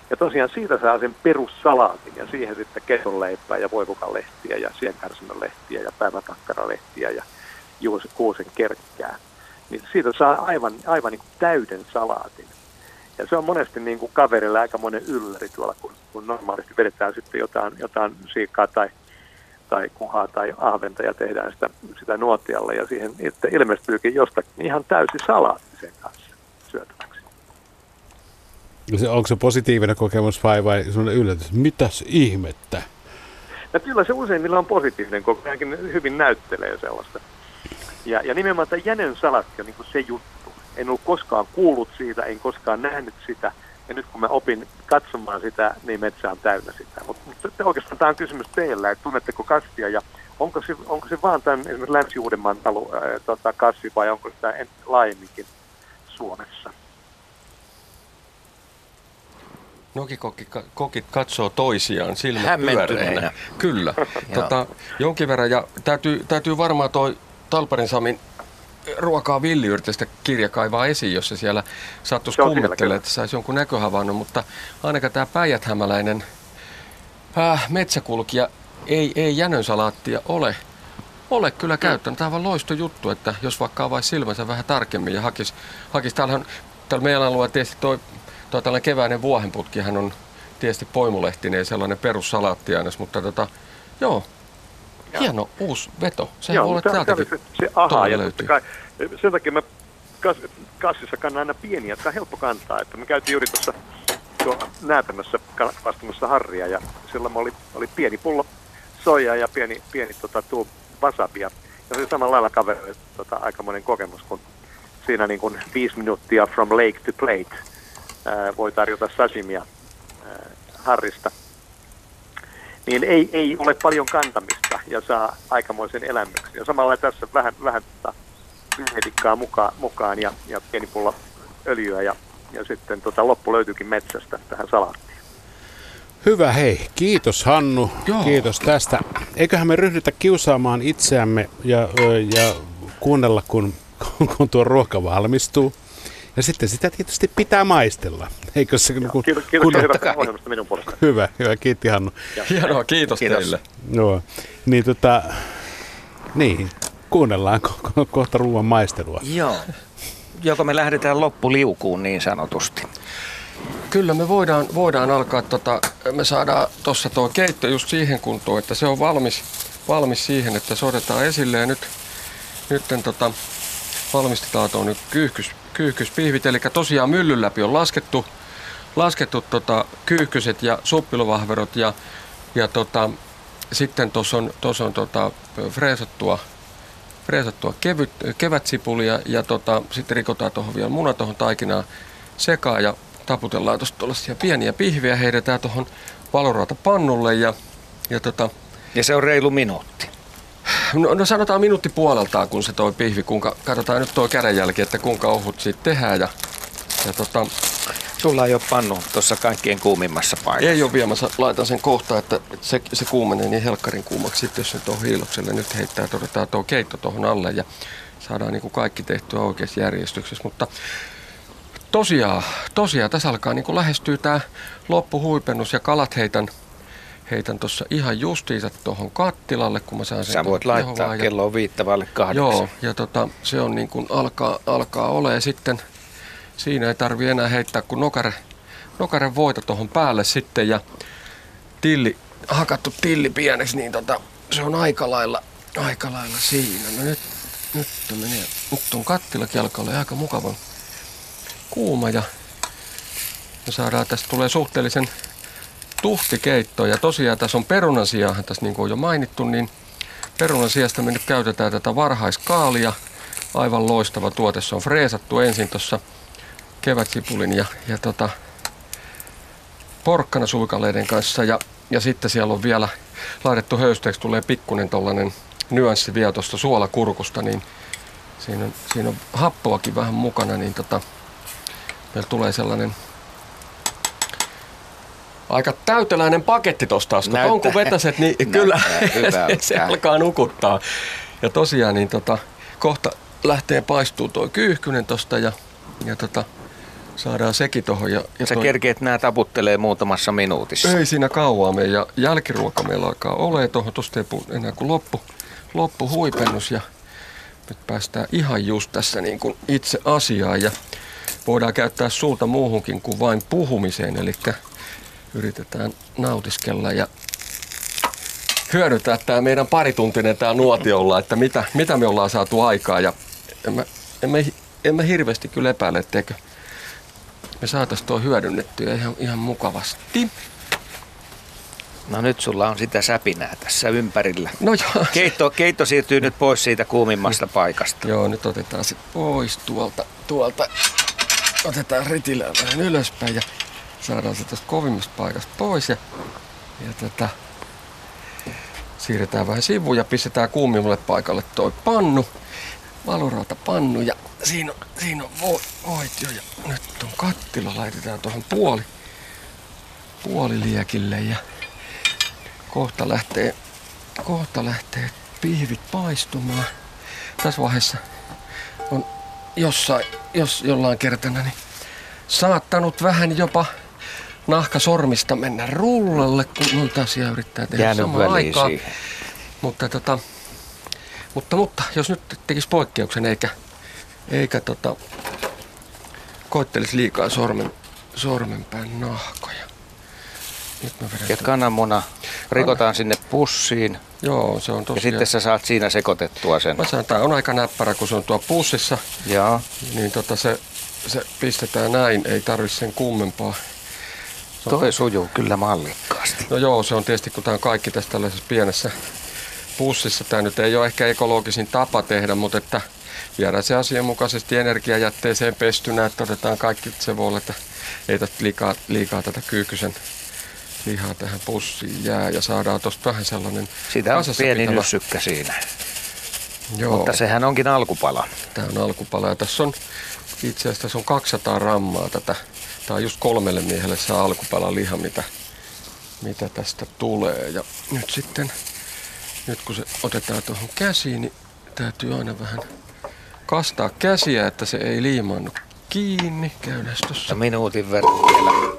Ja tosiaan siitä saa sen perussalaatin ja siihen sitten ketonleipää ja voivukalehtiä ja lehtiä ja päiväkakkaralehtiä ja kuusen kerkkää. niin siitä saa aivan, aivan niin täyden salaatin. Ja se on monesti niin kuin kaverilla aika monen ylläri tuolla, kun, kun normaalisti vedetään sitten jotain, jotain siikkaa tai, tai kuhaa tai ahventa ja tehdään sitä, sitä nuotialla ja siihen että ilmestyykin jostakin ihan täysi salaatti sen kanssa syötäväksi. Se, onko se positiivinen kokemus vai, vai sellainen yllätys? Mitäs ihmettä? Ja kyllä se useimmilla on positiivinen kokemus, hyvin näyttelee sellaista. Ja, ja nimenomaan tämä jänen salatti on niin se juttu. En ollut koskaan kuullut siitä, en koskaan nähnyt sitä. Ja nyt kun mä opin katsomaan sitä, niin metsä on täynnä sitä. Mutta mut oikeastaan tämä on kysymys teillä, että tunnetteko kasvia ja onko se, onko se vaan tämän esimerkiksi Länsi-Uudenmaan talu, ää, tota, kasvi vai onko sitä en, laajemminkin Suomessa? Nokikokit kokit katsoo toisiaan silmät pyöreinä. Kyllä. Tota, jonkin verran. Ja täytyy, täytyy varmaan toi Talparin Samin ruokaa villiyrtistä kirja kaivaa esiin, jos se siellä sattuisi kummittelemaan, että saisi jonkun näköhavainnon, mutta ainakaan tämä päijäthämäläinen äh, metsäkulkija ei, ei jänönsalaattia ole, ole kyllä käyttänyt. Tämä on loisto juttu, että jos vaikka avaisi silmänsä vähän tarkemmin ja hakisi, hakisi täällähän, täällä meidän alueella tietysti toi, toi tällainen keväinen vuohenputkihan on tietysti poimulehtinen ja sellainen perussalaattiaines, mutta tota, joo, hieno uusi veto. Sehän voi olla täältäkin. se, se aha, ja löytyy. kai, sen takia mä kas, kassissa kannan aina pieniä, jotka on helppo kantaa. Että me käytiin juuri tuossa näätämässä kalastamassa harria ja silloin oli, oli pieni pullo soijaa ja pieni, pieni tota, tuo wasabia. Ja se oli samalla lailla kaverille tota, aikamoinen kokemus, kun siinä niin kuin viisi minuuttia from lake to plate voi tarjota sashimia ää, harrista niin ei, ei ole paljon kantamista ja saa aikamoisen elämyksen. Ja samalla tässä vähän, vähän tota, vihedikkaa mukaan, mukaan ja, ja pieni pullo öljyä ja, ja sitten tota, loppu löytyykin metsästä tähän salaattiin. Hyvä hei, kiitos Hannu, Joo. kiitos tästä. Eiköhän me ryhdytä kiusaamaan itseämme ja, ja kuunnella, kun, kun tuo ruoka valmistuu. Ja sitten sitä tietysti pitää maistella. Eikö se, kun, Kiitos, kiitos kun, hyvästä ohjelmasta minun puolesta. Hyvä, hyvä, kiitti Hannu. Hienoa, kiitos, Kiitos. teille. Joo, niin tota, niin, kuunnellaan ko- ko- kohta ruoan maistelua. Joo. Joko me lähdetään loppuliukuun niin sanotusti. Kyllä me voidaan, voidaan alkaa, tota, me saadaan tuossa tuo keitto just siihen kuntoon, että se on valmis, valmis siihen, että se otetaan esille ja nyt, nyt tota, valmistetaan tuo nyt kyyhkys, kyyhkyspihvit, eli tosiaan myllyn läpi on laskettu, laskettu tota, kyyhkyset ja suppiluvahverot ja, ja tota, sitten tuossa on, tossa on tota, freesattua, freesattua kevyt, kevätsipulia ja tota, sitten rikotaan tuohon vielä muna tuohon taikinaan sekaan ja taputellaan tuosta tuollaisia pieniä pihviä, heitetään tuohon valorauta pannulle ja, ja tota, Ja se on reilu minuutti. No, no, sanotaan minuutti puoleltaan, kun se toi pihvi, kuinka, katsotaan nyt tuo kädenjälki, että kuinka ohut siitä tehdään ja, ja tota, Sulla ei ole pannu tuossa kaikkien kuumimmassa paikassa. ei ole vielä, mä laitan sen kohta, että se, se kuumenee niin helkkarin kuumaksi sitten, jos se tuohon hiilokselle nyt heittää, että otetaan tuo keitto tuohon alle ja saadaan niin kuin kaikki tehtyä oikeassa järjestyksessä. Mutta tosiaan, tosiaan tässä alkaa niin kuin lähestyä tämä loppuhuipennus ja kalat heitän, heitän tuossa ihan justiinsa tuohon kattilalle, kun mä saan sen Sä voit laittaa ja- kello on viittä vaille kahdeksan. Joo, ja tota, se on niin kuin alkaa, alkaa ole ja sitten siinä ei tarvi enää heittää kuin nokare, nokare voita tuohon päälle sitten ja tilli, hakattu tilli pieneksi, niin tota, se on aika lailla, aika lailla siinä. No nyt, nyt, menee, nyt on kattilakin alkaa olla aika mukavan kuuma ja me saadaan, tästä tulee suhteellisen tuhtikeitto ja tosiaan tässä on perunan sijaan, tässä niin kuin on jo mainittu, niin Perunan sijasta me nyt käytetään tätä varhaiskaalia. Aivan loistava tuote. Se on freesattu ensin tuossa kevätsipulin ja, ja tota, porkkana suikaleiden kanssa. Ja, ja sitten siellä on vielä laitettu höysteeksi, tulee pikkunen tollanen nyanssi vielä tuosta suolakurkusta, niin siinä on, siinä on happoakin vähän mukana, niin tota, meillä tulee sellainen aika täyteläinen paketti. Näyttää- On kun vetäset, niin kyllä Näyttää hyvältä. se alkaa nukuttaa. Ja tosiaan niin tota, kohta lähtee paistuu tuo kyyhkynen tosta ja, ja tota, saadaan sekin tohon. Ja, ja Sä toi- kerkeet nää taputtelee muutamassa minuutissa. ei siinä kauaa mene ja jälkiruoka meillä alkaa olemaan tuohon. Tuosta ei enää kuin loppu, loppu huipennus ja Nyt päästään ihan just tässä niin kuin itse asiaan ja voidaan käyttää suuta muuhunkin kuin vain puhumiseen. Eli yritetään nautiskella ja hyödyntää tämä meidän parituntinen tämä nuotiolla, että mitä, mitä me ollaan saatu aikaa. Ja en mä, en mä, en mä hirveästi kyllä epäile, etteikö me saataisiin tuo hyödynnettyä ihan, ihan mukavasti. No nyt sulla on sitä säpinää tässä ympärillä. No joo. Keitto, keitto siirtyy nyt pois siitä kuumimmasta paikasta. Joo, nyt otetaan se pois tuolta. tuolta. Otetaan ritilää vähän ylöspäin ja saadaan se tuosta kovimmasta paikasta pois. Ja, ja tota, siirretään vähän sivuun ja pistetään kuumimmalle paikalle toi pannu. Valurauta pannu ja siinä on, siinä on vo, voit jo. Ja nyt on kattila laitetaan tuohon puoli, puoliliekille ja kohta lähtee, kohta lähtee pihvit paistumaan. Tässä vaiheessa on jossain, jos jollain kertana, niin saattanut vähän jopa nahka sormista mennä rullalle, kun monta asiaa yrittää tehdä Jäänyt samaan aikaan. siihen. Mutta, tota, mutta, mutta jos nyt tekisi poikkeuksen eikä, eikä tota, koittelisi liikaa sormen, sormenpään nahkoja. Nyt mä Ja kananmuna rikotaan sinne pussiin. Joo, se on Ja tosiaan. sitten sä saat siinä sekoitettua sen. Mä sanon, tää on aika näppärä, kun se on tuo pussissa. Joo. Niin tota se, se pistetään näin, ei tarvi sen kummempaa. Toi sujuu kyllä mallikkaasti. No joo, se on tietysti, kun tämä on kaikki tässä tällaisessa pienessä pussissa. Tämä nyt ei ole ehkä ekologisin tapa tehdä, mutta että viedään se asianmukaisesti energiajätteeseen pestynä, että otetaan kaikki, se voi olla, että ei tästä liikaa, liikaa tätä kyykysen lihaa tähän pussiin jää ja saadaan tuosta vähän sellainen Sitä on pieni pitävä- nyssykkä siinä. Joo. Mutta sehän onkin alkupala. Tämä on alkupala ja tässä on itse asiassa tässä on 200 rammaa tätä. Tämä on just kolmelle miehelle se alkupala liha, mitä, mitä tästä tulee. Ja nyt sitten, nyt kun se otetaan tuohon käsiin, niin täytyy aina vähän kastaa käsiä, että se ei liimaannu kiinni. Käydään tuossa. Ja minuutin verran vielä.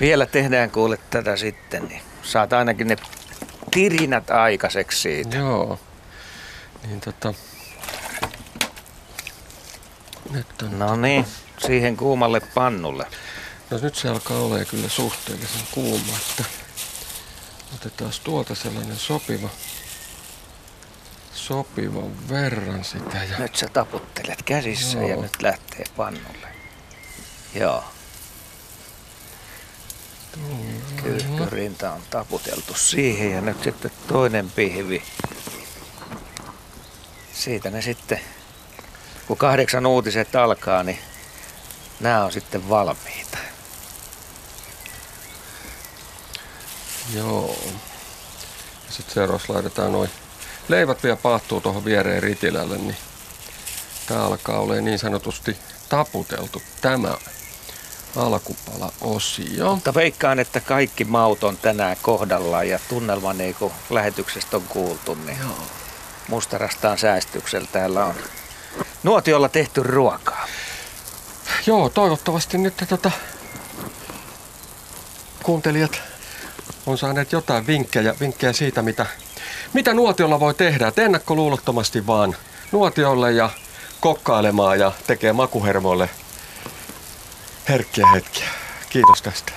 Vielä tehdään kuule tätä sitten, niin saat ainakin ne tirinät aikaiseksi siitä. Joo. Niin tota... Nyt on... No niin, siihen kuumalle pannulle. No nyt se alkaa olemaan kyllä suhteellisen kuuma, että otetaan tuolta sellainen sopiva, sopivan verran sitä. Ja... Nyt sä taputtelet käsissä ja Joo. nyt lähtee pannulle. Joo. Kyykkyrinta on taputeltu siihen ja nyt sitten toinen pihvi. Siitä ne sitten, kun kahdeksan uutiset alkaa, niin nämä on sitten valmiita. Joo. Ja sitten seuraavaksi laitetaan noin leivät vielä paahtuu tuohon viereen ritilälle, niin tää alkaa olemaan niin sanotusti taputeltu tämä alkupala-osio. Mutta veikkaan, että kaikki maut on tänään kohdallaan ja tunnelma niin kuin lähetyksestä on kuultu, niin Joo. mustarastaan säästyksellä täällä on nuotiolla tehty ruokaa. Joo, toivottavasti nyt tota, kuuntelijat on saaneet jotain vinkkejä, vinkkejä siitä, mitä, mitä nuotiolla voi tehdä. Et ennakkoluulottomasti vaan nuotiolle ja kokkailemaan ja tekee makuhermoille herkkiä hetkiä. Kiitos tästä.